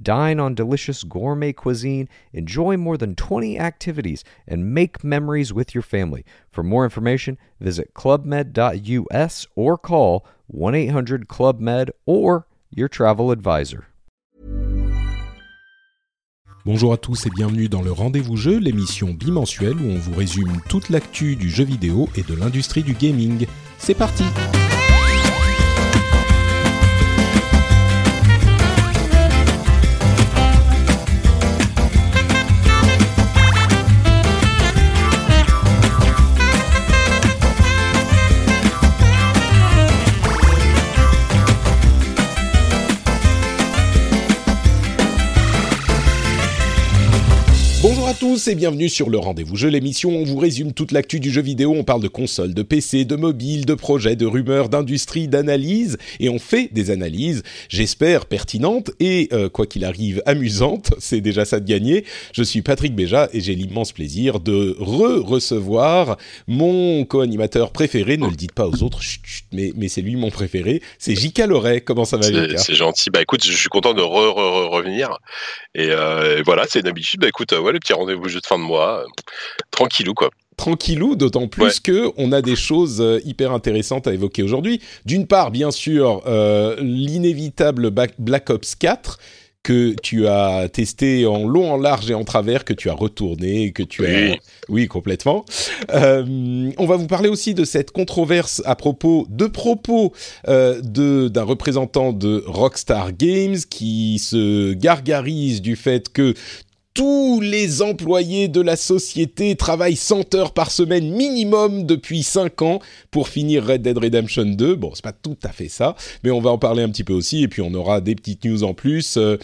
Dine on delicious gourmet cuisine, enjoy more than 20 activities, and make memories with your family. For more information, visit clubmed.us or call 1 800 Club Med or your travel advisor. Bonjour à tous et bienvenue dans le Rendez-vous Jeu, l'émission bimensuelle où on vous résume toute l'actu du jeu vidéo et de l'industrie du gaming. C'est parti! Tous et bienvenue sur le Rendez-vous Jeu, l'émission où on vous résume toute l'actu du jeu vidéo. On parle de consoles, de PC, de mobile, de projets, de rumeurs, d'industrie, d'analyse et on fait des analyses, j'espère pertinentes et euh, quoi qu'il arrive amusantes. C'est déjà ça de gagner. Je suis Patrick Béja et j'ai l'immense plaisir de re-recevoir mon co-animateur préféré. Ne le dites pas aux autres, chut, chut, mais, mais c'est lui mon préféré. C'est Jika Loret. Comment ça va, Jika C'est gentil. Bah écoute, je suis content de re-re-revenir. Et, euh, et voilà, c'est une habitude. Bah écoute, euh, ouais, le petit rendez-vous jeu de fin de mois, tranquillou quoi. tranquillou, d'autant plus Ouais. que on a des choses euh, hyper intéressantes à évoquer aujourd'hui. D'une part, bien sûr, euh, l'inévitable Black Ops 4 que tu as testé en long, en large et en travers, que tu as retourné, que tu as... Oui. Complètement. Euh, on va vous parler aussi de cette controverse à propos de propos euh, de d'un représentant de Rockstar Games qui se gargarise du fait que tous les employés de la société travaillent 100 heures par semaine minimum depuis 5 ans pour finir Red Dead Redemption 2. Bon, c'est pas tout à fait ça, mais on va en parler un petit peu aussi et puis on aura des petites news en plus. Euh,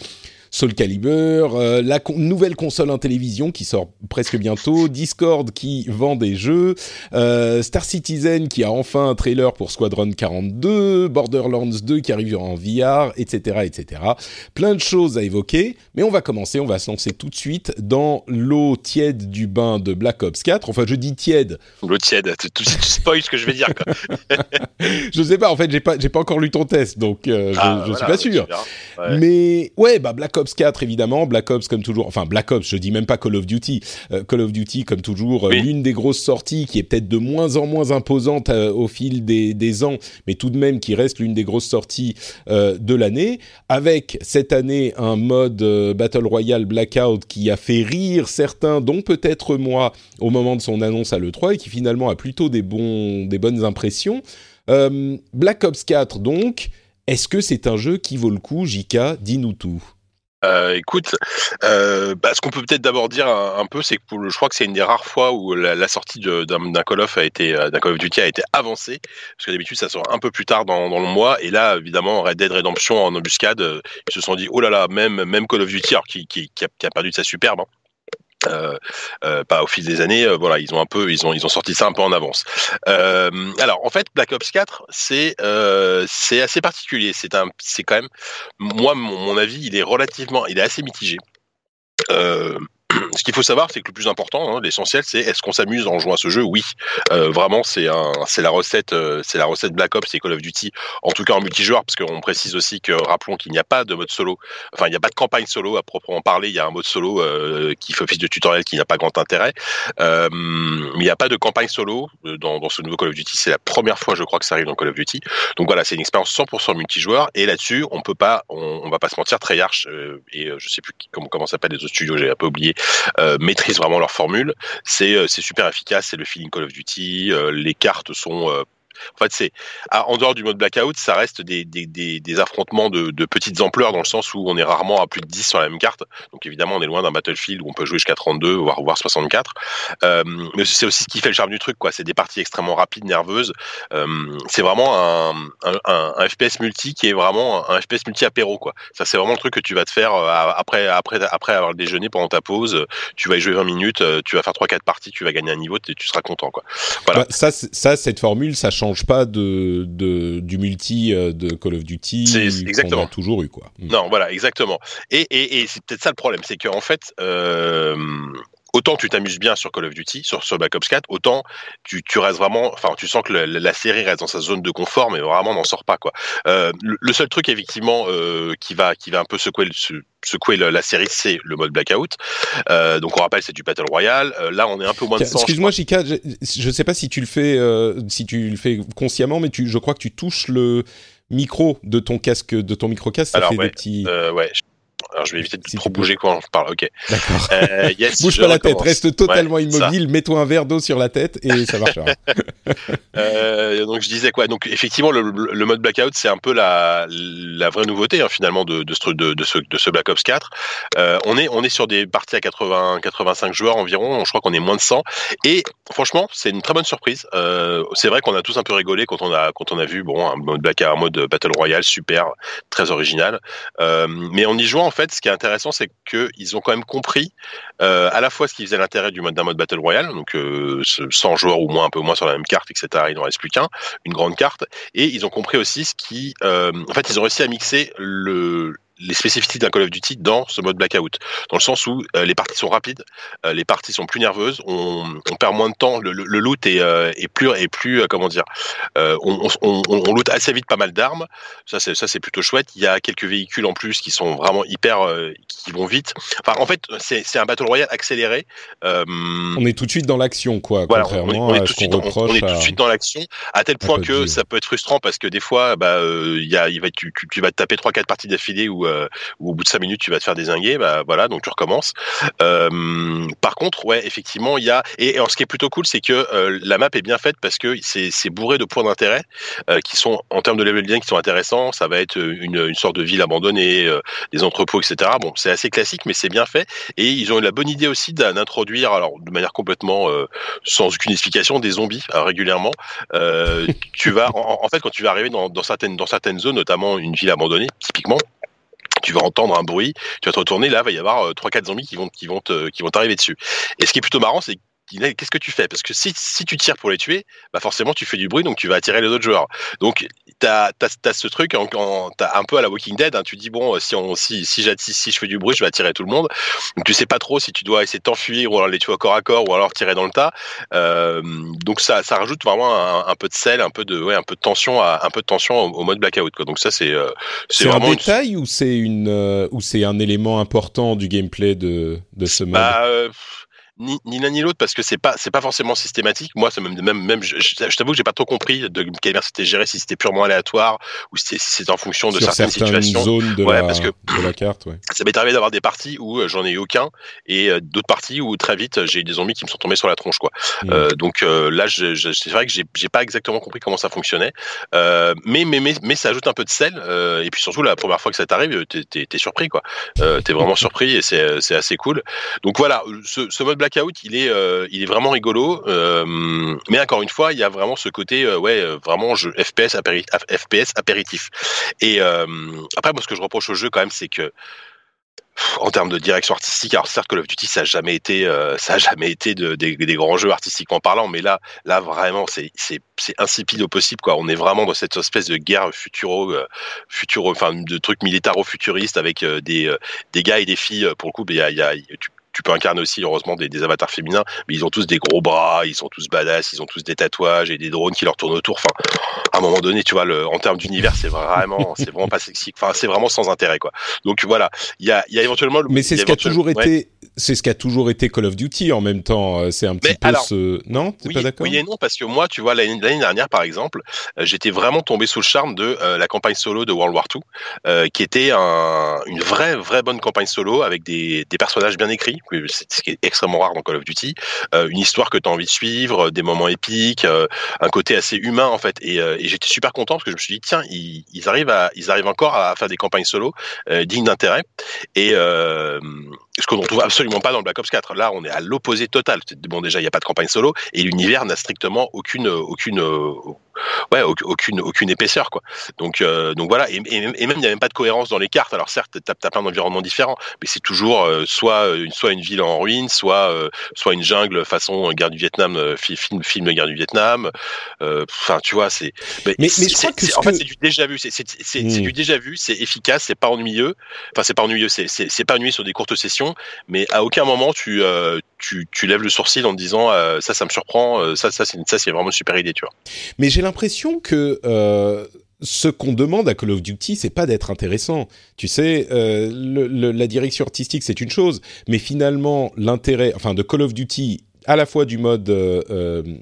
Soul Calibur, euh, la con- nouvelle console en télévision qui sort presque bientôt, Discord qui vend des jeux, euh, Star Citizen qui a enfin un trailer pour Squadron 42, Borderlands 2 qui arrive en VR, etc., etc. Plein de choses à évoquer, mais on va commencer, on va se lancer tout de suite dans l'eau tiède du bain de Black Ops 4. Enfin, je dis tiède, L'eau tiède, tu, tu, tu spoil ce que je vais dire quoi. je sais pas, en fait, j'ai pas, j'ai pas encore lu ton test, donc euh, je, Ah, je voilà, suis pas sûr. Ouais. Mais ouais, bah Black Ops 4 évidemment, Black Ops comme toujours, enfin Black Ops, je dis même pas Call of Duty, Euh, Call of Duty comme toujours, euh, Oui. l'une des grosses sorties qui est peut-être de moins en moins imposante euh, au fil des, des ans, mais tout de même qui reste l'une des grosses sorties euh, de l'année, avec cette année un mode Battle Royale Blackout qui a fait rire certains, dont peut-être moi, au moment de son annonce à l'E3 et qui finalement a plutôt des, bons, des bonnes impressions. Black Ops 4 donc, est-ce que c'est un jeu qui vaut le coup, Jika Dis-nous tout. Euh, écoute, euh, bah, ce qu'on peut peut-être d'abord dire un, peu, c'est que pour le- je crois que c'est une des rares fois où la, sortie d'un Call of a été, euh, d'un Call of Duty a été avancée, parce que d'habitude ça sort un peu plus tard dans, le mois, et là évidemment Red Dead Redemption en embuscade, euh, ils se sont dit oh là là, même même Call of Duty, alors qui, qui a perdu de sa superbe. hein, euh, euh, pas au fil des années, euh, voilà, ils ont un peu, ils ont, ils ont sorti ça un peu en avance. Euh, alors, en fait, Black Ops 4, c'est, euh, c'est assez particulier. C'est un, c'est quand même, moi, mon, mon avis, il est relativement, il est assez mitigé. Ce qu'il faut savoir, c'est que le plus important, hein, l'essentiel, c'est est-ce qu'on s'amuse en jouant à ce jeu? Oui, Euh, vraiment, c'est un, c'est la recette, euh, c'est la recette Black Ops et Call of Duty, en tout cas en multijoueur, parce qu'on précise aussi que rappelons qu'il n'y a pas de mode solo, enfin il n'y a pas de campagne solo à proprement parler. Il y a un mode solo euh, qui fait office de tutoriel qui n'a pas grand intérêt, euh, mais il n'y a pas de campagne solo euh, dans, dans ce nouveau Call of Duty. C'est la première fois, je crois, que ça arrive dans Call of Duty. Donc voilà, c'est une expérience 100% multijoueur, et là-dessus, on peut pas, on, va pas se mentir, Treyarch euh, et je sais plus qui- comment comment s'appelle les autres studios, j'ai un peu oublié, euh, maîtrisent vraiment leur formule. C'est euh, c'est super efficace, c'est le feeling Call of Duty. euh, les cartes sont euh, En fait, c'est en dehors du mode blackout, ça reste des, des, affrontements de, petites ampleurs dans le sens où on est rarement à plus de 10 sur la même carte. Donc évidemment, on est loin d'un Battlefield où on peut jouer jusqu'à 32 voire voire 64. Euh, mais c'est aussi ce qui fait le charme du truc, quoi. C'est des parties extrêmement rapides, nerveuses. Euh, c'est vraiment un, FPS multi qui est vraiment un FPS multi apéro, quoi. Ça, c'est vraiment le truc que tu vas te faire euh, après après après avoir déjeuné pendant ta pause. Tu vas y jouer 20 minutes, tu vas faire trois quatre parties, tu vas gagner un niveau, tu seras content, quoi. Voilà. Bah, ça, ça, cette formule, ça change pas de, de du multi euh, de Call of Duty qu'on a toujours eu, quoi. Mm. Non, voilà, exactement. Et, et, et c'est peut-être ça le problème, c'est qu'en fait, euh, autant tu t'amuses bien sur Call of Duty, sur, sur Black Ops 4, autant tu, tu restes vraiment, enfin, tu sens que la, la, série reste dans sa zone de confort, mais vraiment n'en sort pas, quoi. Euh, le, le, seul truc, effectivement, euh, qui va, qui va un peu secouer, le, secouer la, la série, c'est le mode Blackout. Euh, donc, on rappelle, c'est du Battle Royale. Euh, là, on est un peu moins de Excuse-moi, Jika, je, je sais pas si tu le fais, euh, si tu le fais consciemment, mais tu, je crois que tu touches le micro de ton casque, de ton micro casque, ça Alors, fait ouais, des petits. Ouais, alors je vais éviter de si trop bouger quand je parle. Ok. D'accord. Euh, yes, Bouge pas la tête, reste totalement ouais, immobile, mets-toi un verre d'eau sur la tête et ça marchera. euh, donc je disais quoi? Donc effectivement le, le mode blackout c'est un peu la, la vraie nouveauté hein, finalement de, de, ce, de, de, ce, de ce Black Ops 4. Euh, on est on est sur des parties à 80 85 joueurs environ. Je crois qu'on est moins de 100 et franchement c'est une très bonne surprise. Euh, c'est vrai qu'on a tous un peu rigolé quand on a quand on a vu bon un mode black, un mode battle royale super très original. Mais en y jouant en fait fait, ce qui est intéressant, c'est qu'ils ont quand même compris euh, à la fois ce qui faisait l'intérêt du mode d'un mode battle royale, donc euh, 100 joueurs ou moins, un peu moins sur la même carte, etc. Il n'en reste plus qu'un, une grande carte, et ils ont compris aussi ce qui, euh, en fait, ils ont réussi à mixer le les spécificités d'un Call of Duty dans ce mode blackout, dans le sens où euh, les parties sont rapides, euh, les parties sont plus nerveuses, on, on perd moins de temps, le, le loot est, euh, est plus est plus comment dire, on, on, on, loot assez vite pas mal d'armes, ça c'est ça c'est plutôt chouette. Il y a quelques véhicules en plus qui sont vraiment hyper qui vont vite. Enfin en fait c'est c'est un battle royale accéléré. on est tout de suite dans l'action quoi, voilà, contrairement on est, à tout reproche. On est tout de suite dans l'action, à tel point que ça peut être frustrant parce que des fois bah il y a il va tu, tu, tu vas te taper trois quatre parties d'affilée où euh, où au bout de cinq minutes tu vas te faire désinguer, bah voilà, donc tu recommences. Euh, par contre, ouais, effectivement, il y a et, et ce qui est plutôt cool, c'est que euh, la map est bien faite parce que c'est bourré de points d'intérêt euh, qui sont en termes de level design qui sont intéressants. Ça va être une, sorte de ville abandonnée, des entrepôts, etc. Bon, c'est assez classique, mais c'est bien fait et ils ont eu la bonne idée aussi d'introduire, alors de manière complètement sans aucune explication, des zombies régulièrement. tu vas en, fait quand tu vas arriver dans certaines dans certaines zones, notamment une ville abandonnée, typiquement tu vas entendre un bruit, tu vas te retourner, là, il va y avoir trois, quatre zombies qui vont, qui vont, te, qui vont t'arriver dessus. Et ce qui est plutôt marrant, c'est qu'est-ce que tu fais? Parce que si, si tu tires pour les tuer, bah forcément tu fais du bruit, donc tu vas attirer les autres joueurs. Donc tu as, as, ce truc, en, en, as un peu à la Walking Dead, hein, tu dis bon, si, on, si, si, si, si je fais du bruit, je vais attirer tout le monde. Donc tu sais pas trop si tu dois essayer de t'enfuir ou alors les tuer au corps à corps ou alors tirer dans le tas. Euh, donc ça, ça rajoute vraiment un, un, peu de sel, un peu de, ouais, un peu de tension, à, un peu de tension au, au mode blackout. Quoi. Donc ça c'est euh, c'est un détail une... ou c'est une euh, ou c'est un élément important du gameplay de, de ce mode? bah, euh, ni, ni l'un ni l'autre parce que c'est pas c'est pas forcément systématique. Moi, c'est même même même je, je, je t'avoue que j'ai pas trop compris de quelle manière c'était géré, si c'était purement aléatoire ou si c'était en fonction de Sur certaines, situations. zones de, ouais, la, parce que, de la carte. Ouais. Ça m'est arrivé d'avoir des parties où euh, j'en ai eu aucun et euh, d'autres parties où très vite j'ai eu des zombies qui me sont tombés sur la tronche quoi. Mmh. Euh, donc euh, là, c'est vrai que j'ai pas exactement compris comment ça fonctionnait, mais, mais mais mais ça ajoute un peu de sel et puis surtout la première fois que ça t'arrive, t'es es, es, surpris quoi. t'es vraiment surpris et c'est c'est assez cool. Donc voilà, ce, ce mode blackout, il est euh, il est vraiment rigolo. Euh, mais encore une fois, il y a vraiment ce côté, euh, ouais, vraiment jeu FPS, apéri FPS apéritif. Et après, moi, ce que je reproche au jeu quand même, c'est que en termes de direction artistique, alors certes Call of Duty ça a jamais été ça a jamais été de, des, grands jeux artistiquement parlant, mais là là vraiment c'est insipide au possible quoi. On est vraiment dans cette espèce de guerre futuro euh, enfin de trucs militaro-futuristes avec des des gars et des filles pour le coup il y a, y a tu, tu peux incarner aussi heureusement des, des, avatars féminins, mais ils ont tous des gros bras, ils sont tous badass, ils ont tous des tatouages et des drones qui leur tournent autour. Enfin, à un moment donné, tu vois, le, en termes d'univers, c'est vraiment, c'est vraiment pas sexy. Enfin, c'est vraiment sans intérêt, quoi. Donc voilà, il y a, il y a éventuellement. Mais c'est ce qui a toujours été. C'est ce qu'a toujours été Call of Duty en même temps. C'est un petit peu ce. Non, t'es pas d'accord Oui et non, parce que moi, tu vois, l'année dernière, par exemple, j'étais vraiment tombé sous le charme de la campagne solo de World War II, qui était un, une vraie, vraie bonne campagne solo avec des, des personnages bien écrits, ce qui est extrêmement rare dans Call of Duty, une histoire que tu as envie de suivre, des moments épiques, un côté assez humain en fait. Et, et j'étais super content parce que je me suis dit tiens, ils, ils, arrivent à, ils arrivent encore à faire des campagnes solo dignes d'intérêt. Et euh, ce qu'on ne trouve absolument pas dans Black Ops 4. Là, on est à l'opposé total. Bon, déjà, il n'y a pas de campagne solo et l'univers n'a strictement aucune, aucune, ouais, aucune, aucune épaisseur, quoi. Donc, euh, donc voilà. Et, même, il n'y a même pas de cohérence dans les cartes. Alors certes, tu as, plein d'environnements différents, mais c'est toujours euh, soit, une, soit une ville en ruine, soit, soit une jungle façon guerre du Vietnam, film, film de guerre du Vietnam. Enfin, tu vois, c'est. Mais, mais, je crois que en fait, c'est du déjà vu. C'est hmm. du déjà vu. C'est efficace. C'est pas ennuyeux. Enfin, c'est pas ennuyeux. C'est pas ennuyeux sur des courtes sessions mais à aucun moment tu, euh, tu, tu, lèves le sourcil en te disant euh, ça, ça me surprend, euh, ça, ça, c'est, ça, c'est vraiment une super idée, tu vois. Mais j'ai l'impression que ce qu'on demande à Call of Duty, c'est pas d'être intéressant. Tu sais, la direction artistique, c'est une chose, mais finalement, l'intérêt, enfin, de Call of Duty à la fois du mode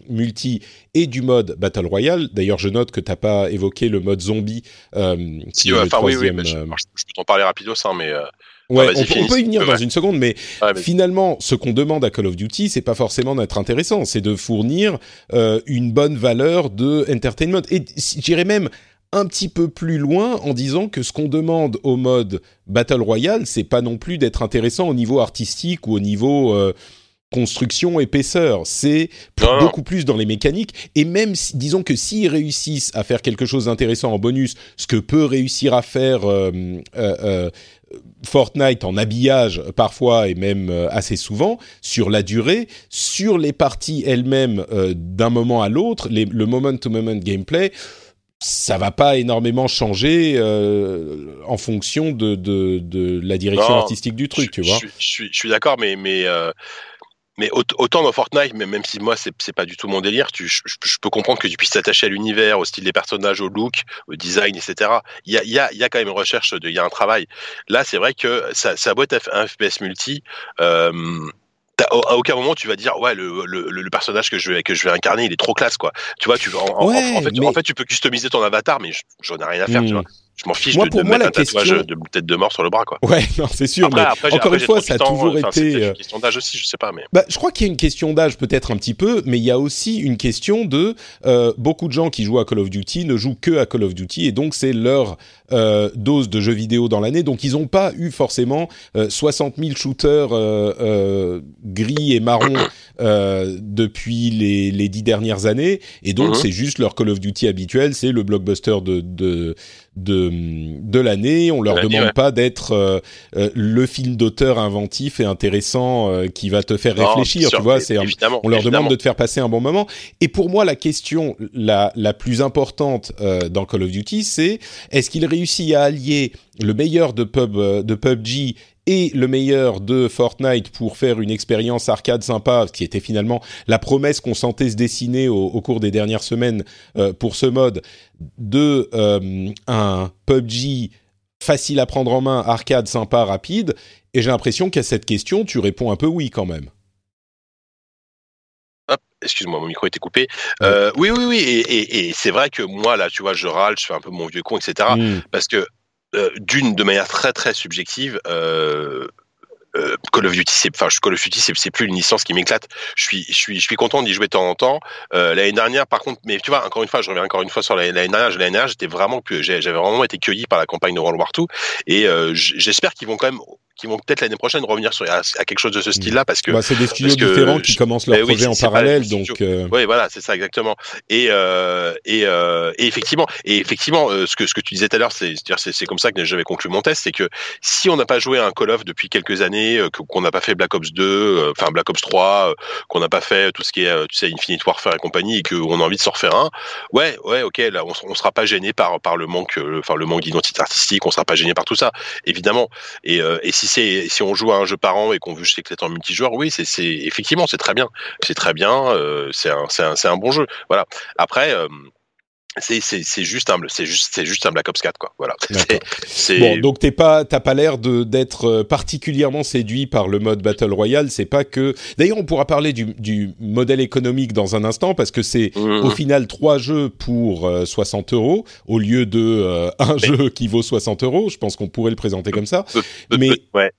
multi et du mode Battle Royale. D'ailleurs, je note que tu n'as pas évoqué le mode zombie. si, enfin, oui, oui, je, peux t'en parler rapidos, hein, mais Ouais, on, peut y venir dans une seconde, mais finalement, ce qu'on demande à Call of Duty, c'est pas forcément d'être intéressant, c'est de fournir euh, une bonne valeur de entertainment. Et j'irais même un petit peu plus loin en disant que ce qu'on demande au mode Battle Royale, c'est pas non plus d'être intéressant au niveau artistique ou au niveau euh, construction, épaisseur, c'est beaucoup plus dans les mécaniques. Et même, si, disons que s'ils réussissent à faire quelque chose d'intéressant en bonus, ce que peut réussir à faire euh, euh, euh Fortnite en habillage parfois et même euh, assez souvent sur la durée, sur les parties elles-mêmes euh, d'un moment à l'autre, le moment-to-moment gameplay, ça va pas énormément changer euh, en fonction de, de, de, la direction artistique du truc, tu vois. Je, je, je suis d'accord, mais, mais mais autant dans Fortnite, même si moi c'est pas du tout mon délire, tu, je, peux comprendre que tu puisses t'attacher à l'univers, au style des personnages, au look, au design, etc. Il y a, y, a, y a quand même une recherche, il y a un travail. Là, c'est vrai que ça, ça être un FPS multi. Euh, à aucun moment tu vas dire ouais le, le, le, personnage que je vais que je vais incarner il est trop classe quoi tu vois tu en, en, fait, en fait tu peux customiser ton avatar mais j'en ai rien à faire tu hmm. vois je m'en fiche moi, de, pour moi, mettre la un tatouage de tête de mort sur le bras, quoi. Ouais, non, c'est sûr. mais encore une fois, ça a toujours été. une euh, question d'âge aussi, je sais pas, mais. Bah, je crois qu'il y a une question d'âge peut-être un petit peu, mais il y a aussi une question de euh, beaucoup de gens qui jouent à Call of Duty ne jouent que à Call of Duty et donc c'est leur euh, dose de jeux vidéo dans l'année, donc ils n'ont pas eu forcément 60 000 shooters gris et marron depuis les, les dix dernières années, et donc mhm. c'est juste leur Call of Duty habituel, c'est le blockbuster de, de de, de l'année. On leur demande pas d'être euh, euh, le film d'auteur inventif et intéressant euh, qui va te faire réfléchir. tu vois, c'est on leur demande de te faire passer un bon moment. Et pour moi, la question la, la plus importante dans Call of Duty, c'est est-ce qu'il réussit à allier le meilleur de pub de PUBG et le meilleur de Fortnite pour faire une expérience arcade sympa, qui était finalement la promesse qu'on sentait se dessiner au, cours des dernières semaines euh, pour ce mode, de euh, un PUBG facile à prendre en main, arcade sympa, rapide. Et j'ai l'impression qu'à cette question, tu réponds un peu oui quand même. excuse-moi, mon micro était coupé. Euh, oui, oui, oui, et, c'est vrai que moi, là, tu vois, je râle, je fais un peu mon vieux con, etc. Hmm. Parce que euh, d'une de manière très très subjective. Euh, euh, Call of Duty, c'est, Call of Duty, c'est, plus une licence qui m'éclate. Je suis, je suis, je suis content d'y jouer de temps en temps. l'année dernière, par contre, mais tu vois, encore une fois, je reviens encore une fois sur l'année dernière. L'année dernière, j'étais vraiment, j'avais vraiment été cueilli par la campagne de World War II, et j'espère qu'ils vont quand même qui vont peut-être l'année prochaine revenir sur, à, quelque chose de ce style-là parce que bah, c'est des studios différents qui commencent leur projet en parallèle donc euh... oui voilà c'est ça exactement. Et euh, et, euh, et, effectivement et effectivement ce que ce que tu disais tout à l'heure c'est c'est comme ça que j'avais conclu mon test c'est que si on n'a pas joué à un Call of depuis quelques années qu'on n'a pas fait Black Ops 2 euh, enfin Black Ops 3 qu'on n'a pas fait tout ce qui est tu sais Infinite Warfare et compagnie et qu'on a envie de s'en refaire un ouais ouais ok là on, on sera pas gêné par par le manque enfin le manque d'identité artistique on sera pas gêné par tout ça évidemment. Et, et si si on joue à un jeu par an et qu'on veut juste c'est en multijoueur, oui, c'est effectivement c'est très bien, c'est très bien, euh, c'est un, un, un bon jeu. Voilà. Après. Euh, c'est c'est juste un c'est juste c'est juste un Black Ops 4 quoi. Voilà. C'est bon donc t'es pas t'as pas l'air de d'être euh, particulièrement séduit par le mode battle royale. C'est pas que d'ailleurs on pourra parler du, du modèle économique dans un instant parce que c'est mmh. au final trois jeux pour 60 euh, euros au lieu de euh, un jeu qui vaut 60 euros. Je pense qu'on pourrait le présenter comme ça. Mais ouais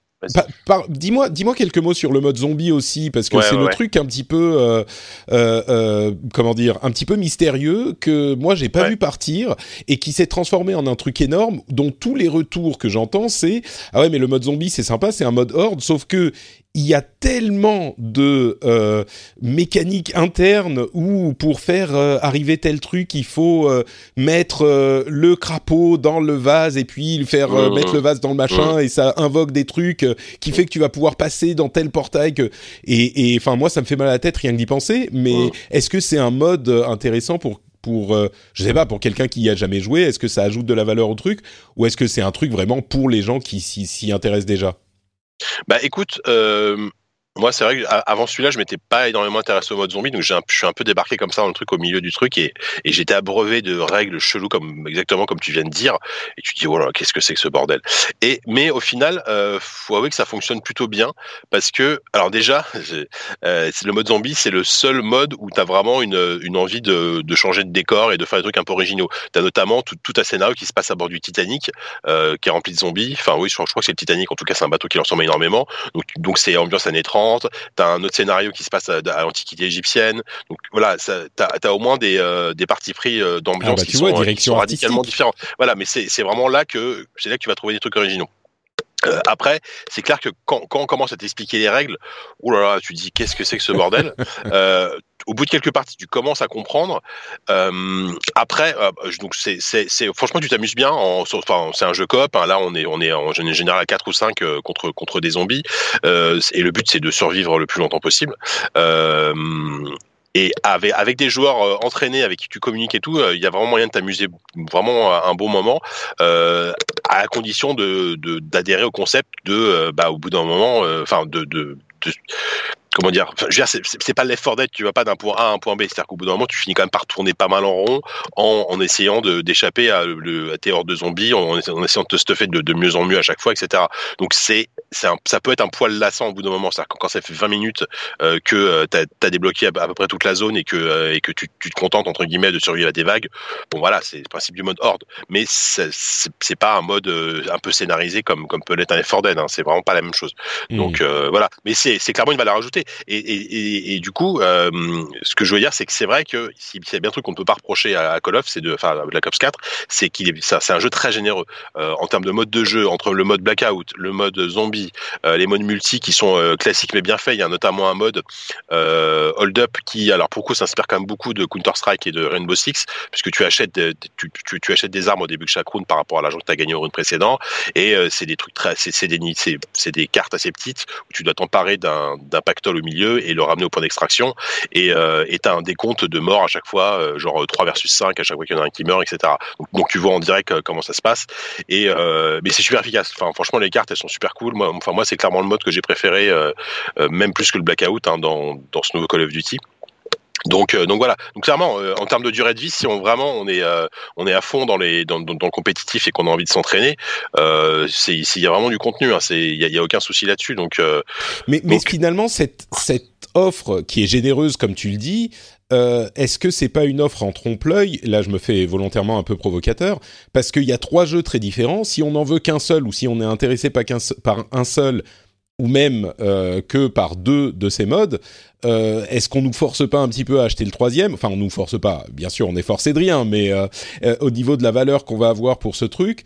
dis-moi, dis-moi quelques mots sur le mode zombie aussi, parce que c'est le truc un petit peu, euh, euh, euh, comment dire, un petit peu mystérieux que moi j'ai pas vu partir et qui s'est transformé en un truc énorme, dont tous les retours que j'entends c'est ah ouais mais le mode zombie c'est sympa, c'est un mode horde, sauf que il y a tellement de euh, mécaniques internes où pour faire euh, arriver tel truc, il faut euh, mettre euh, le crapaud dans le vase et puis faire mmh. mettre le vase dans le machin mmh. et ça invoque des trucs qui fait que tu vas pouvoir passer dans tel portail que et enfin moi ça me fait mal à la tête rien que d'y penser. Mais mmh. est-ce que c'est un mode intéressant pour pour je sais pas pour quelqu'un qui y a jamais joué Est-ce que ça ajoute de la valeur au truc ou est-ce que c'est un truc vraiment pour les gens qui s'y intéressent déjà? Bah écoute, euh, moi, c'est vrai qu'avant celui-là, je m'étais pas énormément intéressé au mode zombie, donc je suis un peu débarqué comme ça dans le truc au milieu du truc et, j'étais abreuvé de règles cheloues comme exactement comme tu viens de dire. Et tu te dis voilà, oh qu'est-ce que c'est que ce bordel mais au final, euh, faut avouer que ça fonctionne plutôt bien parce que alors déjà, euh, le mode zombie, c'est le seul mode où tu as vraiment une, envie de, changer de décor et de faire des trucs un peu originaux. Tu as notamment tout, un scénario qui se passe à bord du Titanic, euh, qui est rempli de zombies. Enfin oui, je, crois que c'est le Titanic. En tout cas, c'est un bateau qui ressemble énormément. Donc donc c'est ambiance années 30 T'as un autre scénario qui se passe à, l'Antiquité égyptienne. Donc voilà, t'as as au moins des, euh, des parties pris euh, d'ambiance ah bah, qui, sont, euh, qui, sont, radicalement différentes. Voilà, mais c'est vraiment là que c'est là que tu vas trouver des trucs originaux. Euh, après, c'est clair que quand, quand, on commence à t'expliquer les règles, oh là là, tu dis qu'est-ce que c'est que ce bordel? Euh, Au bout de quelques parties, tu commences à comprendre. Euh, après, donc c'est, c'est, c'est, franchement, tu t'amuses bien. En, enfin, c'est un jeu coop. Hein, là, on est, on est en général à 4 ou 5 euh, contre contre des zombies. et le but, c'est de survivre le plus longtemps possible. Et avec, avec des joueurs euh, entraînés avec qui tu communiques et tout, euh, il y a vraiment moyen de t'amuser vraiment un bon moment, euh, à condition de d'adhérer au concept de, bah, au bout d'un moment, enfin de comment dire, je veux dire, c'est pas l'effort d'être, tu vas pas d'un point A à un point B, c'est-à-dire qu'au bout d'un moment, tu finis quand même par tourner pas mal en rond en, en essayant d'échapper à, le, à tes hordes de zombies, en, en, essayant de te stuffer de, de mieux en mieux à chaque fois, etc. Donc c'est, ça peut être un poil lassant au bout d'un moment, c'est-à-dire que quand ça fait 20 minutes euh, que euh, tu as, débloqué à, peu près toute la zone et que, euh, et que tu, tu, te contentes, entre guillemets, de survivre à des vagues, bon voilà, c'est le principe du mode horde, mais c'est pas un mode euh, un peu scénarisé comme, comme peut l'être un effort d'aide, hein, c'est vraiment pas la même chose. Mmh. Donc voilà, mais c'est clairement une valeur ajoutée et, du coup, euh, ce que je veux dire, c'est que c'est vrai que s'il y a bien un truc qu'on ne peut pas reprocher à, Call of, c'est de, enfin, Black Ops 4, c'est qu'il est, c'est un jeu très généreux euh, en termes de mode de jeu entre le mode Blackout, le mode zombie, euh, les modes multi qui sont classiques mais bien faits. Il y a notamment un mode Hold Up qui, alors pour coup, s'inspire quand même beaucoup de Counter Strike et de Rainbow Six, puisque tu achètes, tu, tu, achètes des armes au début de chaque round par rapport à l'argent que tu as gagné au round précédent, et c'est des trucs très, c'est des, c'est des cartes assez petites où tu dois t'emparer d'un, d'un au milieu et le ramener au point d'extraction. Et euh, t'as un décompte de morts à chaque fois, euh, genre 3 versus 5 à chaque fois qu'il y en a un qui meurt, etc. Donc, tu vois en direct euh, comment ça se passe. Et euh, mais c'est super efficace. Enfin, franchement, les cartes elles sont super cool. Moi, enfin moi, c'est clairement le mode que j'ai préféré, même plus que le blackout hein, dans dans ce nouveau Call of Duty. Donc, donc voilà. Donc clairement, en termes de durée de vie, si on vraiment on est on est à fond dans les dans, dans, le compétitif et qu'on a envie de s'entraîner, euh, c'est il y a vraiment du contenu. Hein, c'est il y a, y a, aucun souci là-dessus. Donc, mais, mais finalement cette cette offre qui est généreuse, comme tu le dis, euh, est-ce que c'est pas une offre en trompe-l'œil? Là, je me fais volontairement un peu provocateur parce qu'il y a trois jeux très différents. Si on n'en veut qu'un seul ou si on est intéressé par, par un seul ou même euh, que par deux de ces modes, euh, est-ce qu'on nous force pas un petit peu à acheter le troisième? Enfin, on nous force pas. Bien sûr, on est forcé de rien, mais euh, euh, au niveau de la valeur qu'on va avoir pour ce truc.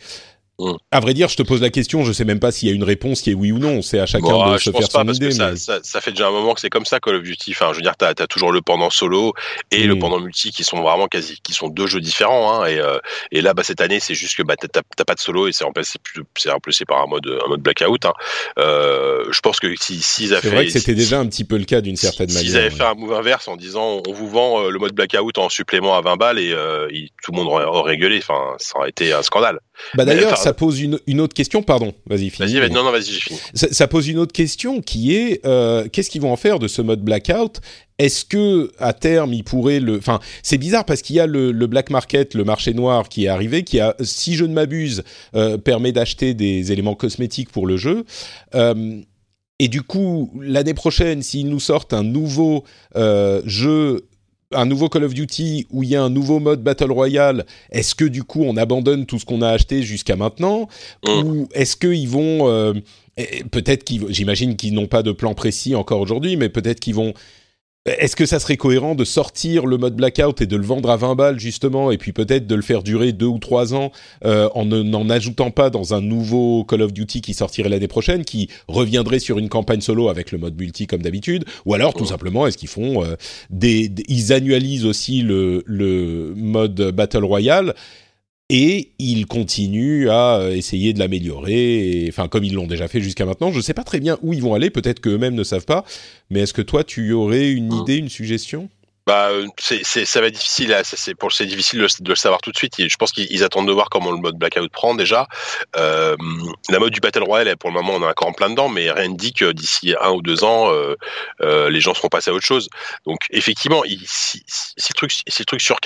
À vrai dire, je te pose la question, je sais même pas s'il y a une réponse qui est oui ou non. C'est à chacun de se faire son idée. Ça, ça, ça, fait déjà un moment que c'est comme ça Call of Duty. Enfin, je veux dire, t'as as toujours le pendant solo et le mm. pendant multi qui sont vraiment quasi, qui sont deux jeux différents. Hein, et, euh, et là, bah cette année, c'est juste que bah t'as pas de solo et c'est remplacé, c'est remplacé par un mode, un mode blackout. Hein. Euh, je pense que si s'ils avaient c'est vrai que c'était déjà un petit peu le cas d'une certaine manière. S'ils avaient fait un move inverse en disant, on vous vend euh, le mode blackout en supplément à 20 balles et, euh, tout le monde aurait, aurait gueulé. Enfin, ça aurait été un scandale. Bah d'ailleurs, ça pose une, une autre question. Pardon, vas-y, finis. Vas-y, non, non, vas-y, j'ai fini. Ça, ça, pose une autre question qui est euh, qu'est-ce qu'ils vont en faire de ce mode blackout? Est-ce que à terme il pourrait le, enfin c'est bizarre parce qu'il y a le, black market, le marché noir qui est arrivé, qui a, si je ne m'abuse, euh, permet d'acheter des éléments cosmétiques pour le jeu. Euh, et du coup, l'année prochaine, s'ils nous sortent un nouveau euh, jeu un nouveau Call of Duty où il y a un nouveau mode Battle Royale, est-ce que du coup on abandonne tout ce qu'on a acheté jusqu'à maintenant mm. Ou est-ce qu'ils vont... peut-être qu'ils... J'imagine qu'ils n'ont pas de plan précis encore aujourd'hui, mais peut-être qu'ils vont est-ce que ça serait cohérent de sortir le mode blackout et de le vendre à 20 balles justement, et puis peut-être de le faire durer deux ou trois ans euh, en n'en ajoutant pas dans un nouveau Call of Duty qui sortirait l'année prochaine, qui reviendrait sur une campagne solo avec le mode multi comme d'habitude, ou alors tout simplement est-ce qu'ils font euh, des, ils annualisent aussi le, le mode battle royale et ils continuent à euh, essayer de l'améliorer, enfin comme ils l'ont déjà fait jusqu'à maintenant. Je ne sais pas très bien où ils vont aller, peut-être qu'eux-mêmes ne savent pas, mais est-ce que toi tu aurais une mmh. idée, une suggestion? Bah, euh, c'est, ça va être difficile. C'est pour c'est difficile de, le savoir tout de suite. Je pense qu'ils attendent de voir comment le mode blackout prend déjà. Euh, la mode du battle royale, pour le moment, on est encore en plein dedans, mais rien ne dit que d'ici un ou deux ans, euh, euh, les gens seront passés à autre chose. Donc, effectivement, si, si, le truc, si le truc sur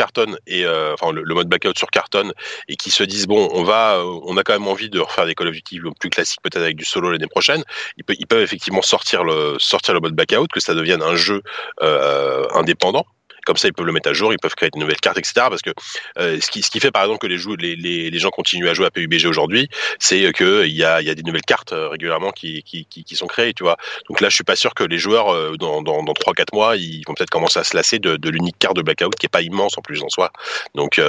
et euh, enfin le, mode blackout sur carton et qu'ils se disent bon, on va, on a quand même envie de refaire des Call of Duty plus classiques, peut-être avec du solo l'année prochaine. Ils, peuvent, ils peuvent effectivement sortir le sortir le mode blackout, que ça devienne un jeu indépendant comme ça, ils peuvent le mettre à jour, ils peuvent créer de nouvelles cartes, etc. Parce que euh, ce, qui, ce qui fait par exemple que les, les, les, les gens continuent à jouer à PUBG aujourd'hui, c'est qu'il y a, y a des nouvelles cartes euh, régulièrement qui, qui, sont créées, tu vois. Donc là, je suis pas sûr que les joueurs, euh, dans, dans, dans 3-4 mois, ils vont peut-être commencer à se lasser de, l'unique carte de Blackout qui est pas immense en plus en soi. Donc,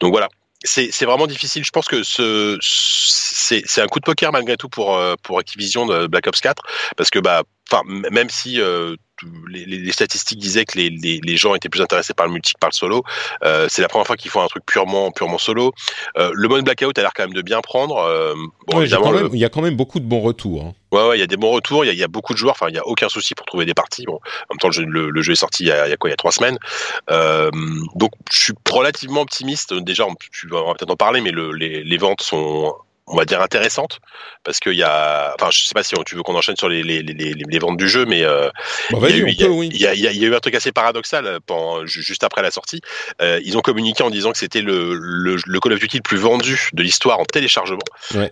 donc voilà c'est vraiment difficile. Je pense que ce c'est un coup de poker malgré tout pour pour Activision de Black Ops 4 parce que bah même si les, les, statistiques disaient que les, les, les, gens étaient plus intéressés par le multi que par le solo. Euh, c'est la première fois qu'ils font un truc purement purement solo. Euh, le mode blackout a l'air quand même de bien prendre. Euh, bon, évidemment, il y a quand même beaucoup de bons retours. Hein. Ouais, ouais, il y a des bons retours. Il y a, y a, beaucoup de joueurs. Enfin, il y a aucun souci pour trouver des parties. Bon, en même temps, le jeu, le, jeu est sorti il y, a, il y a quoi Il y a trois semaines. Euh, donc, je suis relativement optimiste. Déjà, tu vas peut-être en parler, mais le, les, les ventes sont on va dire intéressante parce qu'il y a enfin je sais pas si tu veux qu'on enchaîne sur les, les, les, les, ventes du jeu mais euh, il, y a eu, il, y a, il, y a, eu un truc assez paradoxal euh, pendant, juste après la sortie. Euh, ils ont communiqué en disant que c'était le, le, le, Call of Duty le plus vendu de l'histoire en téléchargement.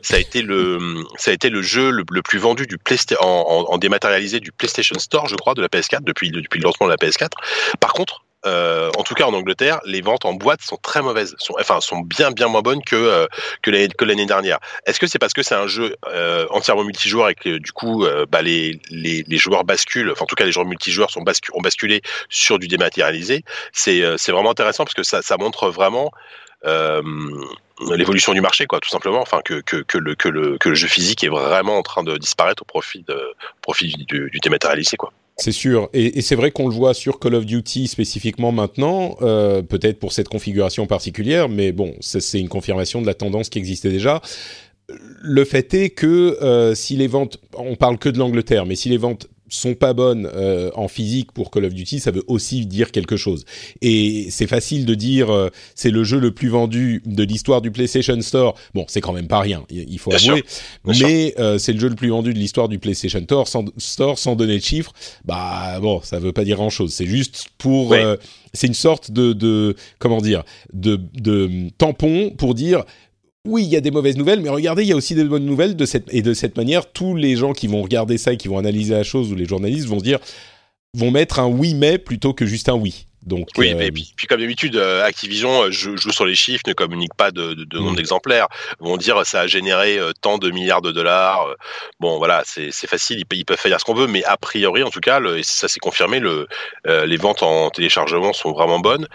Ça a été le ça a été le jeu le, plus vendu du PlayStation en, en, dématérialisé du PlayStation Store je crois de la PS4 depuis depuis le lancement de la PS4 par contre euh, en tout cas en Angleterre, les ventes en boîte sont très mauvaises, enfin sont bien bien moins bonnes que euh, que l'année dernière. Est-ce que c'est parce que c'est un jeu euh, entièrement multijoueur et que du coup bah, les, les, joueurs basculent, enfin en tout cas les joueurs multijoueurs sont ont basculé sur du dématérialisé? C'est vraiment intéressant parce que ça ça montre vraiment l'évolution du marché, quoi, tout simplement. Enfin, que, que, que, le, que, le, que le jeu physique est vraiment en train de disparaître au profit, de, profit du, du dématérialisé, quoi. C'est sûr, et, c'est vrai qu'on le voit sur Call of Duty spécifiquement maintenant, euh, peut-être pour cette configuration particulière, mais bon, c'est une confirmation de la tendance qui existait déjà. Le fait est que euh, si les ventes, on parle que de l'Angleterre, mais si les ventes sont pas bonnes euh, en physique pour Call of Duty, ça veut aussi dire quelque chose. Et c'est facile de dire euh, c'est le jeu le plus vendu de l'histoire du PlayStation Store. Bon, c'est quand même pas rien, il faut avouer. mais euh, c'est le jeu le plus vendu de l'histoire du PlayStation Store sans, Store sans donner de chiffres. Bah bon, ça veut pas dire grand chose. C'est juste pour c'est une sorte de, de comment dire de, de tampon pour dire oui, il y a des mauvaises nouvelles, mais regardez, il y a aussi des bonnes nouvelles de cette et de cette manière, tous les gens qui vont regarder ça et qui vont analyser la chose ou les journalistes vont se dire vont mettre un oui mais plutôt que juste un oui. Donc, oui, euh, mais puis, comme d'habitude, euh, Activision euh, joue, sur les chiffres, ne communique pas de, de, de nombre mm. d'exemplaires. Ils vont dire ça a généré tant de milliards de dollars. Bon, voilà, c'est facile, ils, ils, peuvent faire ce qu'on veut, mais a priori, en tout cas, le, et ça s'est confirmé, le, les ventes en téléchargement sont vraiment bonnes.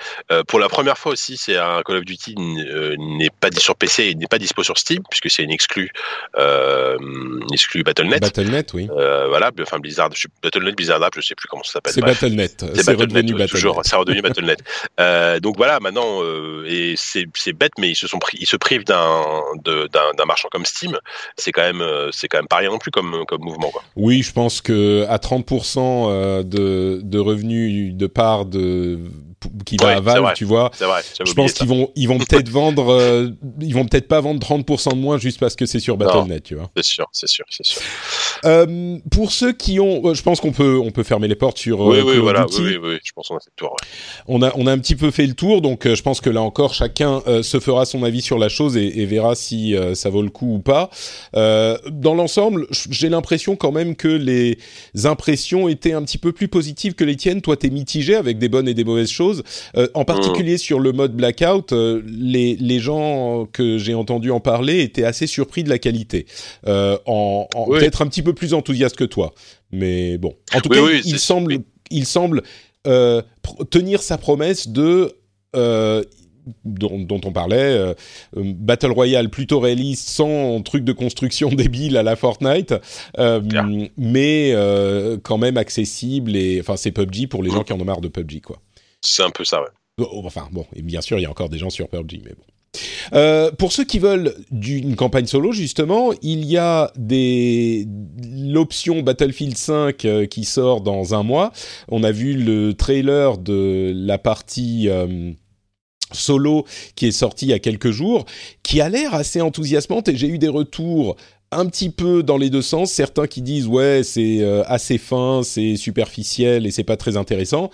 pour la première fois aussi, c'est un Call of Duty n'est pas sur PC et n'est pas dispo sur Steam, puisque c'est une exclue, une exclue Battle.net. Battle.net, oui. voilà, enfin Blizzard, Battle.net, Blizzard App, je sais plus comment ça s'appelle. C'est Battle.net. C'est redevenu Battle.net redevenu Battle.net. Euh, donc voilà, maintenant, euh, et c'est bête, mais ils se sont ils se privent d'un d'un marchand comme Steam. C'est quand même, euh, c'est quand même pas rien non plus comme comme mouvement. Quoi. Oui, je pense que à 30% de de revenus de part de qui va Ouais, à Valve, tu vois. Vrai. Je pense qu'ils vont, ils vont peut-être vendre, euh, ils vont peut-être pas vendre 30% de moins juste parce que c'est sur Battle.net, tu vois. C'est sûr, c'est sûr, c'est sûr. Euh, pour ceux qui ont, euh, je pense qu'on peut, on peut fermer les portes sur Oui, euh, oui, voilà. Oui, oui, oui, je pense qu'on a fait le tour. ouais. On a, on a un petit peu fait le tour, donc euh, je pense que là encore, chacun se fera son avis sur la chose et, et verra si ça vaut le coup ou pas. Euh, dans l'ensemble, j'ai l'impression quand même que les impressions étaient un petit peu plus positives que les tiennes. Toi, t'es mitigé avec des bonnes et des mauvaises choses. Euh, en particulier sur le mode blackout, euh, les, les gens que j'ai entendu en parler étaient assez surpris de la qualité. Euh, en, en- Oui. Peut-être un petit peu plus enthousiaste que toi. Mais bon. En tout Oui, cas, oui, il semble, il tenir sa promesse de dont, dont on parlait, euh, Battle Royale plutôt réaliste, sans truc de construction débile à la Fortnite, euh, mais euh, quand même accessible et enfin c'est PUBG pour les gens qui en ont marre de PUBG quoi. C'est un peu ça, ouais. Oh, Enfin bon, et bien sûr il y a encore des gens sur PUBG, mais bon. Euh, pour ceux qui veulent d'une campagne solo, justement, il y a l'option Battlefield 5 euh, qui sort dans un mois. On a vu le trailer de la partie euh, solo qui est sorti il y a quelques jours, qui a l'air assez enthousiasmante et j'ai eu des retours un petit peu dans les deux sens. Certains qui disent ouais c'est assez fin, c'est superficiel et c'est pas très intéressant.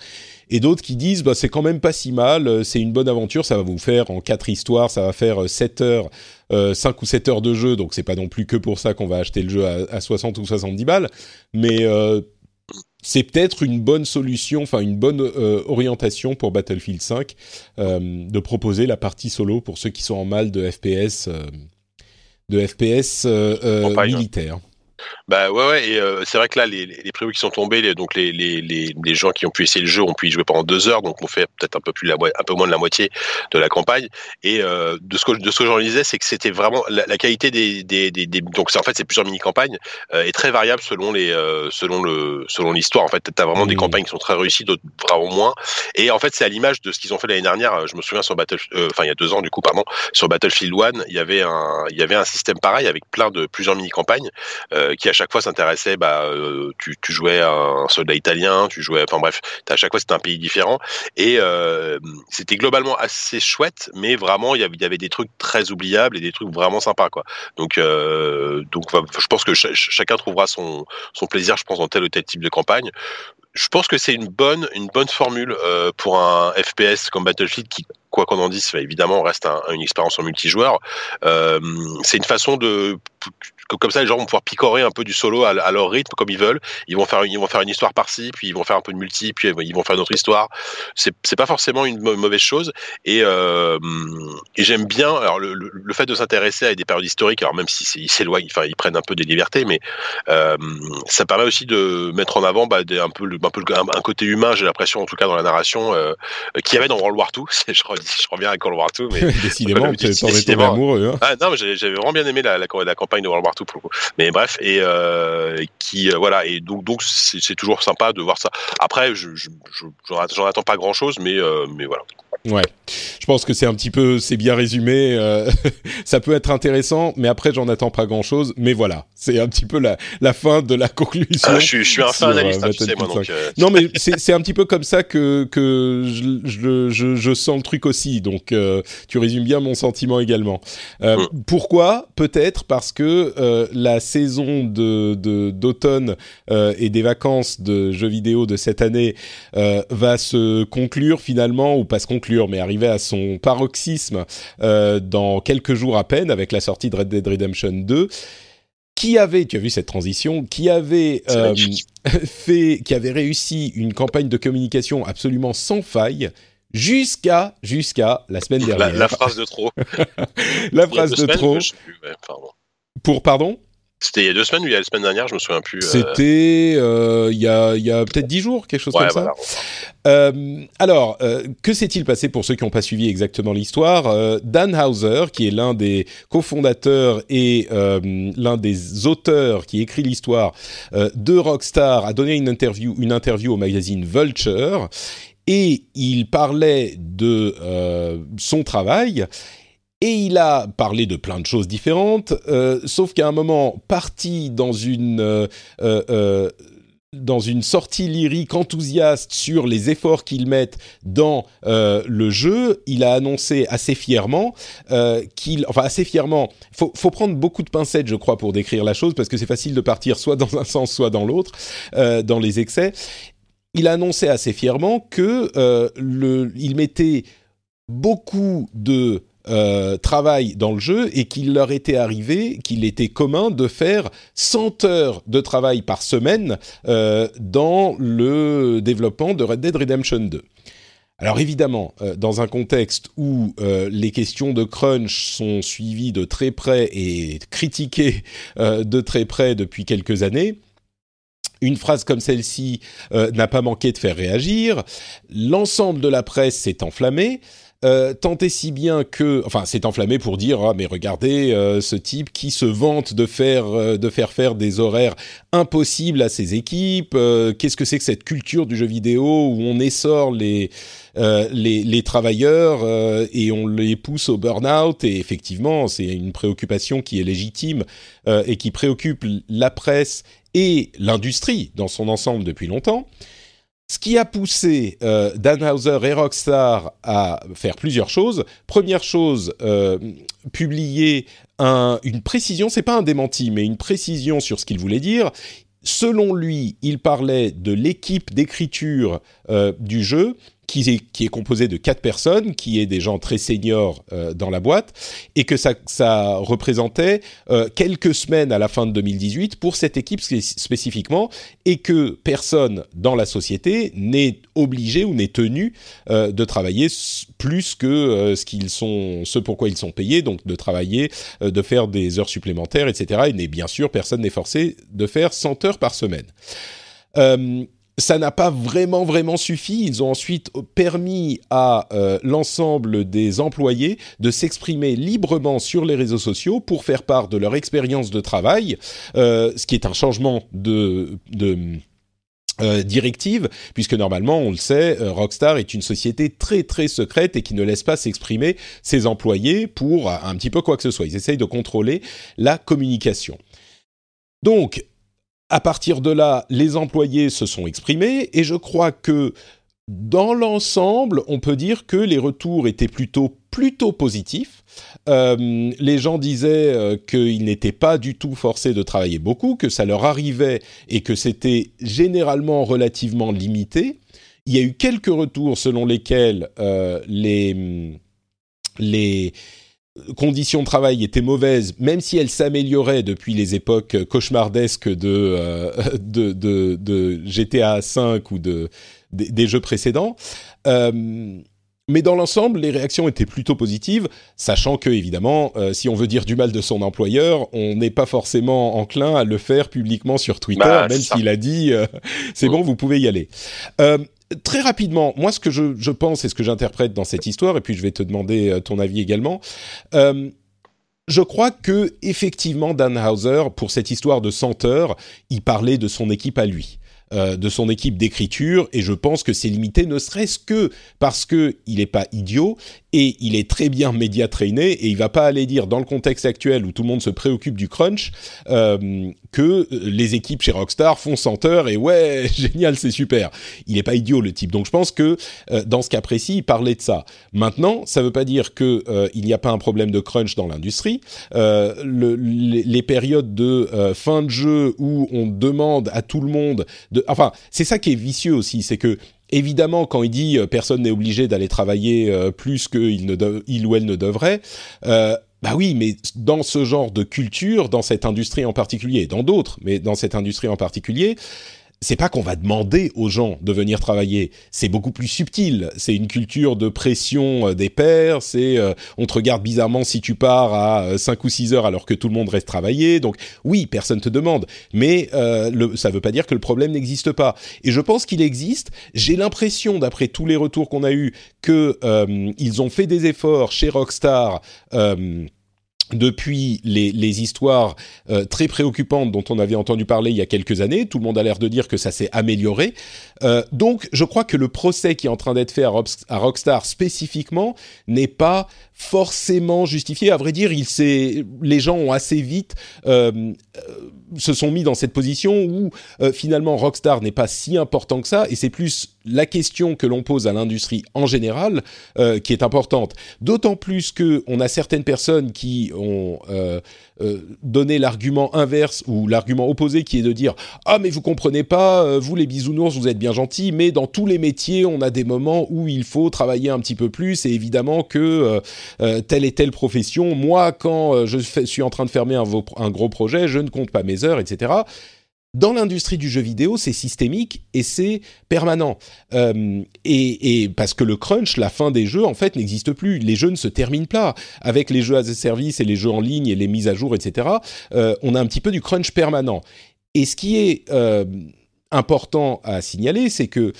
Et d'autres qui disent bah c'est quand même pas si mal, euh, c'est une bonne aventure, ça va vous faire en quatre histoires, ça va faire euh, 7 heures, euh, 5 ou 7 heures de jeu, donc c'est pas non plus que pour ça qu'on va acheter le jeu à, à 60 ou 70 balles, mais euh, c'est peut-être une bonne solution, enfin une bonne euh, orientation pour Battlefield 5 euh, de proposer la partie solo pour ceux qui sont en mal de FPS, euh, de FPS euh, euh, ouais. militaire. Bah ouais, ouais, et euh, c'est vrai que là, les, les, prévus qui sont tombés, les, donc les, les, les, les gens qui ont pu essayer le jeu ont pu y jouer pendant deux heures, donc on fait peut-être un peu plus la, un peu moins de la moitié de la campagne. Et euh, de ce que de ce que j'en lisais, c'est que c'était vraiment la, la qualité des, des, des, des- donc en fait c'est plusieurs mini campagnes euh, est très variable selon les euh, selon le selon l'histoire. En fait, t'as vraiment des Mhm. campagnes qui sont très réussies, d'autres vraiment moins. Et en fait, c'est à l'image de ce qu'ils ont fait l'année dernière. Je me souviens sur Battle, enfin il y a deux ans du coup, pardon, sur Battlefield 1, il y avait un il y avait un système pareil avec plein de plusieurs mini campagnes euh, qui à chaque fois s'intéressaient. Bah, euh, tu, jouais un soldat italien, tu jouais, enfin bref, à chaque fois c'était un pays différent et euh, c'était globalement assez chouette, mais vraiment il y avait, des trucs très oubliables et des trucs vraiment sympas quoi. Donc euh, donc je pense que cha- chacun trouvera son son plaisir, je pense dans tel ou tel type de campagne. Je pense que c'est une bonne une bonne formule euh, pour un FPS comme Battlefield qui quoi qu'on en dise, évidemment, reste un- une expérience en multijoueur. Euh, c'est une façon de comme ça, les gens vont pouvoir picorer un peu du solo à, à leur rythme, comme ils veulent. Ils vont faire, ils vont faire une histoire par-ci, puis ils vont faire un peu de multi, puis ils vont faire une autre histoire. C'est, c'est pas forcément une mau- mauvaise chose. Et, euh, et j'aime bien, alors le, le- le fait de s'intéresser à des périodes historiques, alors même si ils s'éloignent, enfin ils prennent un peu des libertés, mais euh, ça permet aussi de mettre en avant bah, des- un peu, le, un, peu le- un, un côté humain. J'ai l'impression, en tout cas dans la narration, euh, qu'il y avait dans World War II. je, je reviens à World War II, mais Décidément, t'en amoureux. Hein. ah non, j'avais j'avais vraiment bien aimé la, la, la campagne de World War II pour le coup. Mais bref, et euh, qui euh, voilà, et donc donc c'est toujours sympa de voir ça. Après, je j'en attends pas grand chose, mais euh, mais voilà. Ouais, je pense que c'est un petit peu, c'est bien résumé. euh, ça peut être intéressant, mais après j'en attends pas grand chose. Mais voilà, c'est un petit peu la, la fin de la conclusion. Ah, je suis je suis un fan analyste, euh, hein, tu sais moi donc. euh, Non, mais c'est un petit peu comme ça que que je, je, je, je sens le truc aussi. Donc euh, tu résumes bien mon sentiment également. Euh, Mm. Pourquoi? Peut-être parce que euh, la saison de de- d'automne euh, et des vacances de jeux vidéo de cette année euh, va se conclure finalement ou pas se conclure, mais arriver à son paroxysme euh, dans quelques jours à peine avec la sortie de Red Dead Redemption 2 qui avait, tu as vu cette transition, qui avait euh, fait, qui avait réussi une campagne de communication absolument sans faille jusqu'à jusqu'à la semaine dernière. la phrase de trop. La phrase de semaines, trop plus, pardon. pour pardon? C'était il y a deux semaines ou il y a la semaine dernière, je me souviens plus. euh, C'était euh, il y a peut-être dix jours, quelque chose ouais, comme ça. Euh, alors, que s'est-il passé pour ceux qui n'ont pas suivi exactement l'histoire? Dan Hauser, qui est l'un des cofondateurs et l'un des auteurs qui écrit l'histoire de Rockstar, a donné une interview, une interview au magazine Vulture et il parlait de son travail. Et il a parlé de plein de choses différentes, euh, sauf qu'à un moment, parti dans une euh, euh, euh, dans une sortie lyrique enthousiaste sur les efforts qu'ils mettent dans euh, le jeu, il a annoncé assez fièrement euh, qu'il, enfin assez fièrement, faut, faut prendre beaucoup de pincettes, je crois, pour décrire la chose parce que c'est facile de partir soit dans un sens, soit dans l'autre, dans les excès. Il a annoncé assez fièrement que le, il mettait beaucoup de euh, dans le jeu et qu'il leur était arrivé, qu'il était commun de faire 100 heures de travail par semaine euh, dans le développement de Red Dead Redemption 2. Alors évidemment, euh, dans un contexte où euh, les questions de crunch sont suivies de très près et critiquées de très près depuis quelques années, une phrase comme celle-ci n'a pas manqué de faire réagir. L'ensemble de la presse s'est enflammé. Euh, tant et si bien que, enfin, s'est enflammé pour dire ah mais regardez euh, ce type qui se vante de faire euh, de faire faire des horaires impossibles à ses équipes. euh, Qu'est-ce que c'est que cette culture du jeu vidéo où on essore les les, les travailleurs et on les pousse au burn-out? Et effectivement c'est une préoccupation qui est légitime et qui préoccupe la presse et l'industrie dans son ensemble depuis longtemps. Ce qui a poussé euh, Dan Houser et Rockstar à faire plusieurs choses. Première chose, euh, publier un, une précision, c'est pas un démenti, mais une précision sur ce qu'il voulait dire. Selon lui, il parlait de l'équipe d'écriture euh, du jeu qui est, qui est composée de quatre personnes, qui est des gens très seniors euh, dans la boîte, et que ça, ça représentait euh, quelques semaines à la fin de 2018 pour cette équipe spé- spécifiquement, et que personne dans la société n'est obligé ou n'est tenu euh, de travailler plus que euh, ce qu'ils sont, ce pourquoi ils sont payés, donc de travailler, euh, de faire des heures supplémentaires, etc. Et bien sûr personne n'est forcé de faire 100 heures par semaine. Euh, ça n'a pas vraiment vraiment suffi. Ils ont ensuite permis à euh, l'ensemble des employés de s'exprimer librement sur les réseaux sociaux pour faire part de leur expérience de travail, euh, ce qui est un changement de, euh, directive, puisque normalement, on le sait, Rockstar est une société très très secrète et qui ne laisse pas s'exprimer ses employés pour un petit peu quoi que ce soit. Ils essayent de contrôler la communication. Donc, à partir de là, les employés se sont exprimés et je crois que dans l'ensemble, on peut dire que les retours étaient plutôt plutôt positifs. Euh, les gens disaient euh, qu'ils n'étaient pas du tout forcés de travailler beaucoup, que ça leur arrivait et que c'était généralement relativement limité. Il y a eu quelques retours selon lesquels euh, les les conditions de travail étaient mauvaises, même si elles s'amélioraient depuis les époques cauchemardesques de, euh, de, de, de GTA V ou de, des, des jeux précédents. Euh, mais dans l'ensemble, les réactions étaient plutôt positives, sachant que, évidemment, euh, si on veut dire du mal de son employeur, on n'est pas forcément enclin à le faire publiquement sur Twitter, Bah, même s'il a dit euh, c'est bon, vous pouvez y aller. Euh, très rapidement, moi, ce que je, pense et ce que j'interprète dans cette histoire, et puis je vais te demander euh, ton avis également. Euh, je crois que effectivement Dan Houser, pour cette histoire de 100 heures, il parlait de son équipe à lui, euh, de son équipe d'écriture, et je pense que c'est limité, ne serait-ce que parce que il est pas idiot et il est très bien média trainé, et il va pas aller dire dans le contexte actuel où tout le monde se préoccupe du crunch euh, que les équipes chez Rockstar font 100 heures et ouais génial c'est super. Il est pas idiot le type, donc je pense que euh, dans ce cas précis il parlait de ça. Maintenant, ça veut pas dire que euh, il n'y a pas un problème de crunch dans l'industrie. Euh, le- les, périodes de euh, fin de jeu où on demande à tout le monde de, enfin, c'est ça qui est vicieux aussi, c'est que évidemment quand il dit euh, personne n'est obligé d'aller travailler euh, plus qu'il ne il ou elle ne devrait. Euh, bah oui, mais dans ce genre de culture, dans cette industrie en particulier, dans d'autres, mais dans cette industrie en particulier, c'est pas qu'on va demander aux gens de venir travailler, c'est beaucoup plus subtil. C'est une culture de pression euh, des pairs, c'est euh, on te regarde bizarrement si tu pars à 5 ou 6 heures alors que tout le monde reste travailler. Donc oui, personne te demande, mais euh, le, ça veut pas dire que le problème n'existe pas. Et je pense qu'il existe. J'ai l'impression, d'après tous les retours qu'on a eus, que euh, ils ont fait des efforts chez Rockstar. euh, depuis les, les histoires euh, très préoccupantes dont on avait entendu parler il y a quelques années. Tout le monde a l'air de dire que ça s'est amélioré. Euh, donc, je crois que le procès qui est en train d'être fait à, Rockstar spécifiquement n'est pas forcément justifié. À vrai dire, il les gens ont assez vite euh, se sont mis dans cette position où finalement Rockstar n'est pas si important que ça, et c'est plus la question que l'on pose à l'industrie en général qui est importante. D'autant plus que on a certaines personnes qui ont euh, euh, donné l'argument inverse ou l'argument opposé qui est de dire ah mais vous comprenez pas, euh, vous les bisounours vous êtes bien gentils, mais dans tous les métiers on a des moments où il faut travailler un petit peu plus et évidemment que telle et telle profession, moi quand je suis en train de fermer un gros projet, je ne compte pas mes heures, etc. Dans l'industrie du jeu vidéo, c'est systémique et c'est permanent. Euh, et, parce que le crunch, la fin des jeux, en fait, n'existe plus. Les jeux ne se terminent pas. Avec les jeux as a service et les jeux en ligne et les mises à jour, etc., euh, on a un petit peu du crunch permanent. Et ce qui est euh, important à signaler, c'est que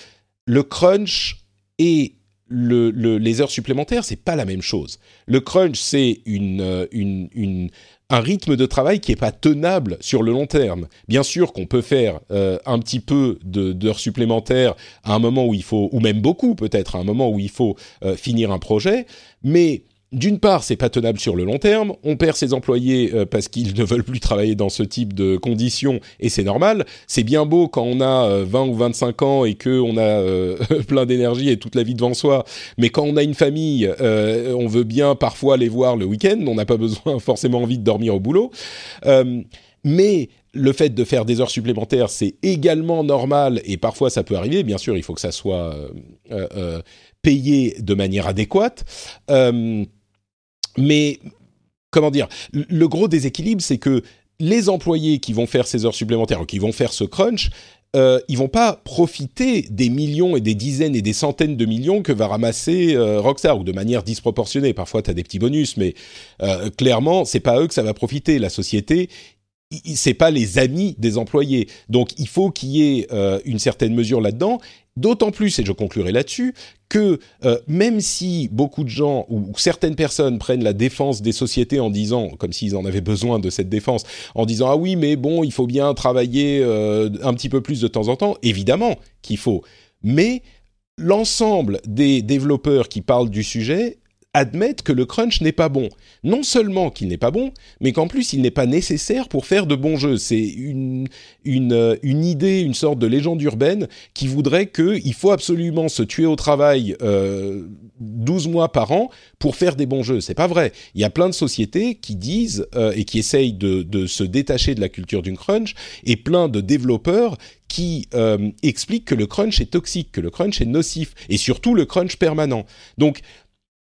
le crunch et les heures supplémentaires, c'est pas la même chose. Le crunch, c'est une, une, un rythme de travail qui n'est pas tenable sur le long terme. Bien sûr qu'on peut faire euh, un petit peu d'heures supplémentaires à un moment où il faut, ou même beaucoup peut-être, à un moment où il faut euh, finir un projet, mais d'une part, c'est pas tenable sur le long terme. On perd ses employés euh, parce qu'ils ne veulent plus travailler dans ce type de conditions et c'est normal. C'est bien beau quand on a 20 euh, ou 25 ans et que on a euh, plein d'énergie et toute la vie devant soi. Mais quand on a une famille, on veut bien parfois les voir le week-end. On n'a pas besoin forcément envie de dormir au boulot. mais le fait de faire des heures supplémentaires, c'est également normal et parfois ça peut arriver. Bien sûr, il faut que ça soit payé de manière adéquate. Mais comment dire Le gros déséquilibre, c'est que les employés qui vont faire ces heures supplémentaires qui vont faire ce crunch, euh, ils vont pas profiter des millions et des dizaines et des centaines de millions que va ramasser euh, Rockstar ou de manière disproportionnée. Parfois, tu as des petits bonus, mais euh, clairement, c'est pas eux que ça va profiter. La société, c'est pas les amis des employés. Donc, il faut qu'il y ait euh, une certaine mesure là-dedans. D'autant plus, et je conclurai là-dessus, que euh, même si beaucoup de gens ou, certaines personnes prennent la défense des sociétés en disant, comme s'ils en avaient besoin de cette défense, en disant ah oui mais bon il faut bien travailler euh, un petit peu plus de temps en temps, évidemment qu'il faut, mais l'ensemble des développeurs qui parlent du sujet admettent que le crunch n'est pas bon. Non seulement qu'il n'est pas bon, mais qu'en plus il n'est pas nécessaire pour faire de bons jeux. C'est une, une, euh, une, idée, une sorte de légende urbaine qui voudrait qu'il faut absolument se tuer au travail euh, 12 mois par an pour faire des bons jeux. C'est pas vrai. Il y a plein de sociétés qui disent euh, et qui essayent de, de, se détacher de la culture d'une crunch et plein de développeurs qui euh, expliquent que le crunch est toxique, que le crunch est nocif et surtout le crunch permanent. Donc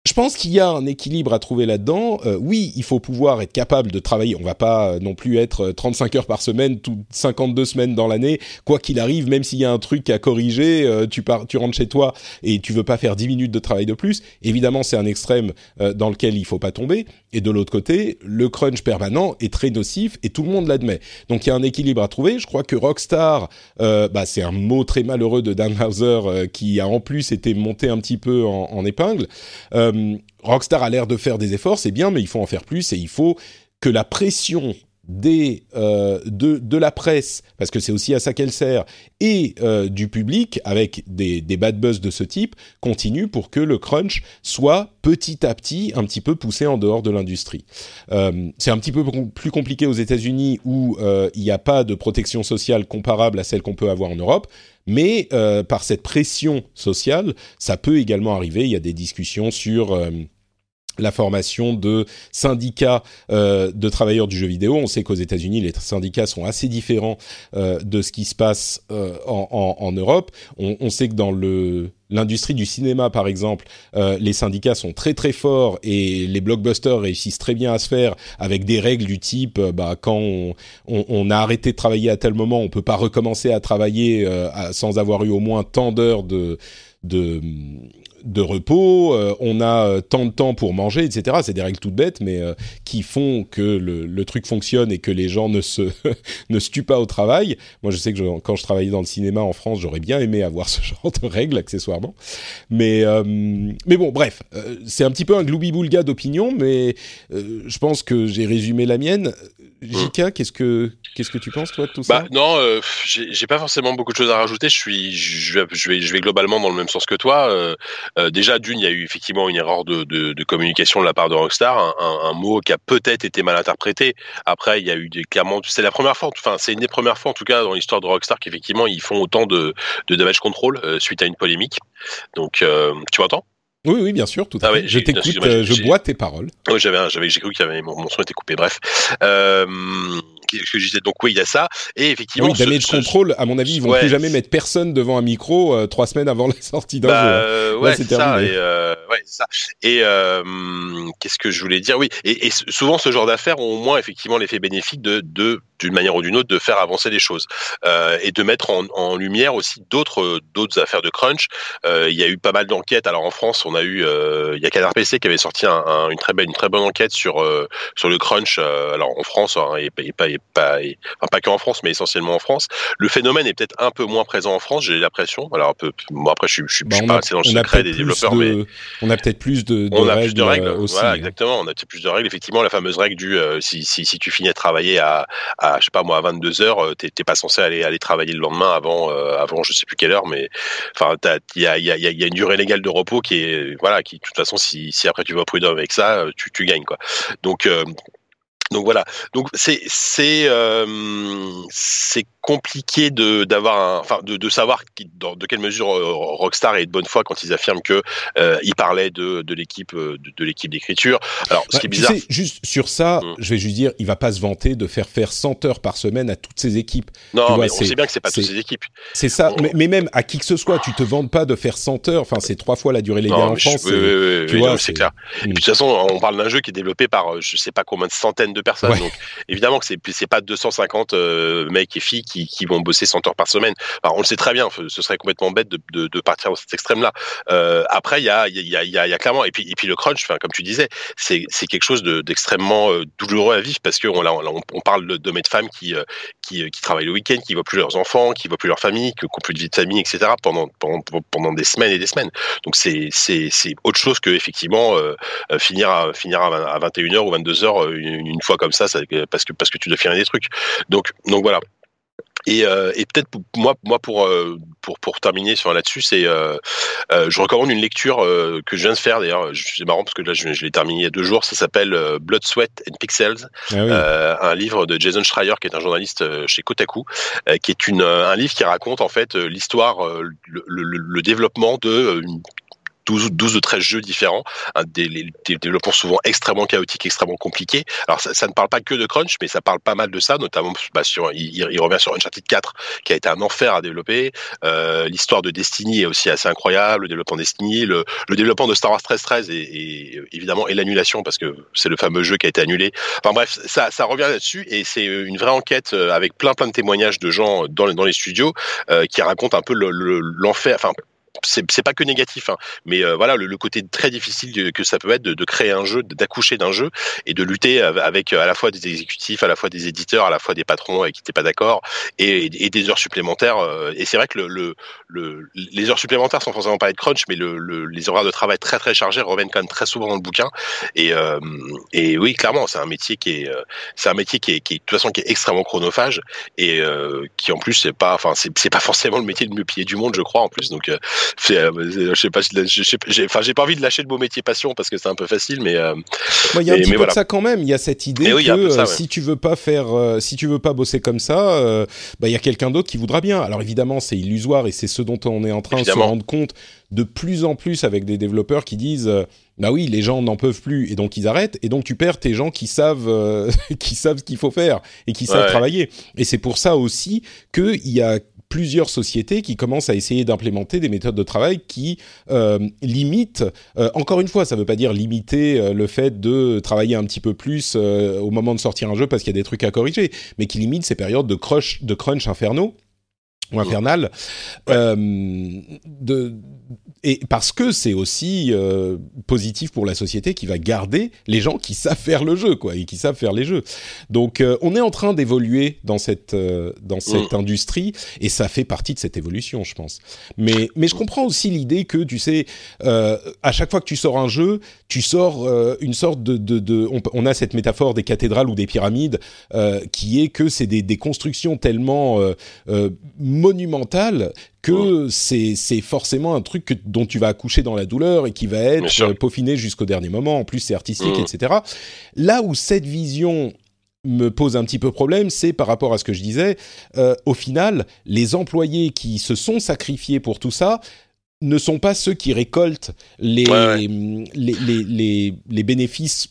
je pense qu'il y a un équilibre à trouver là-dedans. Euh, oui, il faut pouvoir être capable de travailler. On va pas euh, non plus être 35 euh, heures par semaine, toutes 52 semaines dans l'année, quoi qu'il arrive. Même s'il y a un truc à corriger, tu pars, tu rentres chez toi et tu veux pas faire 10 minutes de travail de plus. Évidemment, c'est un extrême dans lequel il faut pas tomber. Et de l'autre côté, le crunch permanent est très nocif et tout le monde l'admet. Donc il y a un équilibre à trouver. Je crois que Rockstar, bah, c'est un mot très malheureux de Dan Hauser qui a en plus été monté un petit peu en, en épingle. Euh, Rockstar a l'air de faire des efforts, c'est bien, mais il faut en faire plus et il faut que la pression euh, de, la presse, parce que c'est aussi à ça qu'elle sert, et euh, du public, avec des, des, bad buzz de ce type, continue pour que le crunch soit petit à petit un petit peu poussé en dehors de l'industrie. c'est un petit peu plus compliqué aux États-Unis où il n'y a pas de protection sociale comparable à celle qu'on peut avoir en Europe. Mais euh, par cette pression sociale, ça peut également arriver. Il y a des discussions sur euh, la formation de syndicats euh, de travailleurs du jeu vidéo. On sait qu'aux États-Unis, les syndicats sont assez différents euh, de ce qui se passe euh, en, en, en, Europe. On, on, sait que dans le l'industrie du cinéma, par exemple, euh, les syndicats sont très très forts et les blockbusters réussissent très bien à se faire avec des règles du type, euh, bah, quand on, on, on, a arrêté de travailler à tel moment, on peut pas recommencer à travailler sans avoir eu au moins tant d'heures de de de repos, on a tant de temps pour manger, etc. C'est des règles toutes bêtes, mais qui font que le, le, truc fonctionne et que les gens ne se ne se tuent pas au travail. Moi, je sais que je, quand je travaillais dans le cinéma en France, j'aurais bien aimé avoir ce genre de règles accessoirement. Mais mais bon, bref, c'est un petit peu un gloubi-boulga d'opinion, mais je pense que j'ai résumé la mienne. Jika, qu'est-ce que qu'est-ce que tu penses toi de tout bah, ça? Non, euh, j'ai pas forcément beaucoup de choses à rajouter. Je suis, je vais, je vais, je vais globalement dans le même sens que toi. Euh, euh, déjà, d'une, il y a eu effectivement une erreur de, de, de, communication de la part de Rockstar, un, un, un mot qui a peut-être été mal interprété. Après, il y a eu des clairement, c'est la première fois, enfin, c'est une des premières fois en tout cas dans l'histoire de Rockstar qu'effectivement ils font autant de, de damage control suite à une polémique. Donc, tu m'entends? Oui, oui, bien sûr, tout à ah fait. je t'écoute, euh, je bois tes paroles. Oui, j'avais, j'avais, j'ai cru que mon, mon son était coupé. Bref, euh, que je disais. Donc oui, il y a ça. Et effectivement, oui, damage control. À mon avis, ils vont plus jamais mettre personne devant un micro euh, trois semaines avant la sortie d'un bah, jeu. Ouais, c'est ça. Et, euh, ouais, ça. Et euh, qu'est-ce que je voulais dire? Oui. Et, et, souvent, ce genre d'affaires ont au moins effectivement l'effet bénéfique de, de d'une manière ou d'une autre, de faire avancer les choses euh, et de mettre en, en lumière aussi d'autres d'autres affaires de crunch. Il y a eu pas mal d'enquêtes. Alors en France, on a eu il y a Canard PC qui avait sorti un, un, une très belle une très bonne enquête sur sur le crunch. alors en France, hein, et, et, pas pas, enfin, pas que en France, mais essentiellement en France. Le phénomène est peut-être un peu moins présent en France, j'ai l'impression. Alors un peu, moi après, je suis, je suis, bah, pas assez dans le secret des développeurs, mais on a peut-être plus de, de on a règles, plus de règles. Aussi, voilà, hein. exactement. On a peut-être plus de règles. Effectivement, la fameuse règle du euh, si, si, si tu finis à travailler à, à je sais pas moi à 22 heures, euh, t'es pas censé aller aller travailler le lendemain avant euh, avant je sais plus quelle heure, mais enfin il y a y a, y a une durée légale de repos qui est voilà qui de toute façon si si après tu vas prud'homme avec ça, tu tu gagnes quoi. Donc donc voilà. Donc c'est c'est euh, c'est compliqué de d'avoir enfin de, de savoir qui, dans, de quelle mesure euh, Rockstar est de bonne foi quand ils affirment que euh, ils parlaient de de l'équipe de, de l'équipe d'écriture. Alors ce bah, qui est bizarre, sais, juste sur ça, mmh. je vais juste dire, il va pas se vanter de faire faire 100 heures par semaine à toutes ses équipes. Non, vois, mais on sait bien que c'est pas toutes ses équipes. C'est ça. Mais, mais, même à qui que ce soit, tu te vantes pas de faire 100 heures. Enfin, c'est trois fois la durée légale en France. Oui, oui, oui, tu vois, c'est clair. Mmh. Et puis de toute façon, on parle d'un jeu qui est développé par je sais pas combien de centaines de personnes. Ouais. Donc évidemment que c'est c'est pas 250 euh, mecs et filles qui, qui vont bosser 100 heures par semaine. Alors on le sait très bien, ce serait complètement bête de, de, de partir dans cet extrême-là. Euh, après, il y a, il y, a, y, a, y a clairement et puis et puis le crunch, enfin comme tu disais, c'est c'est quelque chose d'extrêmement de, douloureux à vivre parce que on, on, on parle de, de de femmes qui, euh, qui qui travaillent le week-end, qui voient plus leurs enfants, qui voient plus leur famille, qui ont plus de vie de famille, etc. pendant pendant pendant des semaines et des semaines. Donc c'est c'est c'est autre chose que effectivement euh, finir à finir à 21h ou 22h une, une fois comme ça, ça parce que parce que tu des trucs. Donc donc voilà. Et, euh, et peut-être moi, moi pour, euh, pour pour terminer sur là-dessus, c'est euh, euh, je recommande une lecture que je viens de faire d'ailleurs. C'est marrant parce que là je, je l'ai terminé il y a deux jours. Ça s'appelle Blood, Sweat and Pixels, ah oui. un livre de Jason Schreier qui est un journaliste chez Kotaku, qui est une un livre qui raconte en fait l'histoire, le, le, le, développement de une 12, 12 ou 13 jeux différents, des, des, développements souvent extrêmement chaotiques, extrêmement compliqués. Alors ça, ça, ne parle pas que de crunch, mais ça parle pas mal de ça, notamment bah, sur, il, il, revient sur Uncharted 4 qui a été un enfer à développer. Euh, L'histoire de Destiny est aussi assez incroyable, le développement de Destiny, le, le développement de Star Wars 13 13 et, et évidemment et l'annulation parce que c'est le fameux jeu qui a été annulé. Enfin bref, ça, ça revient là-dessus et c'est une vraie enquête euh, avec plein plein de témoignages de gens dans, dans les studios euh, qui racontent un peu l'enfer, le, enfin c'est pas que négatif, hein, mais euh, voilà le, le, côté très difficile que ça peut être de, de créer un jeu, d'accoucher d'un jeu et de lutter avec à la fois des exécutifs, à la fois des éditeurs, à la fois des patrons avec qui t'es pas d'accord et, et, des heures supplémentaires. Euh, et c'est vrai que le, le, les heures supplémentaires sont forcément pas être crunch, mais les horaires de travail très très chargés reviennent quand même très souvent dans le bouquin. Et, euh, et oui, clairement, c'est un métier qui est, euh, c'est un métier qui est, qui est, de toute façon qui est extrêmement chronophage et euh, qui en plus c'est pas, enfin c'est pas forcément le métier le mieux payé du monde, je crois en plus. Donc euh, je sais pas, j'ai, enfin, j'ai pas envie de lâcher le beau métier passion parce que c'est un peu facile, mais euh, il y a un petit peu voilà. de ça quand même. Il y a cette idée oui, que ça, ouais. si tu veux pas faire, euh, si tu veux pas bosser comme ça, euh, bah il y a quelqu'un d'autre qui voudra bien. Alors évidemment, c'est illusoire et c'est ce dont on est en train évidemment. de se rendre compte de plus en plus avec des développeurs qui disent bah oui, les gens n'en peuvent plus et donc ils arrêtent et donc tu perds tes gens qui savent euh, qui savent ce qu'il faut faire et qui savent travailler. Et c'est pour ça aussi qu'il y a plusieurs sociétés qui commencent à essayer d'implémenter des méthodes de travail qui euh, limitent, euh, encore une fois, ça ne veut pas dire limiter euh, le fait de travailler un petit peu plus au moment de sortir un jeu parce qu'il y a des trucs à corriger, mais qui limitent ces périodes de crunch, de crunch infernaux ou infernal, ouais. euh, de, et parce que c'est aussi euh, positif pour la société qui va garder les gens qui savent faire le jeu, quoi, et qui savent faire les jeux. Donc, euh, on est en train d'évoluer dans cette euh, dans cette Mm. industrie, et ça fait partie de cette évolution, je pense. Mais mais je comprends aussi l'idée que tu sais, à chaque fois que tu sors un jeu, tu sors une sorte de de, de on, on a cette métaphore des cathédrales ou des pyramides qui est que c'est des, des constructions tellement monumentales que c'est c'est forcément un truc que, dont tu vas accoucher dans la douleur et qui va être euh, peaufiné jusqu'au dernier moment. En plus, c'est artistique, Mhm. etc. Là où cette vision me pose un petit peu problème, c'est par rapport à ce que je disais. euh, au final, les employés qui se sont sacrifiés pour tout ça ne sont pas ceux qui récoltent les, Ouais, les, les, les, les bénéfices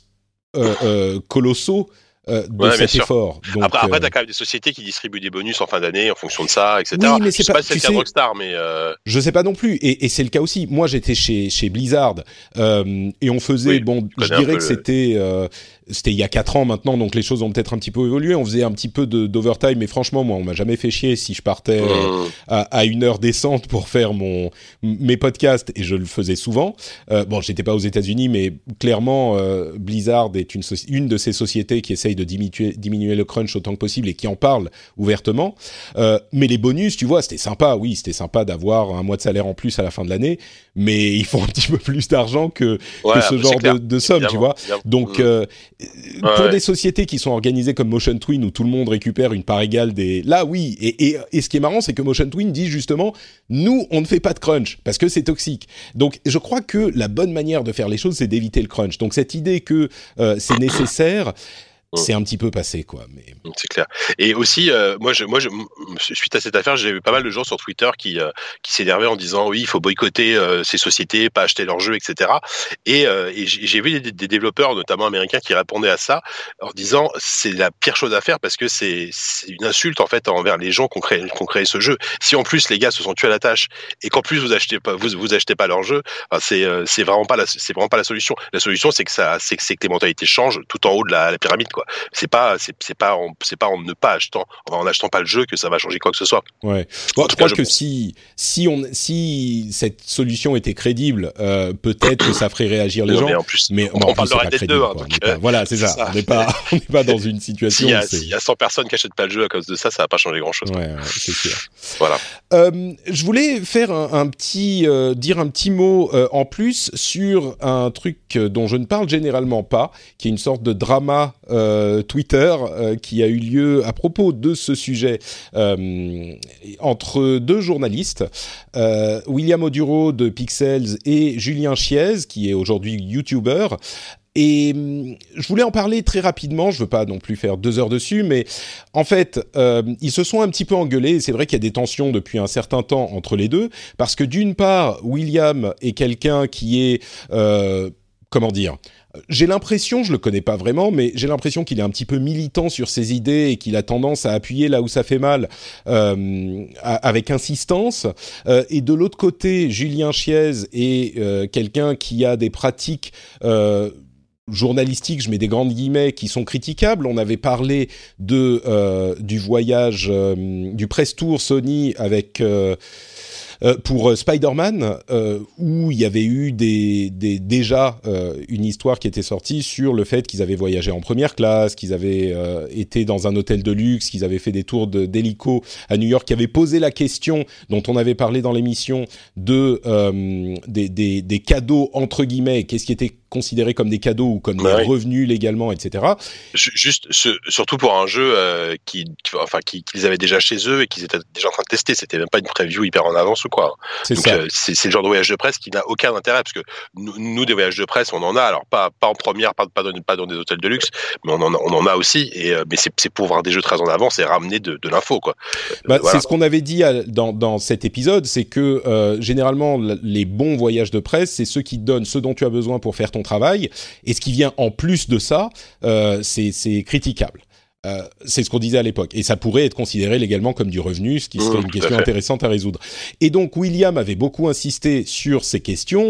euh, euh, colossaux euh, de Ouais, cet effort. Donc, après, après euh, t'as quand même des sociétés qui distribuent des bonus en fin d'année en fonction de ça, etc. Oui, mais Je c'est sais pas- si c'est tu le cas de sais- Rockstar, mais euh, Je sais pas non plus, et, et c'est le cas aussi. Moi, j'étais chez chez Blizzard euh, et on faisait Oui, bon, je dirais que le- c'était euh, c'était il y a quatre ans maintenant, donc les choses ont peut-être un petit peu évolué. On faisait un petit peu d'overtime, mais franchement, moi, on m'a jamais fait chier si je partais euh, hum, à, à une heure décente pour faire mon mes podcasts et je le faisais souvent. Euh, bon, j'étais pas aux États-Unis, mais clairement, euh, Blizzard est une une de ces sociétés qui essaye de diminuer diminuer le crunch autant que possible et qui en parle ouvertement. Euh, mais les bonus, tu vois, c'était sympa. Oui, c'était sympa d'avoir un mois de salaire en plus à la fin de l'année, mais ils font un petit peu plus d'argent que, ouais, que ce c'est genre de, de somme, tu vois. évidemment. Donc, Hum. Pour Ouais. des sociétés qui sont organisées comme Motion Twin, où tout le monde récupère une part égale des... Là, oui. Et, et, et ce qui est marrant, c'est que Motion Twin dit justement, nous, on ne fait pas de crunch, parce que c'est toxique. Donc, je crois que la bonne manière de faire les choses, c'est d'éviter le crunch. Donc, cette idée que euh, c'est nécessaire, c'est un petit peu passé, quoi. Mais... C'est clair. Et aussi, euh, moi, je, moi, je, suite à cette affaire, j'ai vu pas mal de gens sur Twitter qui, euh, qui s'énervaient en disant oui, il faut boycotter euh, ces sociétés, pas acheter leurs jeux, etc. Et, euh, et j'ai vu des, des développeurs, notamment américains, qui répondaient à ça en disant c'est la pire chose à faire parce que c'est une insulte en fait envers les gens qui ont créé, qui ont créé ce jeu. Si en plus les gars se sont tués à la tâche et qu'en plus vous achetez pas, vous, vous achetez pas leur jeu, enfin, c'est c'est vraiment pas c'est vraiment pas la solution. La solution, c'est que ça, c'est que, les mentalités changent tout en haut de la, la pyramide, quoi. C'est pas, c'est pas, en, c'est pas en ne pas achetant, en n'achetant pas le jeu que ça va changer quoi que ce soit. Ouais. Bon, En je cas, crois je que pense. si si on si cette solution était crédible, euh, peut-être que ça ferait réagir les Non, gens. mais en plus, Mais on, en on parle plus, de c'est Red pas Dead 2, crédible, hein, quoi. donc, On est pas- euh, voilà, c'est ça. ça. On n'est pas on n'est pas dans une situation. s'il y, a, c'est- s'il y a 100 personnes qui achètent pas le jeu à cause de ça, ça va pas changer grand chose. Ouais, ouais, c'est sûr. Voilà. Euh, je voulais faire un, un petit, euh, dire un petit mot en plus sur un truc dont je ne parle généralement pas, qui est une sorte de drama euh, Twitter euh, qui a eu lieu à propos de ce sujet euh, entre deux journalistes, euh, William Oduro de Pixels et Julien Chiez, qui est aujourd'hui YouTuber. Et hum, je voulais en parler très rapidement, je veux pas non plus faire deux heures dessus, mais en fait, euh, ils se sont un petit peu engueulés, c'est vrai qu'il y a des tensions depuis un certain temps entre les deux, parce que d'une part, William est quelqu'un qui est... euh, comment dire j'ai l'impression, je le connais pas vraiment, mais j'ai l'impression qu'il est un petit peu militant sur ses idées et qu'il a tendance à appuyer là où ça fait mal euh, avec insistance. Euh, et de l'autre côté, Julien Chiez est euh, quelqu'un qui a des pratiques euh, journalistiques, je mets des grandes guillemets, qui sont critiquables. On avait parlé de euh, du voyage euh, du press tour Sony avec euh, pour euh, Spider-Man, euh, où il y avait eu des, des, déjà euh, une histoire qui était sortie sur le fait qu'ils avaient voyagé en première classe, qu'ils avaient euh, été dans un hôtel de luxe, qu'ils avaient fait des tours de- d'hélico à New York, qui avaient posé la question dont on avait parlé dans l'émission de des, des, des cadeaux entre guillemets, qu'est-ce qui était considéré comme des cadeaux ou comme des oui. revenus légalement, etc. Ju- Juste, ce- surtout pour un jeu euh, qui, qui- enfin, qui- qu'ils avaient déjà chez eux et qu'ils étaient déjà en train de tester. C'était même pas une preview hyper en avance ou quoi. C'est ça. euh, c'est le genre de voyage de presse qui n'a aucun intérêt parce que nous, nous, des voyages de presse on en a alors pas pas en première pas, pas, dans, pas dans des hôtels de luxe mais on en a, on en a aussi et euh, mais c'est pour voir des jeux très en avance et ramener de, de l'info quoi. Bah, voilà. C'est ce qu'on avait dit à- dans, dans cet épisode, c'est que généralement les bons voyages de presse, c'est ceux qui donnent ce dont tu as besoin pour faire ton travail, et ce qui vient en plus de ça, euh, c'est critiquable. Euh, c'est ce qu'on disait à l'époque, et ça pourrait être considéré légalement comme du revenu, ce qui serait Mmh, une question intéressante à résoudre. Et donc William avait beaucoup insisté sur ces questions.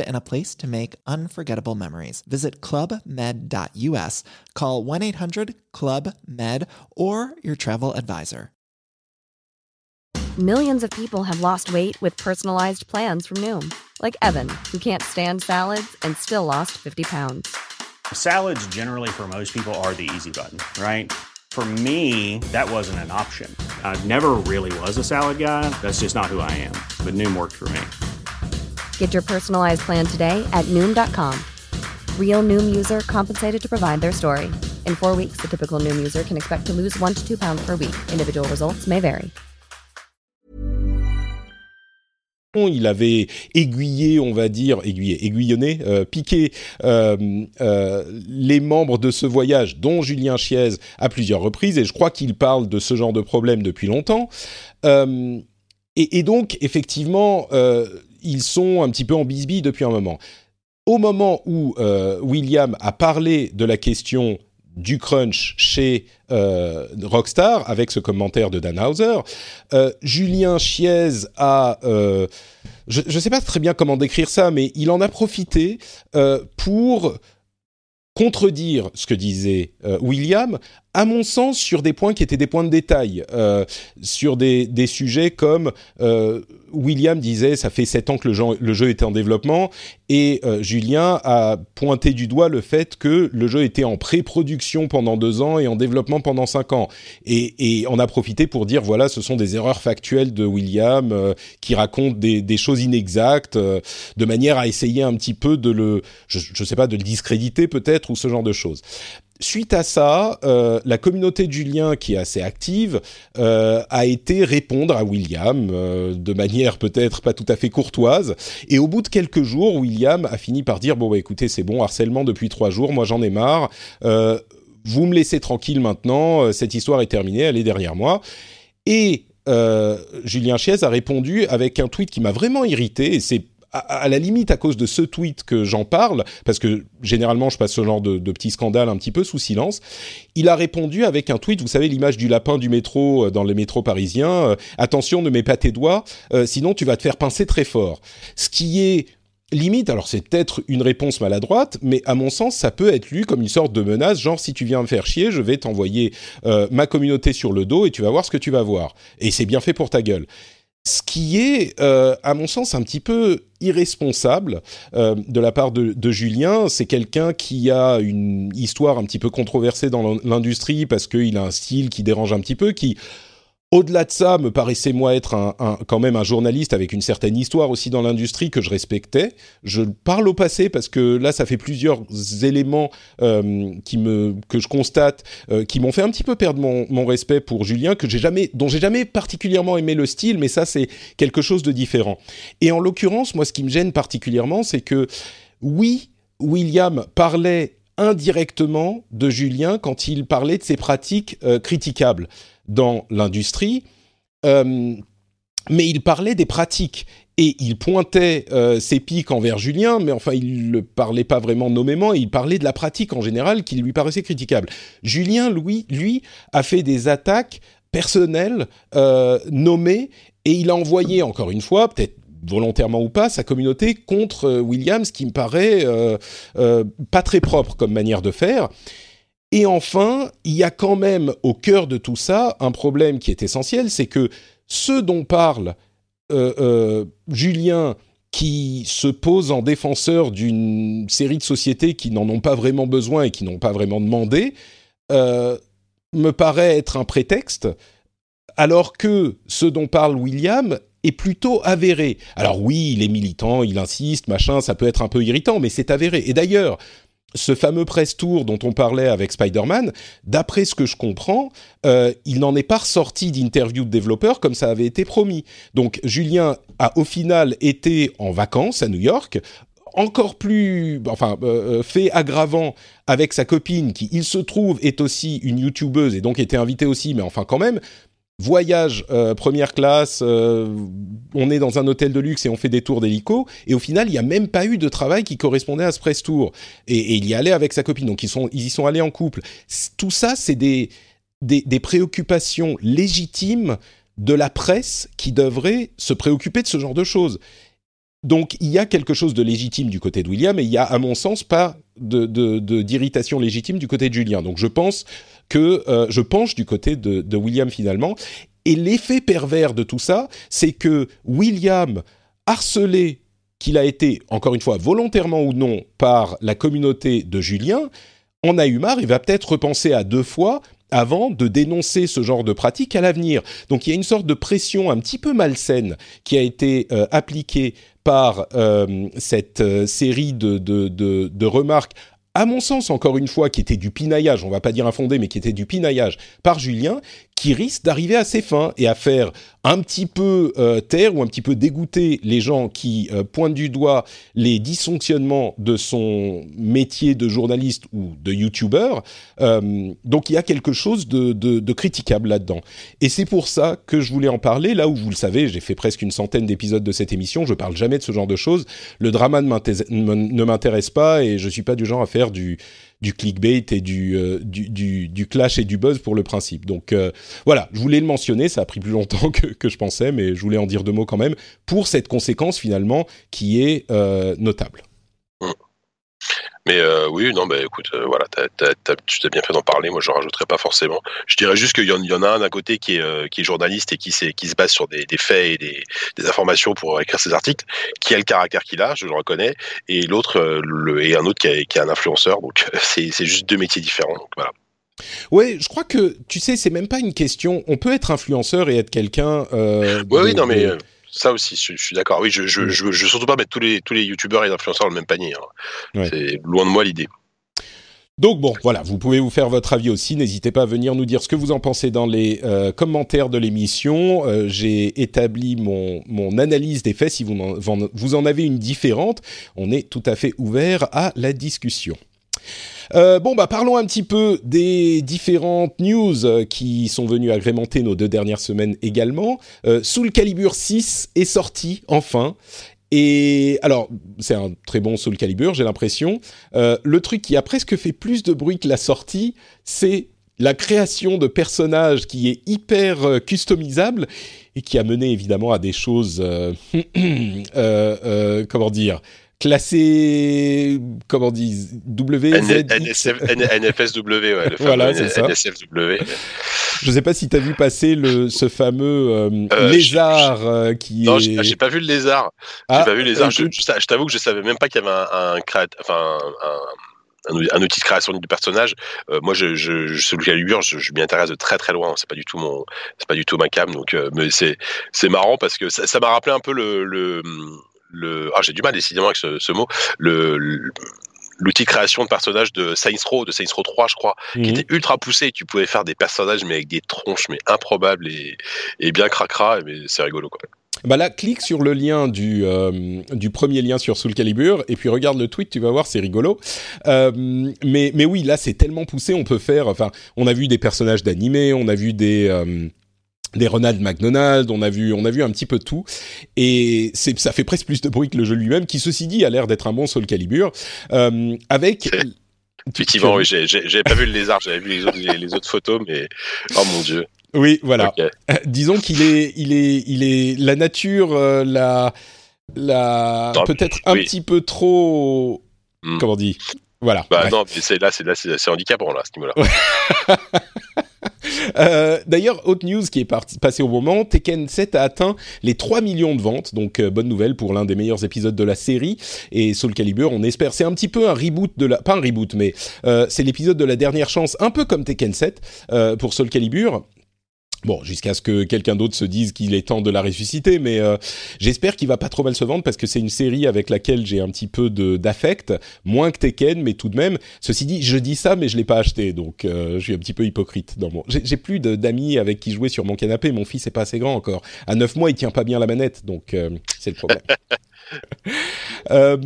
and a place to make unforgettable memories. Visit clubmed.us, call 1 800 Club Med, or your travel advisor. Millions of people have lost weight with personalized plans from Noom, like Evan, who can't stand salads and still lost 50 pounds. Salads, generally, for most people, are the easy button, right? For me, that wasn't an option. I never really was a salad guy. That's just not who I am. But Noom worked for me. Get your personalized plan today at Noom.com. Real Noom user compensated to provide their story. In four weeks, the typical Noom user can expect to lose one to two pounds per week. Individual results may vary. Il avait aiguillé, on va dire, aiguillé, aiguillonné, euh, piqué euh, euh, les membres de ce voyage, dont Julien Chiez, à plusieurs reprises, et je crois qu'il parle de ce genre de problème depuis longtemps. Euh, et, et, donc, effectivement, euh, ils sont un petit peu en bisbille depuis un moment. Au moment où euh, William a parlé de la question du crunch chez euh, Rockstar avec ce commentaire de Dan Hauser, euh, Julien Chiez a, je ne sais pas très bien comment décrire ça, mais il en a profité pour contredire ce que disait William, à mon sens, sur des points qui étaient des points de détail, euh, sur des, des, sujets comme euh, William disait, ça fait sept ans que le jeu, était en développement, et euh, Julien a pointé du doigt le fait que le jeu était en pré-production pendant deux ans et en développement pendant cinq ans. Et, et, on a profité pour dire, voilà, ce sont des erreurs factuelles de William euh, qui racontent des, des, choses inexactes, euh, de manière à essayer un petit peu de le, je, je sais pas, de le discréditer peut-être ou ce genre de choses suite à ça, euh, la communauté de Julien, qui est assez active, euh, a été répondre à William euh, de manière peut-être pas tout à fait courtoise. Et au bout de quelques jours, William a fini par dire bon bah écoutez c'est bon harcèlement depuis trois jours, moi j'en ai marre. Vous me laissez tranquille maintenant, cette histoire est terminée, elle est derrière moi. Et Julien Chiez a répondu avec un tweet qui m'a vraiment irrité. Et c'est à, la limite à cause de ce tweet que j'en parle, parce que généralement je passe ce genre de, petit scandale un petit peu sous silence, il a répondu avec un tweet, vous savez l'image du lapin du métro dans les métros parisiens, euh, attention ne mets pas tes doigts, euh, sinon tu vas te faire pincer très fort. Ce qui est limite, alors c'est peut-être une réponse maladroite, mais à mon sens, ça peut être lu comme une sorte de menace, genre si tu viens me faire chier, je vais t'envoyer euh, ma communauté sur le dos et tu vas voir ce que tu vas voir. Et c'est bien fait pour ta gueule ce qui est, euh, à mon sens, un petit peu irresponsable euh, de la part de, de Julien. C'est quelqu'un qui a une histoire un petit peu controversée dans l'industrie parce qu'il a un style qui dérange un petit peu, qui au-delà de ça, me paraissait moi être un, quand même un journaliste avec une certaine histoire aussi dans l'industrie que je respectais. Je parle au passé parce que là, ça fait plusieurs éléments euh, que je constate euh, qui m'ont fait un petit peu perdre mon, mon respect pour Julien, que j'ai jamais, dont j'ai jamais particulièrement aimé le style, mais ça c'est quelque chose de différent. Et en l'occurrence, moi, ce qui me gêne particulièrement, c'est que oui, William parlait indirectement de Julien quand il parlait de ses pratiques euh, critiquables dans l'industrie, euh, mais il parlait des pratiques et il pointait euh, ses pics envers Julien, mais enfin il ne parlait pas vraiment nommément, il parlait de la pratique en général qui lui paraissait critiquable. Julien, lui, lui a fait des attaques personnelles euh, nommées et il a envoyé encore une fois, peut-être volontairement ou pas, sa communauté contre Williams, qui me paraît pas très propre comme manière de faire. Et enfin, il y a quand même au cœur de tout ça un problème qui est essentiel, c'est que ce dont parle euh, euh, Julien, qui se pose en défenseur d'une série de sociétés qui n'en ont pas vraiment besoin et qui n'ont pas vraiment demandé, euh, me paraît être un prétexte, alors que ce dont parle William est plutôt avéré. Alors oui, il est militant, il insiste, machin, ça peut être un peu irritant, mais c'est avéré. Et d'ailleurs, ce fameux press tour dont on parlait avec Spider-Man, d'après ce que je comprends, euh, il n'en est pas ressorti d'interview de développeurs comme ça avait été promis. Donc Julien a au final été en vacances à New York encore plus, enfin, euh, fait aggravant avec sa copine qui, il se trouve, est aussi une youtubeuse et donc était invitée aussi, mais enfin quand même, voyage euh, première classe, euh, on est dans un hôtel de luxe et on fait des tours d'hélico, et au final, il n'y a même pas eu de travail qui correspondait à ce press tour. Et, il y allait avec sa copine, donc ils, ils y sont allés en couple. Tout ça, c'est des, préoccupations légitimes de la presse qui devrait se préoccuper de ce genre de choses. Donc il y a quelque chose de légitime du côté de William et il y a, à mon sens, pas d'irritation de, légitime du côté de Julien. Donc je pense que euh, je penche du côté de, William finalement. Et l'effet pervers de tout ça, c'est que William, harcelé qu'il a été, encore une fois, volontairement ou non, par la communauté de Julien, en a eu marre et va peut-être repenser à deux fois avant de dénoncer ce genre de pratique à l'avenir. Donc il y a une sorte de pression un petit peu malsaine qui a été euh, appliquée par euh, cette série de, de, de remarques à mon sens, encore une fois, qui était du pinaillage, on va pas dire infondé, mais qui était du pinaillage par Julien, qui risque d'arriver à ses fins et à faire un petit peu euh, taire ou un petit peu dégoûter les gens qui euh, pointent du doigt les dysfonctionnements de son métier de journaliste ou de youtubeur. Euh, donc il y a quelque chose de, de, de critiquable là-dedans. Et c'est pour ça que je voulais en parler, là où vous le savez, j'ai fait presque une centaine d'épisodes de cette émission, je parle jamais de ce genre de choses. Le drama ne m'intéresse pas et je suis pas du genre à faire du du clickbait et du, euh, du, du, du, clash et du buzz pour le principe. Donc euh, voilà, je voulais le mentionner, ça a pris plus longtemps que, que, je pensais, mais je voulais en dire deux mots quand même, pour cette conséquence finalement qui est euh, notable. Mais euh, oui, non, bah écoute, euh, voilà, t'as, t'as, t'as, tu t'es bien fait d'en parler. Moi, je rajouterai pas forcément. Je dirais juste qu'il y en, il y en a un d'un côté qui est, euh, qui est journaliste et qui, qui se base sur des, des faits et des, des, informations pour écrire ses articles, qui a le caractère qu'il a, je le reconnais, et l'autre, le, et un autre qui, est, qui est un influenceur. Donc, c'est, c'est juste deux métiers différents. Donc, voilà. Ouais, je crois que tu sais, c'est même pas une question. On peut être influenceur et être quelqu'un. Euh, de, oui, non, mais. Ça aussi, je, je suis d'accord. Oui, je, je, je, veux surtout pas mettre tous les, tous les youtubeurs et les influenceurs dans le même panier. Hein. Ouais. C'est loin de moi l'idée. Donc bon, voilà, vous pouvez vous faire votre avis aussi. N'hésitez pas à venir nous dire ce que vous en pensez dans les euh, commentaires de l'émission. Euh, J'ai établi mon, mon analyse des faits. Si vous en, vous en avez une différente, on est tout à fait ouvert à la discussion. Euh, bon, bah parlons un petit peu des différentes news euh, qui sont venues agrémenter nos deux dernières semaines également. Euh, Soul Calibur 6 est sorti enfin. Et alors, c'est un très bon Soul Calibur, j'ai l'impression. Le truc qui a presque fait plus de bruit que la sortie, c'est la création de personnages qui est hyper customisable et qui a mené évidemment à des choses, comment dire, classé, comment on dit, W, NSF, NFSW, ouais, le voilà, c'est ça. NSFW. Je sais pas si tu as vu passer le, ce fameux euh, euh, lézard euh, qui non, est... J'ai pas vu le lézard. J'ai ah, pas vu le lézard. Je, je t'avoue que je savais même pas qu'il y avait un, un, enfin, un, un, outil de création du personnage. Euh, moi, je, je, je sur le Calibur, je, je m'y intéresse de très très loin. C'est pas du tout mon, c'est pas du tout ma cam. Donc, euh, mais c'est c'est marrant parce que ça m'a rappelé un peu le, le le ah j'ai du mal décidément avec ce, ce mot le, le l'outil de création de personnages de Saints Row, de Saints Row 3, je crois, mmh. qui était ultra poussé. Tu pouvais faire des personnages, mais avec des tronches, mais improbables et, et bien cracra, mais c'est rigolo, quoi. Bah là, clique sur le lien du, euh, du premier lien sur Soul Calibur et puis regarde le tweet, tu vas voir, c'est rigolo. Euh, mais, mais oui, là, c'est tellement poussé, on peut faire. Enfin, on a vu des personnages d'animé, on a vu des. Euh, des Ronald McDonald, on a vu, on a vu un petit peu tout, et c'est, ça fait presque plus de bruit que le jeu lui-même, qui ceci dit a l'air d'être un bon Soul Calibur, euh, avec. Effectivement, oui, j'ai, j'avais pas vu le lézard, j'avais vu les autres, les, les autres photos, mais oh mon dieu. Oui, voilà. Okay. Euh, disons qu'il est, il est, il est la nature, euh, la, la, peut-être un petit peu trop, mm. comment on dit, voilà. Bah ouais. non, mais c'est là, c'est là, c'est, c'est handicapant là, à ce niveau-là. Euh, D'ailleurs, autre news qui est passée au moment, Tekken 7 a atteint les 3 millions de ventes, donc euh, bonne nouvelle pour l'un des meilleurs épisodes de la série. Et Soul Calibur, on espère, c'est un petit peu un reboot de la, pas un reboot, mais euh, c'est l'épisode de la dernière chance, un peu comme Tekken 7 euh, pour Soul Calibur. Bon, jusqu'à ce que quelqu'un d'autre se dise qu'il est temps de la ressusciter, mais euh, j'espère qu'il va pas trop mal se vendre parce que c'est une série avec laquelle j'ai un petit peu d'affect, moins que Tekken, mais tout de même. Ceci dit, je dis ça, mais je l'ai pas acheté, donc euh, je suis un petit peu hypocrite dans mon. J'ai plus d'amis avec qui jouer sur mon canapé. Mon fils est pas assez grand encore. À 9 mois, il tient pas bien la manette, donc euh, c'est le problème. Euh,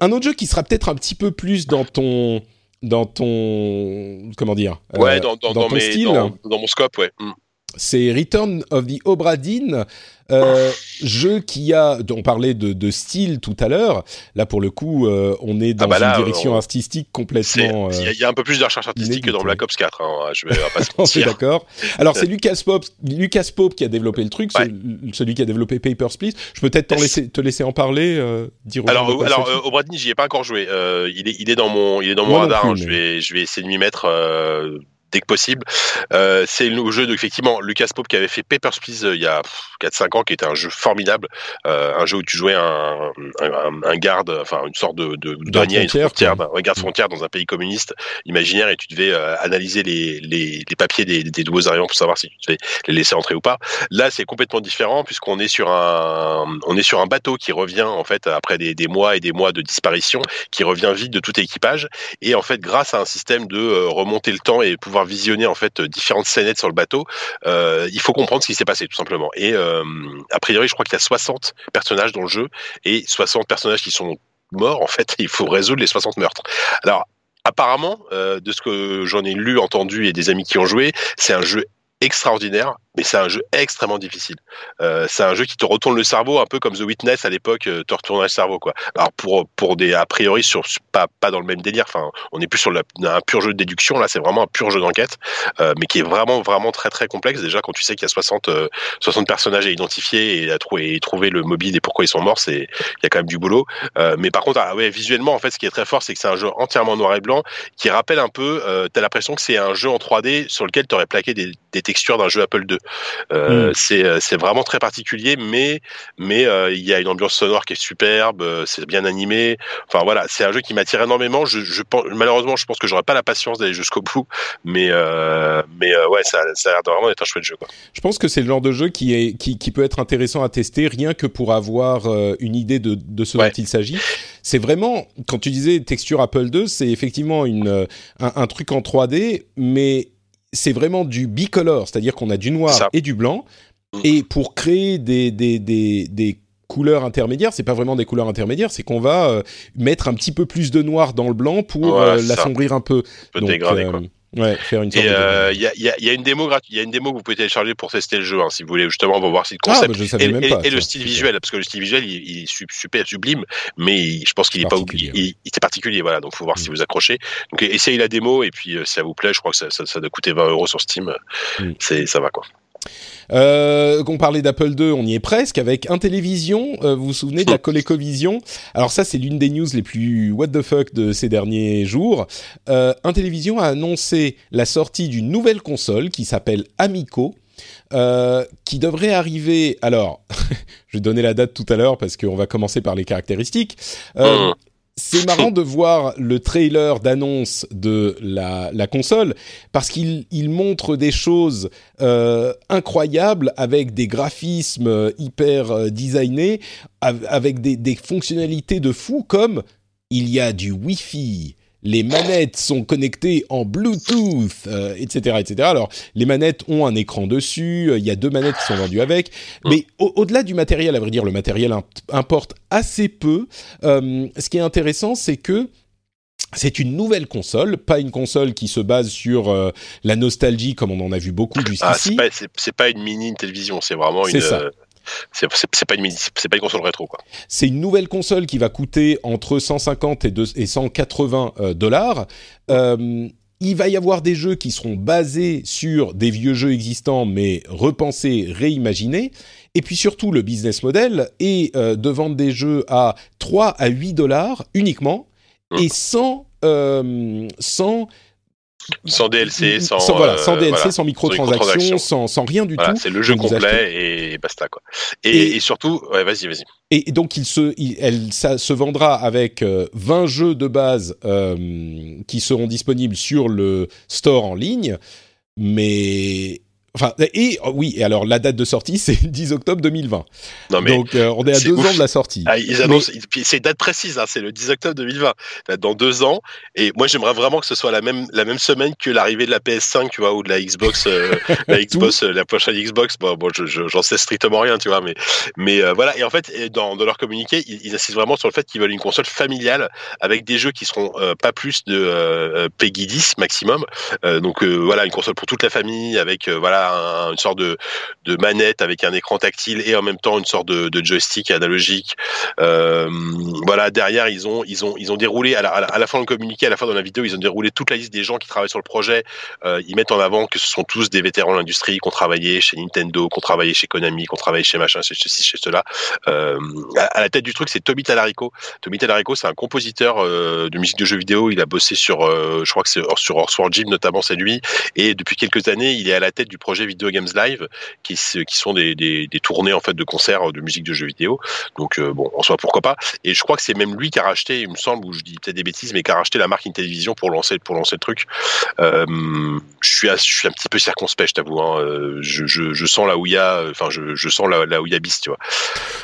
un autre jeu qui sera peut-être un petit peu plus dans ton dans ton comment dire Ouais, dans, dans, dans ton mes- style. dans- dans mon scope, ouais. Mm. C'est Return of the Obra Dinn, euh, jeu qui a, on parlait de, de style tout à l'heure. Là, pour le coup, euh, on est dans bah là, une direction on- artistique complètement. Il y, euh, a- il y a un peu plus de recherche artistique que dans Black Ops 4. Hein. Je vais pas se d'accord. Alors, c'est Lucas Pope, Lucas Pope qui a développé le truc, Ouais. ce- celui qui a développé Papers, Please. Je peux peut-être laisser, te laisser en parler, euh, dire Alors, alors j'y ai pas encore joué. Il est, il est dans mon, il est dans mon Moi radar. plus, hein. Je vais, je vais essayer de m'y mettre dès que possible. Euh, c'est le jeu de effectivement Lucas Pope qui avait fait Papers Please euh, il y a 4-5 ans, qui était un jeu formidable, euh, un jeu où tu jouais un, un, un- un garde, enfin une sorte de, de douanier une frontière, d'un- ouais, garde frontière dans un pays communiste imaginaire, et tu devais analyser les, les, les papiers des, des nouveaux arrivants pour savoir si tu devais les laisser entrer ou pas. Là, c'est complètement différent puisqu'on est sur un, on est sur un bateau qui revient en fait après des, des mois et des mois de disparition, qui revient vide de tout équipage. Et en fait, grâce à un système de remonter le temps et pouvoir visionner en fait différentes scénettes sur le bateau, euh, il faut comprendre ce qui s'est passé tout simplement. Et euh, a priori, je crois qu'il y a 60 personnages dans le jeu et 60 personnages qui sont morts. En fait, il faut résoudre les 60 meurtres. Alors. Apparemment, euh, de ce que j'en ai lu, entendu et des amis qui ont joué, c'est un jeu extraordinaire, mais c'est un jeu extrêmement difficile. Euh, c'est un jeu qui te retourne le cerveau, un peu comme The Witness à l'époque euh, te retournait le cerveau, quoi. Alors pour pour des a priori sur pas pas dans le même délire. Enfin, on est plus sur un pur jeu de déduction. Là, c'est vraiment un pur jeu d'enquête, euh, mais qui est vraiment vraiment très très complexe. Déjà, quand tu sais qu'il y a 60 euh, 60 personnages à identifier et à trouver le mobile et pourquoi ils sont morts, il y a quand même du boulot. Euh, mais par contre, ah ouais, visuellement, en fait, ce qui est très fort, c'est que c'est un jeu entièrement noir et blanc qui rappelle un peu. Euh, T'as l'impression que c'est un jeu en 3D sur lequel tu aurais plaqué des, des textures d'un jeu Apple II. Euh, Mm. C'est euh, c'est vraiment très particulier, mais mais euh, il y a une ambiance sonore qui est superbe, c'est bien animé. Enfin voilà, c'est un jeu qui m'attire énormément. Je, je pense, malheureusement, je pense que j'aurais pas la patience d'aller jusqu'au bout, mais euh, mais ouais, ça, ça a l'air vraiment être un chouette jeu. Quoi. Je pense que c'est le genre de jeu qui, est, qui, qui peut être intéressant à tester rien que pour avoir une idée de, de ce Ouais. dont il s'agit. C'est vraiment, quand tu disais texture Apple II, c'est effectivement une, un, un truc en 3D, mais c'est vraiment du bicolor, c'est-à-dire qu'on a du noir Ça. et du blanc. Mm. Et pour créer des, des, des, des couleurs intermédiaires, c'est pas vraiment des couleurs intermédiaires, c'est qu'on va euh, mettre un petit peu plus de noir dans le blanc pour Voilà, euh, l'assombrir un peu. Donc, quoi. Ouais, faire une sorte Et de euh, il y, a, il y, a, il y a une démo gratuite, il y a une démo que vous pouvez télécharger pour tester le jeu, hein, si vous voulez justement, voir si le Ah, concept bah, savais et, même et- pas. et le style visuel, parce que le style visuel, il, il est su- super sublime, mais il- je pense qu'il est pas oublié. Il, il est particulier, voilà. Donc, faut voir si vous accrochez. Donc, essayez la démo et puis euh, si ça vous plaît, je crois que ça, ça, ça doit coûter 20 euros sur Steam. Mm. C'est, ça va quoi. Euh, qu'on parlait d'Apple II, on y est presque avec Intellivision. Euh, vous vous souvenez de la ColecoVision? Alors ça, c'est l'une des news les plus what the fuck de ces derniers jours. Euh, Intellivision a annoncé la sortie d'une nouvelle console qui s'appelle Amico. euh, qui devrait arriver. Alors, je vais donner la date tout à l'heure parce qu'on va commencer par les caractéristiques. Euh, Mm. C'est marrant de voir le trailer d'annonce de la, la console parce qu'il il montre des choses euh, incroyables avec des graphismes euh, hyper euh, designés, av- avec des, des fonctionnalités de fou comme il y a du Wi-Fi. Les manettes sont connectées en Bluetooth, euh, etc., etc. Alors, les manettes ont un écran dessus. euh, Il y a deux manettes qui sont vendues avec. Mais au- au-delà du matériel, à vrai dire, le matériel imp- importe assez peu. Euh, ce qui est intéressant, c'est que c'est une nouvelle console, pas une console qui se base sur euh, la nostalgie comme on en a vu beaucoup Ah, jusqu'ici. c'est pas, c'est, c'est pas une mini télévision, c'est vraiment C'est une. ça. euh, c'est, pas une c'est pas une console rétro quoi. C'est une nouvelle console qui va coûter entre 150 et, deux- et 180 euh, dollars. Euh, il va y avoir des jeux qui seront basés sur des vieux jeux existants, mais repensés, réimaginés. Et puis surtout, le business model est euh, de vendre des jeux à 3 à 8 dollars uniquement, et sans, euh, sans Sans DLC, sans. voilà, euh, sans DLC, voilà. sans microtransactions, microtransactions. sans, sans rien du Voilà, tout. c'est le jeu complet et basta quoi. Et, Et- et surtout, ouais, vas-y, vas-y. Et donc, il se, il- elle, ça se vendra avec euh, 20 jeux de base euh, qui seront disponibles sur le store en ligne. Mais Enfin, et oh, oui, et alors la date de sortie, c'est 10 octobre 2020. Non, mais Donc, euh, on est à deux ouf. ans de la sortie. Ah, ils annoncent, puis c'est date précise, hein, c'est le 10 octobre 2020, Là, dans deux ans. Et moi, j'aimerais vraiment que ce soit la même, la même semaine que l'arrivée de la PS5, tu vois, ou de la Xbox, euh, la Xbox, euh, la prochaine Xbox. Bon, bon, je- je- j'en sais strictement rien, tu vois, mais, mais voilà. Et en fait, dans, dans leur communiqué, ils, ils insistent vraiment sur le fait qu'ils veulent une console familiale avec des jeux qui seront pas plus de Peggy 10 maximum. Donc voilà, une console pour toute la famille avec euh, une sorte de, manette avec un écran tactile et en même temps une sorte de, joystick analogique. Euh, voilà, derrière ils ont ils ont ils ont déroulé à la, à la, à la communiqué, à la fin de la vidéo, ils ont déroulé toute la liste des gens qui travaillent sur le projet. Euh, ils mettent en avant que ce sont tous des vétérans de l'industrie, qui ont travaillé chez Nintendo, qui ont travaillé chez Konami, qui ont travaillé chez machin, chez ceci, chez cela. Euh, à, la tête du truc, c'est Tommy Talarico. Tommy Talarico, c'est un compositeur de musique de jeux vidéo. Il a bossé sur, je crois que c'est sur Earthworm Jim notamment, c'est lui. Et depuis quelques années, il est à la tête du projet Video Games Live, qui, qui sont des, des, des tournées en fait de concerts de musique de jeux vidéo. Donc euh, bon, en soi pourquoi pas. Et je crois que c'est même lui qui a racheté, il me semble, ou je dis peut-être des bêtises, mais qui a racheté la marque Intellivision pour lancer pour lancer le truc. Euh, je suis à- je suis un petit peu circonspect, je t'avoue. Hein. Euh, Je, je, je sens là où il y a, enfin je, je sens là, là où il y a bis, tu vois.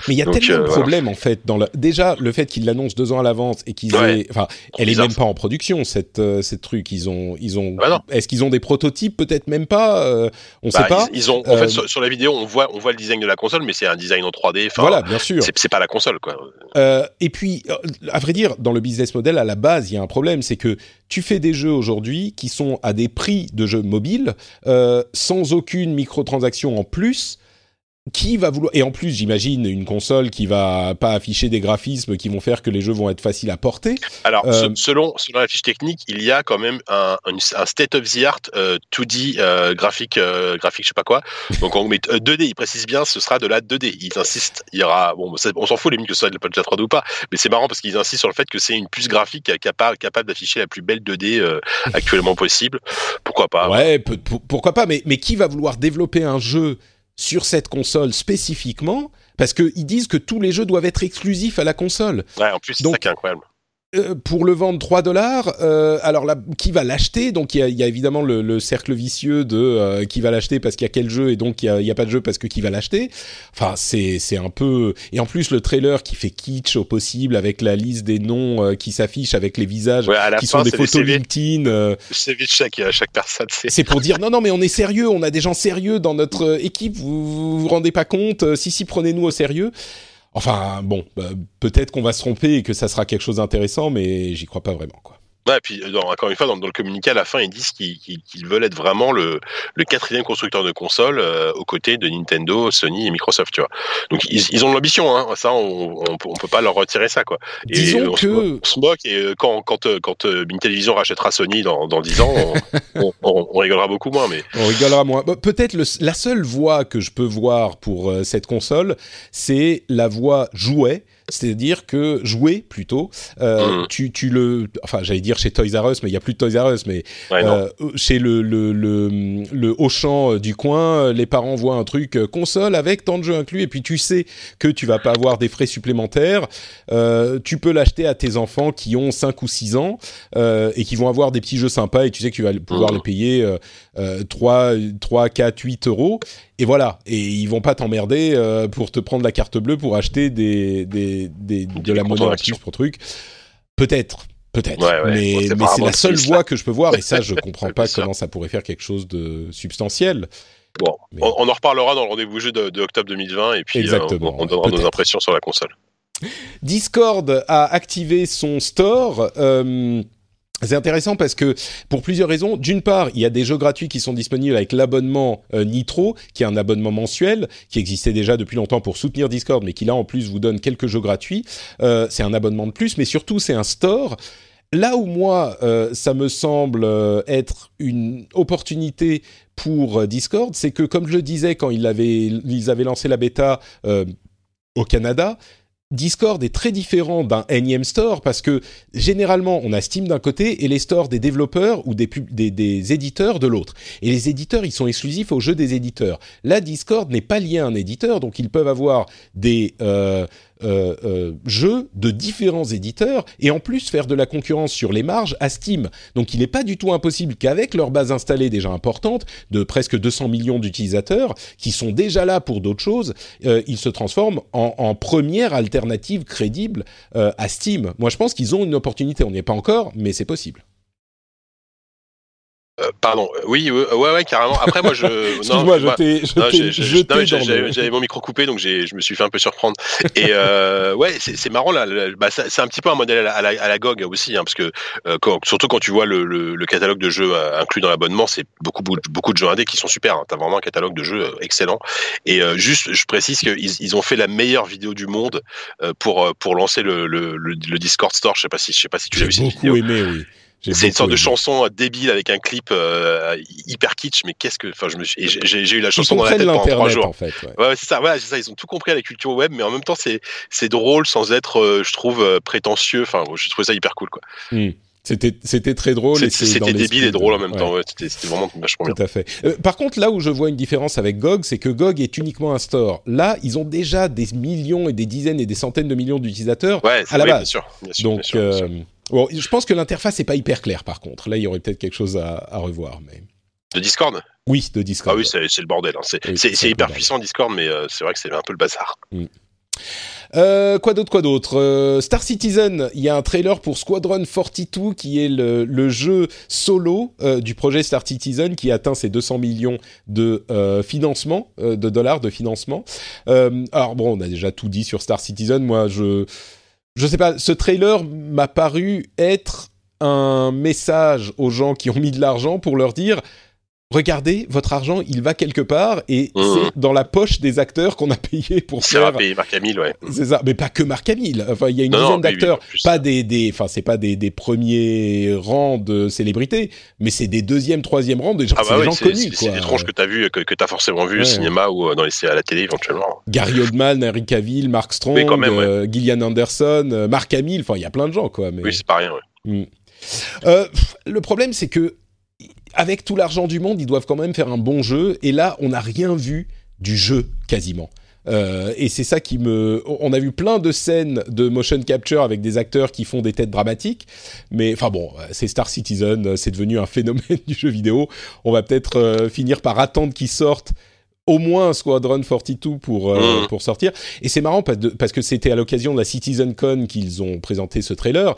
Mais il y a Donc, tellement de voilà. problèmes en fait dans la... déjà le fait qu'ils l'annoncent deux ans à l'avance et qu'ils Ouais. aient, enfin, elle est même pas en production cette cette truc. Ils ont ils ont. Ah bah. Est-ce qu'ils ont des prototypes? Peut-être même pas. euh, on Bah, sait pas. Ils, ils ont, en Euh, fait, sur, sur la vidéo, on voit, on voit le design de la console, mais c'est un design en 3D. Enfin, voilà, bien sûr. c'est pas la console, quoi. Euh, et puis, euh, à vrai dire, dans le business model, à la base, il y a un problème, c'est que tu fais des jeux aujourd'hui qui sont à des prix de jeux mobiles, euh, sans aucune microtransaction en plus. Qui va vouloir et en plus j'imagine une console qui va pas afficher des graphismes qui vont faire que les jeux vont être faciles à porter. Alors, Euh, se- selon, selon la fiche technique, il y a quand même un, un, state of the art euh, 2D euh, graphique, euh, graphique, je sais pas quoi. Donc, on met euh, 2D. Il précise bien, ce sera de la 2D. Ils insistent. Il y aura, bon, on s'en fout les que ce soit de la 3D ou pas, mais c'est marrant parce qu'ils insistent sur le fait que c'est une puce graphique capable, capable d'afficher la plus belle 2D euh, actuellement possible. Pourquoi pas? Ouais, pourquoi pas, mais, mais qui va vouloir développer un jeu sur cette console spécifiquement Parce qu'ils disent que tous les jeux doivent être exclusifs à la console. Ouais, en plus, c'est Donc- ça qui est incroyable. Euh, pour le vendre 3 dollars, euh, alors là, qui va l'acheter? Donc il y a, il y a évidemment le, le cercle vicieux de euh, qui va l'acheter parce qu'il y a quel jeu et donc il y a, pas de jeu parce que qui va l'acheter. Enfin c'est c'est un peu et en plus le trailer qui fait kitsch au possible avec la liste des noms euh, qui s'affichent avec les visages Ouais, à la qui fin, sont des c'est photos CV, LinkedIn. euh, CV de chaque, chaque personne. C'est c'est pour dire non non mais on est sérieux, on a des gens sérieux dans notre équipe, vous vous, vous rendez pas compte Si si prenez-nous au sérieux. Enfin bon, bah, peut-être qu'on va se tromper et que ça sera quelque chose d'intéressant, mais j'y crois pas vraiment quoi. Ouais, et puis dans- encore une fois, dans, dans le communiqué à la fin, ils disent qu'ils veulent être vraiment le, le quatrième constructeur de consoles euh, aux côtés de Nintendo, Sony et Microsoft, tu vois. Donc ils, ils ont de l'ambition, hein. Ça, on, on, peut- on peut pas leur retirer ça, quoi. Et Disons on, que- se moque, on se moque et euh, quand quand euh, quand euh, Intellivision rachètera Sony dans dans 10 ans, on, rigolera beaucoup moins, mais On rigolera moins. Bah, Peut-être la seule voie que je peux voir pour euh, cette console, c'est la voie jouet. C'est-à-dire que jouer plutôt, euh, Mhm. tu, tu le, enfin j'allais dire chez Toys R Us, mais il y a plus de Toys R Us, mais ouais, euh, chez le le le, le Auchan euh, du coin, euh, les parents voient un truc euh, console avec tant de jeux inclus, et puis tu sais que tu vas pas avoir des frais supplémentaires. Euh, tu peux l'acheter à tes enfants qui ont 5 ou 6 ans euh, et qui vont avoir des petits jeux sympas, et tu sais que tu vas pouvoir Mhm. les payer euh, euh, 3, 3, 4, 8 euros. Et voilà, et ils vont pas t'emmerder euh, pour te prendre la carte bleue pour acheter des, des, des- de la monnaie en plus pour truc. Peut-être, peut-être. Ouais, ouais. Mais, Bon, c'est mais la le seule voie que je peux voir, et ça, je comprends pas comment ça pourrait faire quelque chose de substantiel. Bon, Mais- on, on en reparlera dans le rendez-vous jeu de, de octobre 2020 et puis euh, Exactement, on, on donnera nos impressions sur la console. Discord a activé son store. euh, c'est intéressant parce que pour plusieurs raisons. D'une part, il y a des jeux gratuits qui sont disponibles avec l'abonnement euh, Nitro, qui est un abonnement mensuel, qui existait déjà depuis longtemps pour soutenir Discord, mais qui là en plus vous donne quelques jeux gratuits. Euh, c'est un abonnement de plus, mais surtout c'est un store. Là où moi, euh, ça me semble être une opportunité pour Discord, c'est que comme je le disais quand ils avaient, lancé la bêta au Canada, Discord est très différent d'un énième store parce que généralement on a Steam d'un côté et les stores des développeurs ou des, éditeurs de l'autre. Et les éditeurs, ils sont exclusifs aux jeux des éditeurs. Là, Discord n'est pas lié à un éditeur, donc ils peuvent avoir des, euh, euh, euh, jeux de différents éditeurs et en plus faire de la concurrence sur les marges à Steam. Donc il n'est pas du tout impossible qu'avec leur base installée déjà importante de presque 200 millions d'utilisateurs qui sont déjà là pour d'autres choses, euh, ils se transforment en, en première alternative crédible euh, à Steam. Moi je pense qu'ils ont une opportunité, on n'y est pas encore, mais c'est possible. Euh, pardon, euh, oui, euh, ouais, ouais, carrément. Après, moi, je. Excuse-moi, je moi- t'ai je non, dans j'avais mon micro coupé, donc j'ai- je me suis fait un peu surprendre. Et euh, ouais, c'est marrant là. bah, c'est un petit peu un modèle à la, à la, à la GOG aussi, hein, parce que euh, quand- surtout quand tu vois le, le, le catalogue de jeux inclus dans l'abonnement, c'est beaucoup, beaucoup de jeux indés qui sont super. Hein. T'as vraiment un catalogue de jeux excellent. Et euh, juste, je précise qu'ils ils ont fait la meilleure vidéo du monde pour pour lancer le, le, le, Discord Store. Je sais pas si je sais pas si tu l'as vu cette vidéo. beaucoup aimé, oui. C'est une sorte de chanson euh, débile avec un clip euh, hyper kitsch, mais qu'est-ce que, enfin, je me suis, j'ai eu la chanson dans la tête pendant trois jours. en fait. ouais. Ouais, c'est ça, voilà, c'est ça. Ils ont tout compris à la culture web, mais en même temps, c'est c'est drôle sans être, euh, je trouve, prétentieux. Enfin, je trouve ça hyper cool, quoi. C'était c'était très drôle. C'était débile et drôle en même ouais. temps. Ouais, c'était vraiment vachement bien. Tout à fait. Euh, par contre, là où je vois une différence avec GOG, c'est que GOG est uniquement un store. Là, ils ont déjà des millions et des dizaines et des centaines de millions d'utilisateurs. Ouais, à la oui, base. bien sûr, bien sûr, Donc, bien sûr, bien sûr. Bon, je pense que l'interface n'est pas hyper claire. Par contre, là, il y aurait peut-être quelque chose à, à revoir. Mais de Discord. oui, de Discord. Ah oui, c'est le bordel. Hein. C'est Oui, hyper puissant Discord, mais euh, c'est vrai que c'est un peu le bazar. Euh, quoi d'autre, quoi d'autre? Euh, Star Citizen, il y a un trailer pour Squadron 42 qui est le, le jeu solo euh, du projet Star Citizen qui atteint ses 200 millions de financement, de dollars de financement. Alors bon, on a déjà tout dit sur Star Citizen. Moi, je je sais pas, ce trailer m'a paru être un message aux gens qui ont mis de l'argent pour leur dire regardez, votre argent, il va quelque part et Mmh. c'est dans la poche des acteurs qu'on a payé pour C'est faire un pays Marc Hamill, ouais. c'est ça, mais pas que Marc Hamill. Enfin, il y a une Non, dizaine oui, oui, d'acteurs, plus. pas des, des, enfin, c'est pas des, des premiers rangs de célébrités, mais c'est des deuxième, troisième rangs, des gens, Ah c'est bah des oui, gens connus, c'est- des tronches que t'as vu, que, que t'as forcément vu Ouais. au cinéma ou euh, dans les à la télé éventuellement. Gary Oldman, Henry Cavill, Mark Strong, Oui, quand même, ouais. euh, Gillian Anderson, euh, Mark Hamill, enfin, il y a plein de gens, quoi. Mais... Oui, c'est pas rien. Ouais. Mm. Euh, le problème, c'est que avec tout l'argent du monde, ils doivent quand même faire un bon jeu. Et là, on n'a rien vu du jeu quasiment. Euh, et c'est ça qui me. On a vu plein de scènes de motion capture avec des acteurs qui font des têtes dramatiques, mais enfin bon, c'est Star Citizen, c'est devenu un phénomène du jeu vidéo. On va peut-être euh, finir par attendre qu'ils sortent au moins Squadron 42 pour euh, Mhm. pour sortir. Et c'est marrant parce que c'était à l'occasion de la CitizenCon qu'ils ont présenté ce trailer.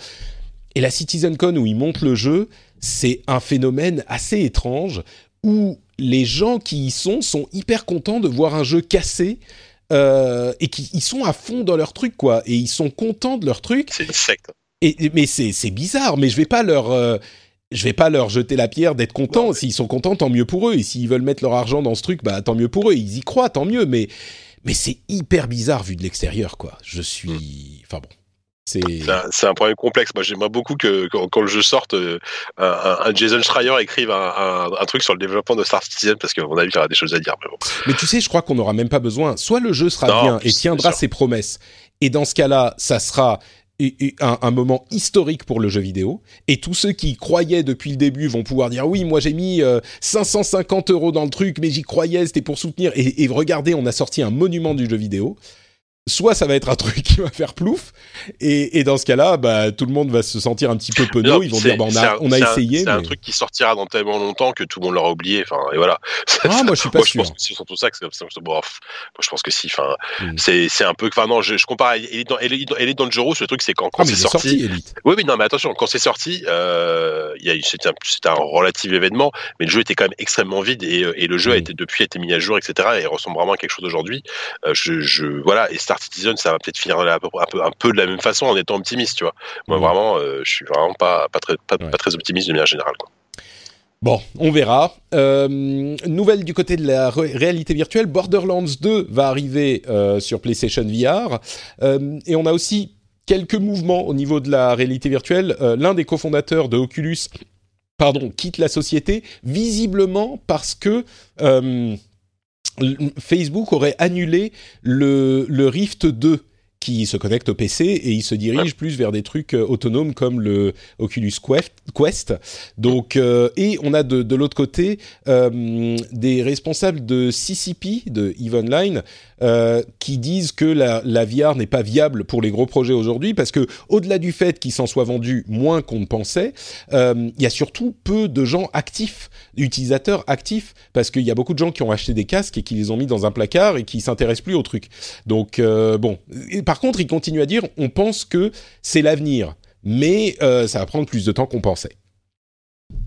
Et la CitizenCon où ils montent le jeu, c'est un phénomène assez étrange où les gens qui y sont sont hyper contents de voir un jeu cassé euh, et qui ils sont à fond dans leur truc quoi. Et ils sont contents de leur truc. C'est et, et- mais c'est bizarre mais je vais pas leur euh, je vais pas leur jeter la pierre d'être contents. S'ils sont contents tant mieux pour eux. Et s'ils veulent mettre leur argent dans ce truc bah tant mieux pour eux. Ils y croient tant mieux. Mais mais c'est hyper bizarre vu de l'extérieur quoi. Je suis enfin bon c'est un, problème complexe. Moi, j'aimerais beaucoup que quand, quand le jeu sorte, euh, un, un Jason Schreier écrive un, truc sur le développement de Star Citizen parce qu'à mon avis, il y aura des choses à dire. Mais bon. Mais tu sais, je crois qu'on n'aura même pas besoin. Soit le jeu sera Non, bien et tiendra ses promesses, et dans ce cas-là, ça sera un, un moment historique pour le jeu vidéo. Et tous ceux qui y croyaient depuis le début vont pouvoir dire oui, moi j'ai mis euh, 550 euros dans le truc, mais j'y croyais, c'était pour soutenir. Et, et regardez, on a sorti un monument du jeu vidéo. Soit ça va être un truc qui va faire plouf, et, et dans ce cas-là, bah, tout le monde va se sentir un petit peu penaud. Non, Ils vont dire bah, on a, un- on a c'est un- essayé. C'est un truc qui sortira dans tellement longtemps que tout le monde l'aura oublié. Enfin, et voilà. Ah, moi je suis pas Moi, je sûr. pense que c'est surtout ça que c'est. Bon, moi, je pense que si. Enfin, Mm. c'est c'est un peu. Enfin, non, je, je compare. Elle est dans, elle est dans, elle est dans le Jero. Le truc, c'est quand, quand Ah, c'est sorti. sorti, Elite. Oui, mais non, mais attention, quand c'est sorti, euh, c'était un, un relatif événement, mais le jeu était quand même extrêmement vide et, et le jeu a Mm. été depuis a été mis à jour, etc. Et il ressemble vraiment à quelque chose d'aujourd'hui. Euh, je, je, voilà, et Star Citizen, ça va peut-être finir un, peu, un, peu, un peu de la même façon en étant optimiste, tu vois. Moi, Mm. vraiment, euh, je suis vraiment pas, pas, très, pas, Ouais. pas très optimiste de manière générale. Quoi. Bon, on verra. Euh, nouvelle du côté de la ré- réalité virtuelle, Borderlands 2 va arriver euh, sur PlayStation VR. Euh, et on a aussi quelques mouvements au niveau de la réalité virtuelle. L'un des cofondateurs de Oculus, pardon, quitte la société, visiblement parce que Facebook aurait annulé le, Rift 2 qui se connectent au PC et ils se dirigent plus vers des trucs euh, autonomes comme le Oculus Quest. Donc, euh, et on a de, de l'autre côté euh, des responsables de CCP, de Eve euh, qui disent que la, la VR n'est pas viable pour les gros projets aujourd'hui parce que au-delà du fait qu'il s'en soit vendu moins qu'on ne pensait, euh, il y a surtout peu de gens actifs, utilisateurs actifs, parce qu'il y a beaucoup de gens qui ont acheté des casques et qui les ont mis dans un placard et qui s'intéressent plus au truc. Donc euh, bon, par contre, ils continuent à dire, on pense que c'est l'avenir, mais euh, ça va prendre plus de temps qu'on pensait.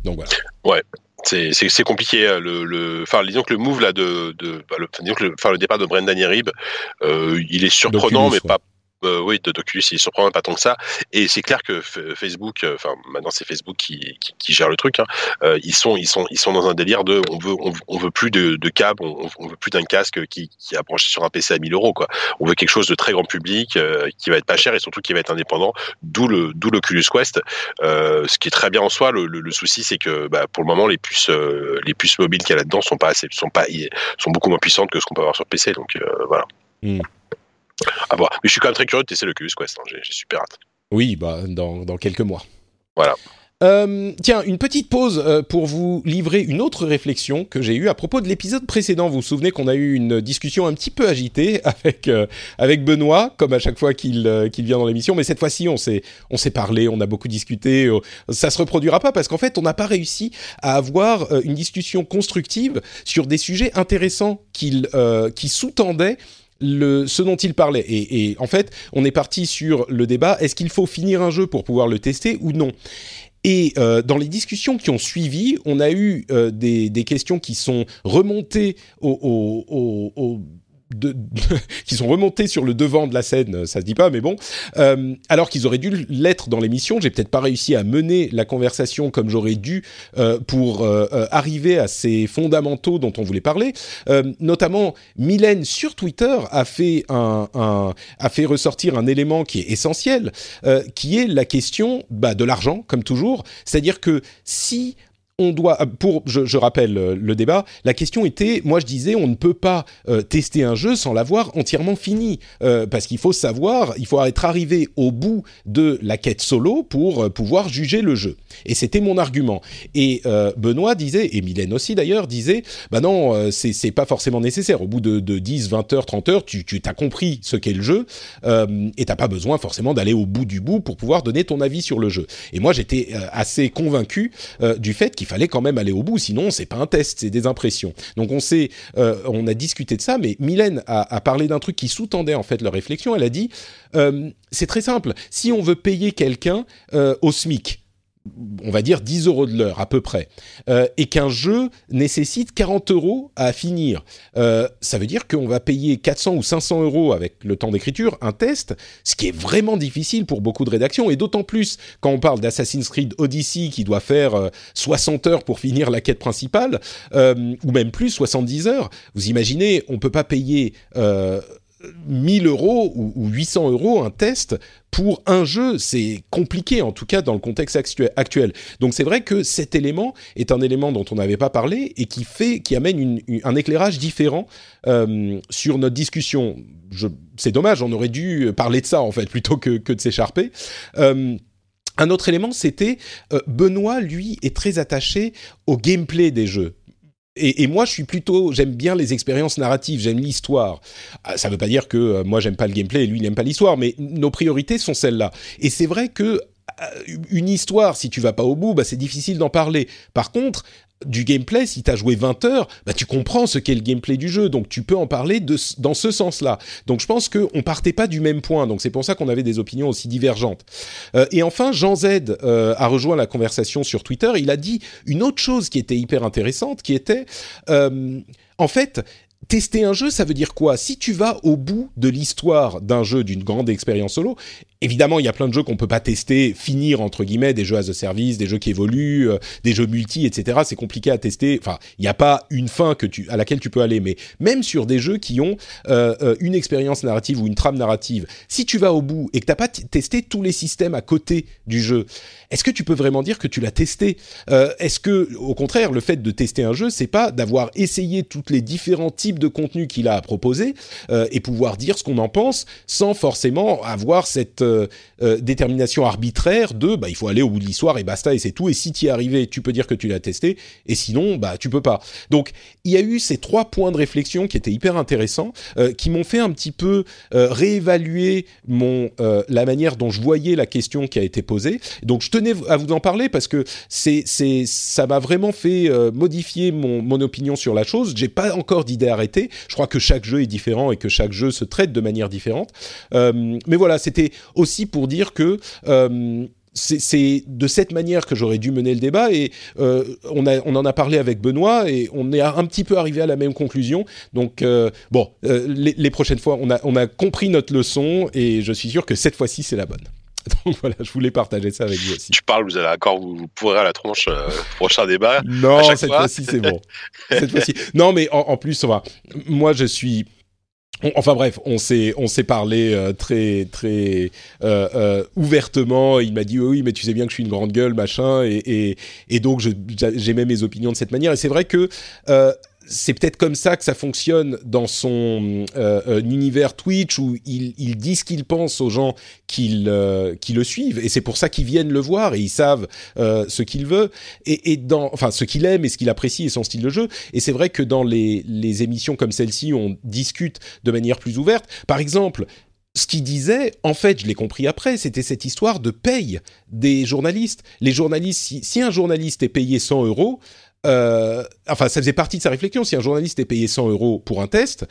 Donc voilà. Ouais. C'est, compliqué euh, le, le enfin disons que le move là de, de bah, le, disons que le, enfin, le départ de Brendan Yerib euh, il est surprenant mais pas euh, oui, de d'Oculus, il est surprenant pas tant que ça. Et c'est clair que Facebook, euh, enfin maintenant c'est Facebook qui, gère le truc. Hein, euh, ils sont, ils sont, ils sont dans un délire de, on veut, on, veut- plus de, de câble, on, on veut plus d'un casque qui, qui est branché sur un PC à 1000 euros. Quoi. On veut quelque chose de très grand public, qui va être pas cher et surtout qui va être indépendant. D'où l'Oculus Quest. Ce qui est très bien en soi. Le, souci, c'est que bah, pour le moment, les puces, les puces mobiles qu'il y a là-dedans sont pas assez, sont sont beaucoup moins puissantes que ce qu'on peut avoir sur PC. Donc voilà. Mm. À voir. Mais je suis quand même très curieux de tester l'Oculus Quest. hein. J'ai, super hâte. Oui, bah dans, dans quelques mois. Voilà. Euh, tiens, une petite pause euh, pour vous livrer une autre réflexion que j'ai eue à propos de l'épisode précédent. Vous vous souvenez qu'on a eu une discussion un petit peu agitée avec euh, avec Benoît, comme à chaque fois qu'il qu'il vient dans l'émission, mais cette fois-ci on s'est parlé, on a beaucoup discuté. ça se reproduira pas parce qu'en fait on n'a pas réussi à avoir une discussion constructive sur des sujets intéressants euh, qui sous-tendaient le, ce dont il parlait. Et, en fait, on est parti sur le débat est-ce qu'il faut finir un jeu pour pouvoir le tester ou non? Et euh, dans les discussions qui ont suivi, on a eu euh, des, questions qui sont remontées au- de- qui sont remontées sur le devant de la scène, ça se dit pas, mais bon, euh, alors qu'ils auraient dû l'être dans l'émission. J'ai peut-être pas réussi à mener la conversation comme j'aurais dû euh, pour euh, euh, arriver à ces fondamentaux dont on voulait parler. Euh, notamment, Mylène sur Twitter a fait un, un- a fait ressortir un élément qui est essentiel, euh, qui est la question bah, de l'argent, comme toujours. C'est-à-dire que si on doit, euh, pour, je, rappelle euh, le débat, la question était, moi je disais, on ne peut pas euh, tester un jeu sans l'avoir entièrement fini, parce qu'il faut savoir, il faut être arrivé au bout de la quête solo pour pouvoir juger le jeu. Et c'était mon argument. Et Benoît disait, et Mylène aussi d'ailleurs, disait, bah non, c'est c'est pas forcément nécessaire. Au bout de, de 10, 20 heures, 30 heures, tu, tu as compris ce qu'est le jeu, et t'as pas besoin forcément d'aller au bout du bout pour pouvoir donner ton avis sur le jeu. Et moi j'étais assez convaincu du fait qu'il fallait quand même aller au bout, sinon c'est pas un test, c'est des impressions. Donc on s'est, euh, on a discuté de ça, mais Mylène a, a parlé d'un truc qui sous-tendait en fait leur réflexion. Elle a dit, euh, c'est très simple, si on veut payer quelqu'un euh, au SMIC, on va dire 10 euros de l'heure à peu près, euh, et qu'un jeu nécessite 40 euros à finir, euh, ça veut dire qu'on va payer 400 ou 500 euros avec le temps d'écriture, un test, ce qui est vraiment difficile pour beaucoup de rédactions, et d'autant plus quand on parle d'Assassin's Creed Odyssey qui doit faire euh, 60 heures pour finir la quête principale, euh, ou même plus, 70 heures. Vous imaginez, on peut pas payer... Euh, 1000 euros ou, ou 800 euros un test pour un jeu, c'est compliqué en tout cas dans le contexte actu- actuel. Donc c'est vrai que cet élément est un élément dont on n'avait pas parlé et qui fait, qui amène un éclairage différent euh, sur notre discussion. C'est dommage, on aurait dû parler de ça en fait plutôt que, que de s'écharper. Euh, un autre élément, c'était euh, Benoît, lui, est très attaché au gameplay des jeux. Et, moi, je suis plutôt, j'aime bien les expériences narratives, j'aime l'histoire. Ah, Ça ne veut pas dire que euh, moi j'aime pas le gameplay et lui n'aime pas l'histoire, mais nos priorités sont celles-là. Et c'est vrai que euh, une histoire, si tu vas pas au bout, bah, c'est difficile d'en parler. Par contre, du gameplay, si tu as joué 20 heures, bah, tu comprends ce qu'est le gameplay du jeu, donc tu peux en parler dans ce sens-là. Donc je pense qu'on partait pas du même point, donc c'est pour ça qu'on avait des opinions aussi divergentes. Euh, et enfin, Jean Z euh, a rejoint la conversation sur Twitter. Il a dit une autre chose qui était hyper intéressante, qui était, euh, en fait, tester un jeu, ça veut dire quoi? Si tu vas au bout de l'histoire d'un jeu, d'une grande expérience solo, évidemment, il y a plein de jeux qu'on peut pas tester, finir entre guillemets, des jeux as a service, des jeux qui évoluent, euh, des jeux multi, etc. C'est compliqué à tester. Enfin, il n'y a pas une fin que tu, à laquelle tu peux aller, mais même sur des jeux qui ont euh, euh, une expérience narrative ou une trame narrative, si tu vas au bout et que t'as pas testé tous les systèmes à côté du jeu, est-ce que tu peux vraiment dire que tu l'as testé? Est-ce que, au contraire, le fait de tester un jeu, c'est pas d'avoir essayé tous les différents types de contenu qu'il a à proposer et pouvoir dire ce qu'on en pense sans forcément avoir cette détermination arbitraire de bah, il faut aller au bout de l'histoire et basta et c'est tout. Et si tu es arrivé, tu peux dire que tu l'as testé et sinon bah tu peux pas. Donc il y a eu ces trois points de réflexion qui étaient hyper intéressants, qui m'ont fait un petit peu réévaluer mon la manière dont je voyais la question qui a été posée. Donc je tenais à vous en parler parce que c'est c'est ça m'a vraiment fait euh, modifier mon, mon opinion sur la chose. J'ai pas encore d'idée arrêtée. Je crois que chaque jeu est différent et que chaque jeu se traite de manière différente. Euh, mais voilà, c'était aussi pour dire que euh, c'est de cette manière que j'aurais dû mener le débat et euh, on, en a parlé avec Benoît et on est un petit peu arrivé à la même conclusion. Donc bon, les, prochaines fois, on a compris notre leçon et je suis sûr que cette fois-ci, c'est la bonne. Donc voilà, je voulais partager ça avec vous aussi. Tu parles, vous allez encore vous, pourrez à la tronche euh, prochain débat. Non, cette fois-ci c'est bon. cette fois-ci. Non, mais en, en plus, on va. Moi, je suis Enfin bref, on s'est on s'est parlé euh, très très euh, euh, ouvertement. Il m'a dit oui, mais tu sais bien que je suis une grande gueule, machin, et et, et donc j'aimais mes opinions de cette manière. Et c'est vrai que c'est peut-être comme ça que ça fonctionne dans son euh, univers Twitch où il, il dit ce qu'il pense aux gens qui, euh, qui le suivent et c'est pour ça qu'ils viennent le voir et ils savent euh, ce qu'il veut et, et, dans enfin ce qu'il aime et ce qu'il apprécie et son style de jeu et c'est vrai que dans les, les émissions comme celle-ci on discute de manière plus ouverte par exemple ce qu'il disait, en fait, je l'ai compris après, c'était cette histoire de paye des journalistes. Les journalistes, si, si un journaliste est payé 100 euros, euh, enfin, ça faisait partie de sa réflexion. Si un journaliste est payé 100 euros pour un test,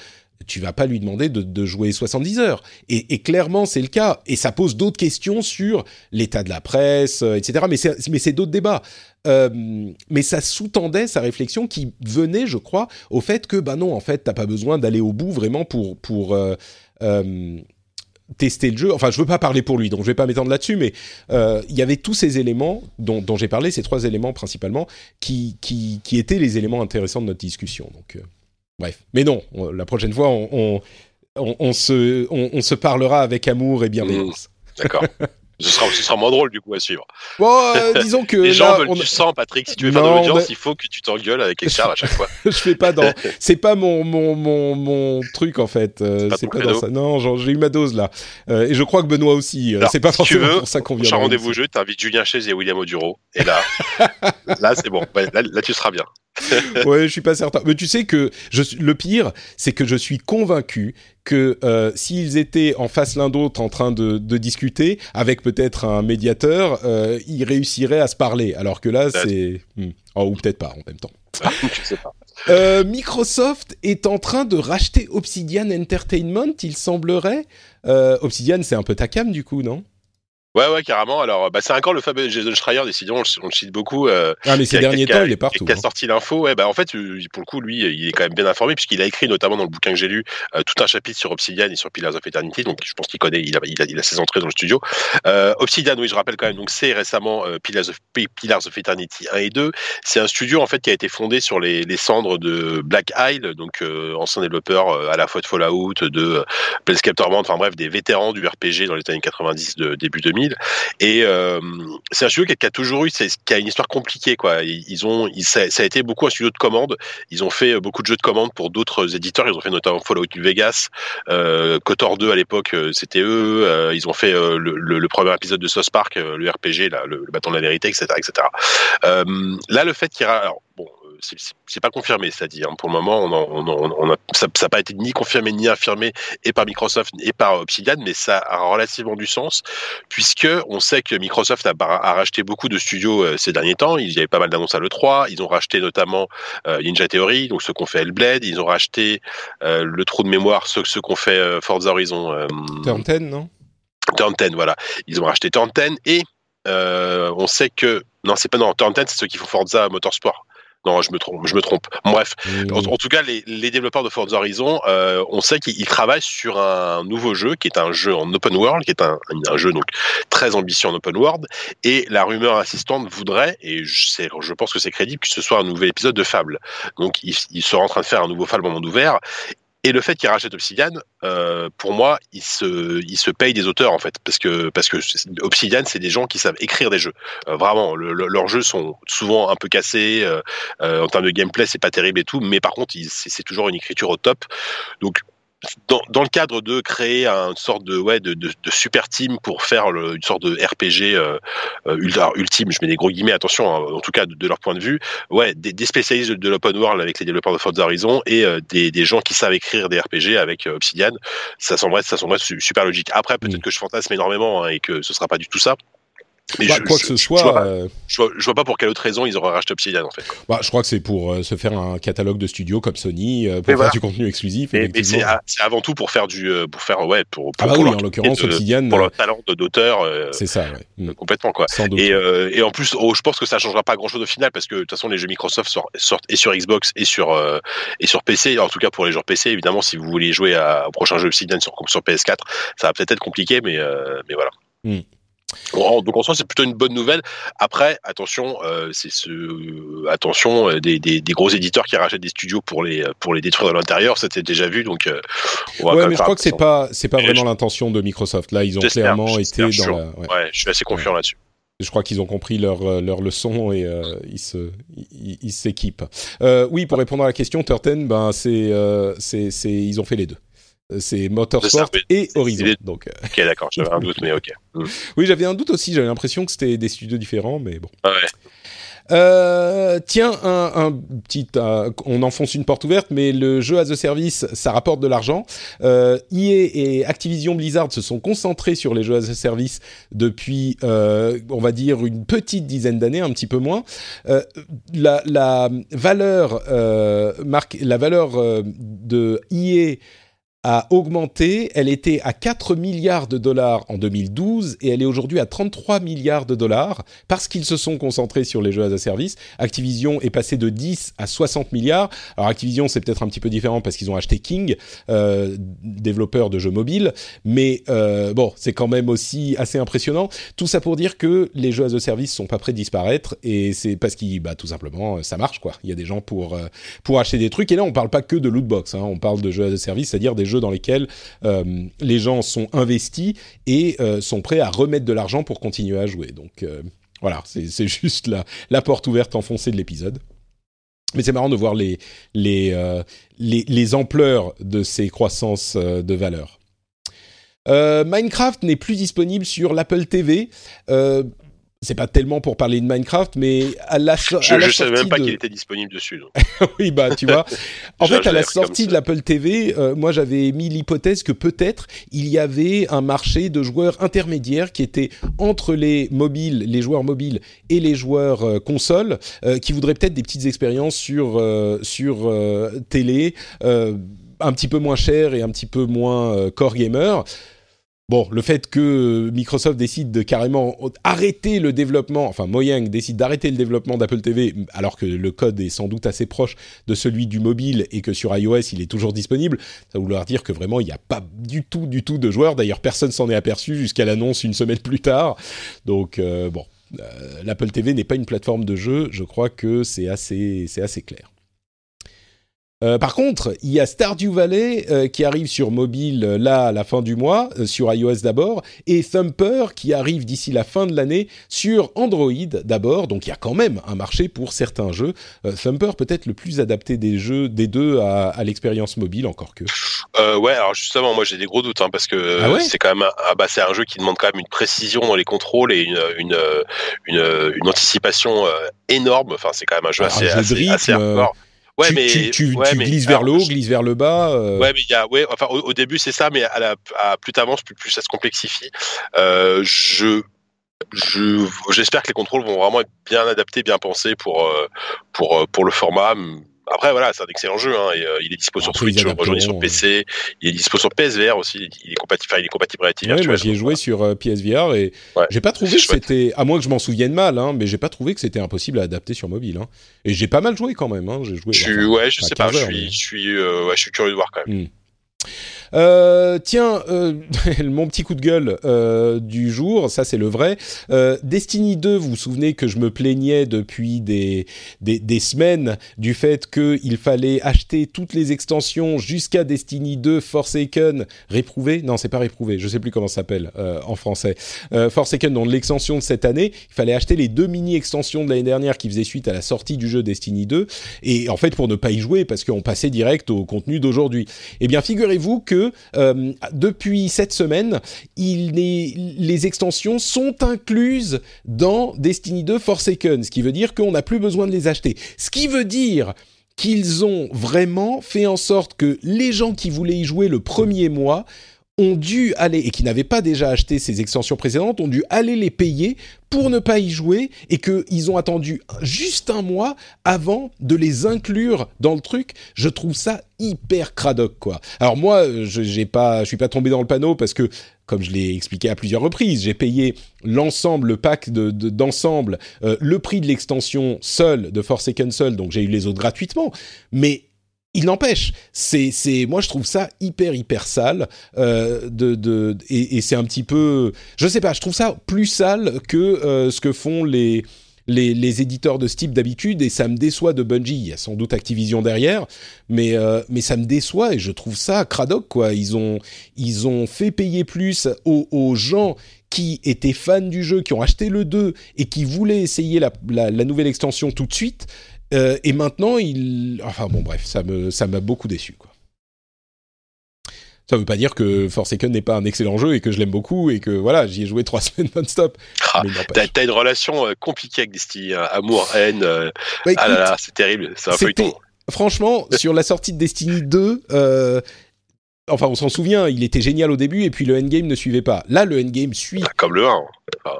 tu vas pas lui demander de, jouer 70 heures. Et, clairement, c'est le cas. Et ça pose d'autres questions sur l'état de la presse, euh, etc. Mais c'est, d'autres débats. Euh, mais ça sous-tendait sa réflexion qui venait, je crois, au fait que, bah non, en fait, t'as pas besoin d'aller au bout vraiment pour pour tester le jeu. Enfin, je veux pas parler pour lui, donc je vais pas m'étendre là-dessus, mais euh, il y avait tous ces éléments dont, dont j'ai parlé, ces trois éléments principalement, qui, qui, qui, étaient les éléments intéressants de notre discussion. Donc, euh, bref. Mais non, on, la prochaine fois, on, on, on, on se, on, se parlera avec amour et bienveillance. Mmh, D'accord. Ce sera, ce sera moins drôle du coup à suivre. Bon, euh, disons que les gens là, veulent on... du sang, Patrick. Si tu veux faire de l'audience, il faut que tu t'engueules avec Excel à chaque fois. je fais pas dans. C'est pas mon mon mon mon truc en fait. Euh, c'est pas dans ça. Non, j'ai eu ma dose là. Euh, et je crois que Benoît aussi. c'est pas si tu forcément veux, pour ça qu'on vient. Rendez-vous jeu, t'invites Julien Chaise et William Oduro. Et là, là c'est bon. Là, là, tu seras bien. ouais, je suis pas certain. Mais tu sais que je, le pire, c'est que je suis convaincu que euh, s'ils étaient en face l'un d'autre en train de, de discuter, avec peut-être un médiateur, euh, ils réussiraient à se parler. Alors que là, c'est... Hmm. Oh, ou peut-être pas en même temps. je sais pas. Euh, Microsoft est en train de racheter Obsidian Entertainment, il semblerait. Obsidian, c'est un peu ta cam du coup, non? Ouais, ouais, carrément. Alors, bah, c'est encore le fameux Jason Schreier, décidément, on, le- on le cite beaucoup. euh, Ah, mais ces derniers temps, il est partout. Qui a hein. sorti l'info, ouais, bah en fait, euh, pour le coup, lui, il est quand même bien informé puisqu'il a écrit notamment dans le bouquin que j'ai lu euh, tout un chapitre sur Obsidian et sur Pillars of Eternity. Donc, je pense qu'il connaît, il a, il a, il a ses entrées dans le studio. Euh, Obsidian, oui, je rappelle quand même. Donc, c'est récemment Pillars, of, Pillars of Eternity 1 et 2. C'est un studio en fait qui a été fondé sur les, les cendres de Black Isle, donc ancien développeur à la fois de Fallout, de Planescape Torment, enfin bref, des vétérans du RPG dans les années 90, de début 2000. Et euh, c'est un studio qui a, qui a toujours eu, qui a une histoire compliquée, quoi. Ils, ont, ça, a été beaucoup un studio de commande. Ils ont fait euh, beaucoup de jeux de commande pour d'autres éditeurs. Ils ont fait notamment Fallout Vegas, euh, Kotor 2 à l'époque, euh, c'était eux. Euh, ils ont fait euh, le, premier épisode de South Park, euh, le RPG, le, bâton de la vérité, etc., etc. Euh, là, le fait qu'il y bon. C'est- pas confirmé, ça dit. Hein. Pour le moment, on, en- on, en- on a, ça n'a pas été ni confirmé ni infirmé et par Microsoft et par Obsidian, mais ça a relativement du sens puisque on sait que Microsoft a, a racheté beaucoup de studios euh, ces derniers temps. Il y avait pas mal d'annonces à l'E3. Ils ont racheté notamment euh, Ninja Theory, donc ceux qu'on fait Hellblade. Ils ont racheté euh, le trou de mémoire, ceux, ceux qu'on fait Forza Horizon. Turn 10, non? Turn 10, voilà. Ils ont racheté Turn 10 et on sait que non, c'est pas non, Turn 10, c'est ceux qui font Forza Motorsport. Non, je me trompe, je me trompe. Bref, en, en tout cas, les, les développeurs de Forza Horizon, euh, on sait qu'ils ils travaillent sur un nouveau jeu qui est un jeu en open world, qui est un, un jeu donc très ambitieux en open world. Et la rumeur assistante voudrait, et je, pense que c'est crédible, que ce soit un nouvel épisode de Fable. Donc, ils, ils seraient en train de faire un nouveau Fable en monde ouvert. Et le fait qu'ils rachètent Obsidian, euh, pour moi, ils se, ils se payent des auteurs en fait, parce que parce que Obsidian, c'est des gens qui savent écrire des jeux. Euh, vraiment, le, le, leurs jeux sont souvent un peu cassés euh, euh en termes de gameplay, c'est pas terrible et tout, mais par contre, c'est toujours une écriture au top. Donc dans, dans, le cadre de créer une sorte de ouais de, de, de super team pour faire le, une sorte de RPG euh, euh ultime, je mets des gros guillemets, attention, hein, en tout cas de, de, leur point de vue, ouais, des, des spécialistes de l'open world avec les développeurs de Forza Horizon et euh, des, des, gens qui savent écrire des RPG avec euh, Obsidian, ça semblerait ça semblerait super logique. Après, peut-être que je fantasme énormément hein, et que ce sera pas du tout ça. Mais bah, je, quoi que ce soit, je vois, pas, euh... je, vois, je vois, pas, pour quelle autre raison ils auraient racheté Obsidian en fait. Bah, je crois que c'est pour euh, se faire un catalogue de studios comme Sony, euh, pour mais faire voilà. du contenu exclusif. Mais, mais c'est avant tout pour faire du, pour faire ouais, pour, pour, ah bah pour oui, en l'occurrence Obsidian, pour leur talent d'auteur. c'est ça, ouais. Mm. complètement quoi. Sans doute. Et, et en plus, oh, je pense que ça changera pas grand chose au final parce que de toute façon les jeux Microsoft sortent, sortent et sur Xbox et sur et sur PC. En tout cas pour les joueurs PC, évidemment, si vous voulez jouer à, au prochain jeu Obsidian sur, sur PS4, ça va peut-être être compliqué, mais mais voilà. Mm. Donc en soi, c'est plutôt une bonne nouvelle. Après, attention, euh, c'est ce, euh, attention euh, des, des, des, gros éditeurs qui rachètent des studios pour les pour les détruire de l'intérieur. C'était déjà vu, donc. Euh, on va ouais, mais je crois que c'est pas c'est pas vraiment je... l'intention de Microsoft. Là, ils ont clairement été dans la. Ouais. ouais. je suis assez confiant ouais. là-dessus. Je crois qu'ils ont compris leur leur leçon et euh, ils se ils, ils s'équipent. Euh, oui, pour répondre à la question, Turten, ben c'est c'est c'est ils ont fait les deux c'est Motorsport ça, et Horizon. Donc, euh... Ok, d'accord, j'avais un doute, mais ok. Mm. Oui, j'avais un doute aussi, j'avais l'impression que c'était des studios différents, mais bon. Ah ouais. Euh, tiens, un, un petit, euh, on enfonce une porte ouverte, mais le jeu as a service, ça rapporte de l'argent. Euh, EA et Activision Blizzard se sont concentrés sur les jeux as a service depuis, euh, on va dire, une petite dizaine d'années, un petit peu moins. Euh, la, la, valeur, marque, la valeur de EA a augmenté. Elle était à 4 milliards de dollars en 2012 et elle est aujourd'hui à 33 milliards de dollars parce qu'ils se sont concentrés sur les jeux as a service. Activision est passé de 10 à 60 milliards. Alors Activision c'est peut-être un petit peu différent parce qu'ils ont acheté King, euh, développeur de jeux mobiles, mais euh, bon c'est quand même aussi assez impressionnant. Tout ça pour dire que les jeux as a service sont pas prêts de disparaître et c'est parce qu'ils bah tout simplement ça marche quoi. Il y a des gens pour euh, pour acheter des trucs et là on parle pas que de lootbox, hein. on parle de jeux as a service, c'est-à-dire des jeux dans lesquels euh, les gens sont investis et euh, sont prêts à remettre de l'argent pour continuer à jouer. Donc euh, voilà, c'est juste la, la, porte ouverte enfoncée de l'épisode. Mais c'est marrant de voir les, ampleurs de ces croissances de valeur. Minecraft n'est plus disponible sur l'Apple TV. C'est pas tellement pour parler de Minecraft, mais à la, je, à la je savais même pas de... qu'il était disponible dessus. oui, bah tu vois. En fait, à la sortie de l'Apple TV, euh, moi j'avais mis l'hypothèse que peut-être il y avait un marché de joueurs intermédiaires qui étaient entre les mobiles, les joueurs mobiles et les joueurs euh, consoles, euh, qui voudraient peut-être des petites expériences sur euh, sur euh, télé, un petit peu moins cher et un petit peu moins core gamer. Bon, le fait que Microsoft décide de carrément arrêter le développement, enfin Mojang décide d'arrêter le développement d'Apple TV, alors que le code est sans doute assez proche de celui du mobile et que sur iOS il est toujours disponible, ça vouloir dire que vraiment il n'y a pas du tout, du tout de joueurs. D'ailleurs, personne s'en est aperçu jusqu'à l'annonce une semaine plus tard. Donc euh, bon, euh, l'Apple TV n'est pas une plateforme de jeu. Je crois que c'est assez, c'est assez clair. Euh, par contre, il y a Stardew Valley euh, qui arrive sur mobile euh, là à la fin du mois, sur iOS d'abord, et Thumper qui arrive d'ici la fin de l'année sur Android d'abord. Donc il y a quand même un marché pour certains jeux. Thumper peut-être le plus adapté des jeux des deux à, à l'expérience mobile, encore que. ouais, alors justement, moi j'ai des gros doutes hein, parce que ah ouais c'est quand même ah, bah, c'est un jeu qui demande quand même une précision dans les contrôles et une une une, une anticipation énorme. Enfin, c'est quand même un jeu Alors, assez un jeu assez, rythme, assez hardcore. Ouais, tu, mais tu, tu, ouais, tu mais, glisses vers le haut, glisses vers le bas. euh, Ouais, mais il y a, ouais, enfin, au, au début c'est ça, mais à la, à, plus t'avances, plus, plus ça se complexifie. Euh, je, je, j'espère que les contrôles vont vraiment être bien adaptés, bien pensés pour, euh, pour, euh, pour le format. Après, voilà, c'est un excellent jeu. Hein, et, euh, il est dispo sur Après, ils Switch, rejoignez sur PC. Il est dispo sur PSVR aussi. Il est compatible, enfin, il est compatible avec Ouais, moi j'y ai joué sur euh, PSVR et Ouais, j'ai pas trouvé que c'était, à moins que je m'en souvienne mal, hein, mais j'ai pas trouvé que c'était impossible à adapter sur mobile. Hein. Et j'ai pas mal joué quand même. Hein. J'ai joué. Je enfin, ouais, je sais pas. 15 Je heures, suis, mais- je suis, euh, ouais, je suis curieux de voir quand même. Euh, tiens, euh, mon petit coup de gueule euh, du jour, ça c'est le vrai. Euh, Destiny 2, vous vous souvenez que je me plaignais depuis des, des, des semaines du fait qu'il fallait acheter toutes les extensions jusqu'à Destiny 2 Forsaken réprouvé? Non, c'est pas réprouvé, je sais plus comment ça s'appelle euh, en français. Euh, Forsaken, donc l'extension de cette année, il fallait acheter les deux mini-extensions de l'année dernière qui faisaient suite à la sortie du jeu Destiny 2. Et en fait, pour ne pas y jouer, parce qu'on passait direct au contenu d'aujourd'hui. Eh bien, figurez-vous que euh, depuis cette semaine, les extensions sont incluses dans Destiny 2 Forsaken, ce qui veut dire qu'on n'a plus besoin de les acheter. Ce qui veut dire qu'ils ont vraiment fait en sorte que les gens qui voulaient y jouer le premier mois ont dû aller, et qui n'avaient pas déjà acheté ces extensions précédentes, ont dû aller les payer pour ne pas y jouer, et qu'ils ont attendu juste un mois avant de les inclure dans le truc. Je trouve ça hyper cradoc, quoi. Alors moi, je pas, je suis pas tombé dans le panneau parce que, comme je l'ai expliqué à plusieurs reprises, j'ai payé l'ensemble, le pack de, de- d'ensemble, euh, le prix de l'extension seul, de Forsaken seul, donc j'ai eu les autres gratuitement, mais il n'empêche, c'est, c'est, moi je trouve ça hyper hyper sale, euh, de, de, et, et c'est un petit peu, je sais pas, je trouve ça plus sale que euh, ce que font les, les, les éditeurs de ce type d'habitude, et ça me déçoit de Bungie. Il y a sans doute Activision derrière, mais euh, mais ça me déçoit et je trouve ça cradoc quoi. Ils ont ils ont fait payer plus aux, aux gens qui étaient fans du jeu, qui ont acheté le 2 et qui voulaient essayer la, la, la nouvelle extension tout de suite. Euh, et maintenant, il. Enfin bon, bref, ça me ça m'a beaucoup déçu, quoi. Ça veut pas dire que Forsaken n'est pas un excellent jeu et que je l'aime beaucoup et que voilà, j'y ai joué trois semaines non-stop. Ah. T'as une relation euh, compliquée avec Destiny, hein. amour, haine. euh, Bah, ah là là, c'est terrible. C'est un feuilleton. franchement, sur la sortie de Destiny 2, euh, enfin, on s'en souvient, il était génial au début et puis le endgame ne suivait pas. Là, le endgame suit. Comme le 1.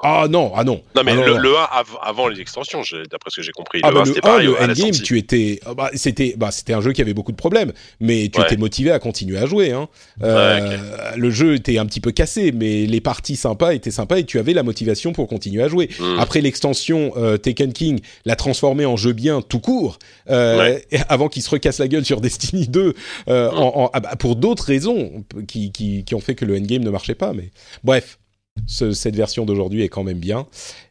Ah non, ah non. Non, mais Ah le, non. le 1 av- avant les extensions, d'après ce que j'ai compris. Ah le bah 1, le c'était 1, pareil le à la endgame, tu étais, ah bah, c'était, bah c'était un jeu qui avait beaucoup de problèmes, mais tu Ouais. étais motivé à continuer à jouer. Hein. Euh, Le jeu était un petit peu cassé, mais les parties sympas étaient sympas et tu avais la motivation pour continuer à jouer. Mm. Après l'extension euh, Taken King l'a transformé en jeu bien tout court, euh, Ouais. avant qu'il se recasse la gueule sur Destiny 2 euh, Mm. en, en- ah bah, pour d'autres raisons qui, qui, qui ont fait que le endgame ne marchait pas. Mais bref. Ce- cette version d'aujourd'hui est quand même bien.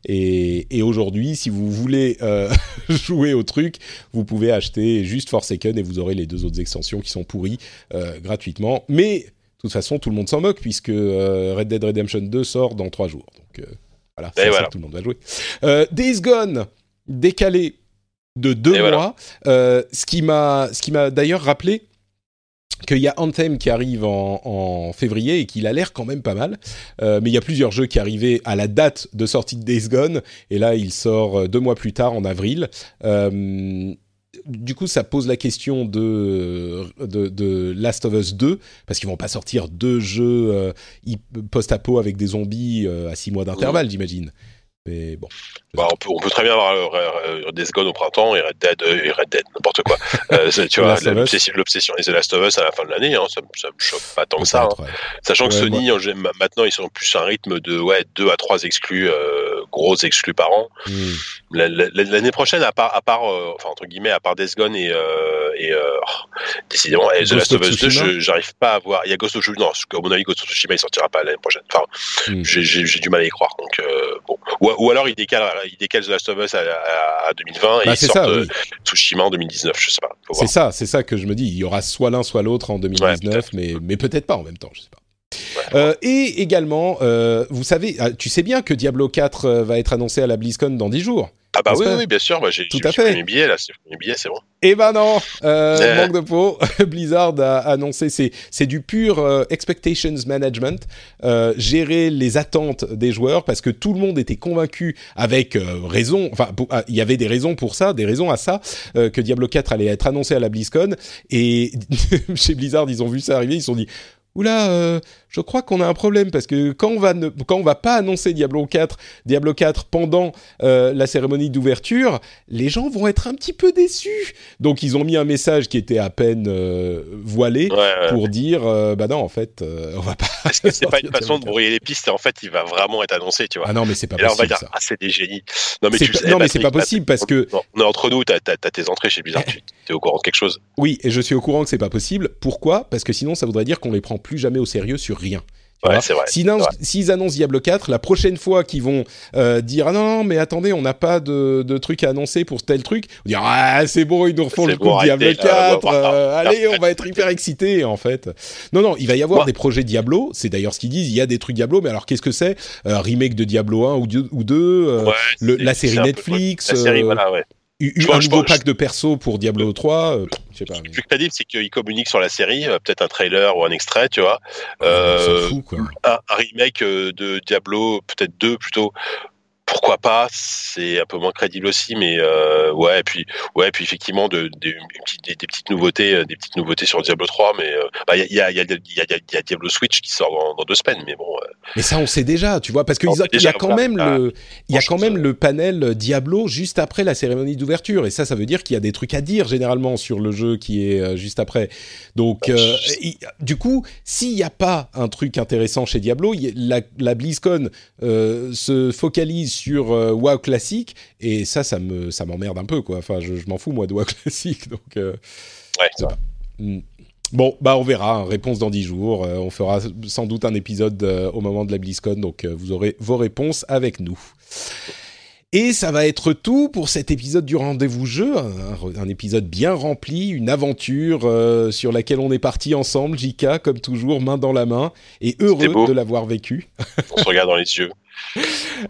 Et, et aujourd'hui, si vous voulez euh, jouer au truc, vous pouvez acheter juste Forsaken et vous aurez les deux autres extensions qui sont pourries euh, gratuitement. Mais de toute façon, tout le monde s'en moque puisque euh, Red Dead Redemption 2 sort dans trois jours. Donc voilà, c'est ça que tout le monde va jouer. Days Gone, décalé de deux Et mois. voilà. Ce qui m'a, ce qui m'a d'ailleurs rappelé qu'il y a Anthem qui arrive en, en février et qu'il a l'air quand même pas mal. Euh, mais il y a plusieurs jeux qui arrivaient à la date de sortie de Days Gone et là il sort euh, deux mois plus tard en avril. Euh, du coup, ça pose la question de, de, de Last of Us 2, parce qu'ils vont pas sortir deux jeux euh, post-apo avec des zombies euh, à six mois d'intervalle, j'imagine. Mais bon. Bah, on, peut, on peut très bien avoir euh, euh, Days Gone au printemps et Red Dead, euh, et Red Dead n'importe quoi. Euh, tu vois, l'obsession et The Last of Us à la fin de l'année, hein, ça, me- ça me choque pas tant que ça. hein. ouais. Sachant que Sony, maintenant, ils sont plus un rythme de ouais, 2 à 3 exclus, euh, gros exclus par an. Hmm. La- la- L'année prochaine, à part, à part euh, enfin, entre guillemets, à part Days Gone et, et euh, oh, décidément, The Last of Us 2, Tsushima je- j'arrive pas à voir. Il y a Ghost of Tsushima, non, qu'à mon avis, Ghost of Tsushima, il sortira pas l'année prochaine. Enfin, Hmm. j'ai- du mal à y croire. Donc, euh, bon. ou, ou alors, il décale, il décale The Last of Us à, à- à 2020 et Bah, il sort ça, euh, oui. Tsushima en 2019, je sais pas. C'est ça, c'est ça que je me dis. Il y aura soit l'un, soit l'autre en 2019, mais, mais peut-être pas en même temps, je sais pas. Euh, et également, euh, vous savez, ah, tu sais bien que Diablo 4 euh, va être annoncé à la BlizzCon dans 10 jours. Ah bah oui, oui, bien sûr. J'ai j'ai- j'ai pris mes billets là. C'est mes billets, c'est bon. Eh ben non, euh, Euh. manque de peau. Blizzard a annoncé, c'est c'est du pur euh, expectations management, euh, gérer les attentes des joueurs parce que tout le monde était convaincu avec euh, raison. Enfin, ah, il y avait des raisons pour ça, des raisons à ça euh, que Diablo 4 allait être annoncé à la BlizzCon et chez Blizzard ils ont vu ça arriver, ils se sont dit. Oula, euh, je crois qu'on a un problème parce que quand on va ne, quand on va pas annoncer Diablo 4, Diablo 4 pendant euh, la cérémonie d'ouverture, les gens vont être un petit peu déçus. Donc ils ont mis un message qui était à peine euh, voilé Ouais, ouais. pour dire euh, bah non en fait on va pas. Est-ce que c'est pas une façon de brouiller les pistes en fait il va vraiment être annoncé, tu 4. vois. Ah non mais c'est pas et là on va possible dire ça. ah c'est des génies. Non mais C'est tu pas- sais, non, mais c'est pas possible parce que- Non, on est entre nous, t'as as, tes entrées chez Blizzard, tu es au courant de quelque chose. Oui, et je suis au courant que c'est pas possible. Pourquoi? Parce que sinon, ça voudrait dire qu'on les prend plus jamais au sérieux sur rien. Ouais. S'ils annoncent, Diablo 4, la prochaine fois qu'ils vont euh, dire ah non, non mais attendez, on n'a pas de, de truc à annoncer pour tel truc, on dire ah c'est bon, ils nous refont le coup bon, de Diablo arrêtez, 4, euh, euh, allez, on va être hyper excités en fait. Non non, il va y avoir des projets Diablo. C'est d'ailleurs ce qu'ils disent. Il y a des trucs Diablo, mais alors qu'est-ce que c'est? Remake de Diablo 1 ou 2 ou deux, euh, Ouais, le- c'est- la série Netflix, La série, voilà, Je un je nouveau pack de perso pour Diablo 3. euh, je sais pas. Le plus crédible, c'est qu'ils communiquent sur la série, euh, peut-être un trailer ou un extrait, tu vois. on Euh, quoi. un, un remake euh, de Diablo, peut-être deux plutôt. Pourquoi pas C'est un peu moins crédible aussi, mais euh, ouais. Et puis ouais, et puis effectivement, de, de- des, des petites nouveautés, euh, des petites nouveautés sur Diablo 3. Mais euh, bah, il y, a, il y, a, il y, a, il y, a, il y a Diablo Switch qui sort dans, dans deux semaines, mais bon. euh, Mais ça, on sait déjà, tu vois, parce qu'il y a quand même Ah, le, il y a quand même le panel Diablo juste après la cérémonie d'ouverture, et ça, ça veut dire qu'il y a des trucs à dire généralement sur le jeu qui est juste après. Donc, Bah, euh, je- il- du coup, s'il n'y a pas un truc intéressant chez Diablo, il la, la BlizzCon euh, se focalise sur euh, WoW classique, et ça, ça me, ça m'emmerde un peu, quoi. Enfin, je, je m'en fous moi de WoW classique, donc. euh, ouais, pas. Hmm. Bon, bah on verra, hein, réponse dans 10 jours. Euh, on fera sans doute un épisode euh, au moment de la BlizzCon, donc vous aurez vos réponses avec nous. Et ça va être tout pour cet épisode du rendez-vous jeu, un, un épisode bien rempli, une aventure euh, sur laquelle on est parti ensemble, Jika, comme toujours, main dans la main, et heureux de l'avoir vécu. on se regarde dans les yeux.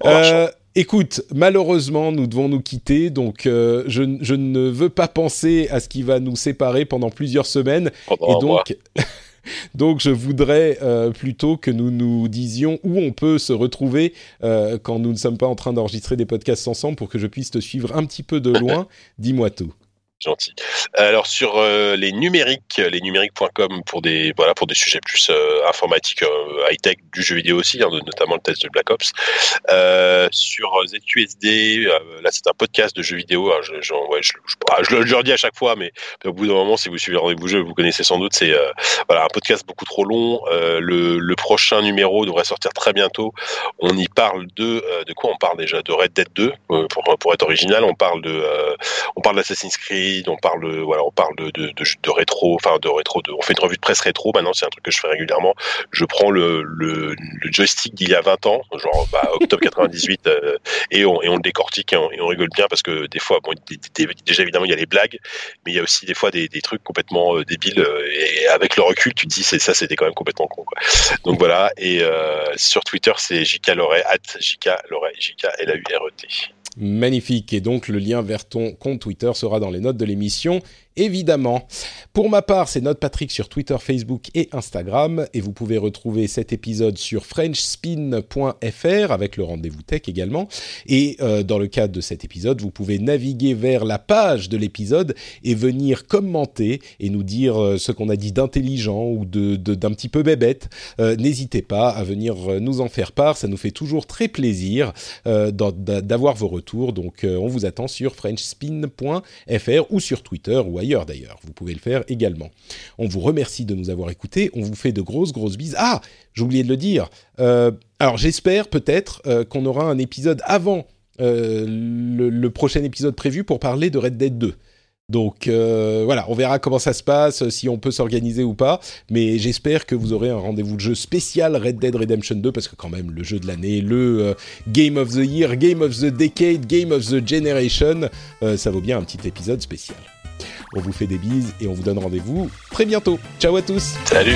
Euh, écoute, malheureusement, nous devons nous quitter, donc euh, je, je ne veux pas penser à ce qui va nous séparer pendant plusieurs semaines, pendant et donc, donc je voudrais euh, plutôt que nous nous disions où on peut se retrouver euh, quand nous ne sommes pas en train d'enregistrer des podcasts ensemble pour que je puisse te suivre un petit peu de loin. Dis-moi tout. Gentil. Alors sur euh, les numériques, les numériques.com pour des voilà pour des sujets plus euh, informatiques, high tech du jeu vidéo aussi, hein, notamment le test de Black Ops. Euh, sur ZQSD, euh, là c'est un podcast de jeux vidéo. hein, ah, je le- redis à chaque fois, mais au bout d'un moment, si vous suivez rendez-vous jeu, vous connaissez sans doute. C'est euh, voilà un podcast beaucoup trop long. Euh, le, le prochain numéro devrait sortir très bientôt. On y parle de euh, de quoi on parle déjà? De Red Dead 2 euh, pour pour être original. On parle de euh, on parle d'Assassin's Creed, on parle de, voilà, on de, de, rétro, enfin de on fait une revue de presse rétro. Maintenant, c'est un truc que je fais régulièrement. Je prends le, joystick d'il y a 20 ans, genre bah, octobre 98, euh, et, on, le décortique et on, rigole bien parce que des fois, bon, déjà évidemment, il y a les blagues, mais il y a aussi des fois des, trucs complètement euh, débiles. euh, et avec le recul, tu te dis, c'est ça, c'était quand même complètement con. Donc voilà. Et sur Twitter, c'est JK Loret, at JK Loret, JK L A U R E T. Magnifique. Et donc, le lien vers ton compte Twitter sera dans les notes de l'émission, évidemment. Pour ma part, c'est Note Patrick sur Twitter, Facebook et Instagram. Et vous pouvez retrouver cet épisode sur FrenchSpin.fr avec le rendez-vous tech également. Et euh, dans le cadre de cet épisode, vous pouvez naviguer vers la page de l'épisode et venir commenter et nous dire euh, ce qu'on a dit d'intelligent ou de, d'un petit peu bébête. Euh, N'hésitez pas à venir nous en faire part. Ça nous fait toujours très plaisir d'avoir vos retours. Donc, on vous attend sur FrenchSpin.fr ou sur Twitter ou ailleurs d'ailleurs. Vous pouvez le faire également. On vous remercie de nous avoir écoutés. On vous fait de grosses, grosses bises. Ah, j'ai oublié de le dire. Euh, alors, j'espère peut-être euh, qu'on aura un épisode avant euh, le, le prochain épisode prévu pour parler de Red Dead 2. Donc voilà, on verra comment ça se passe, si on peut s'organiser ou pas. Mais j'espère que vous aurez un rendez-vous de jeu spécial Red Dead Redemption 2 parce que quand même le jeu de l'année, le Game of the Year, Game of the Decade, Game of the Generation, ça vaut bien un petit épisode spécial. On vous fait des bises et on vous donne rendez-vous très bientôt. Ciao à tous. Salut.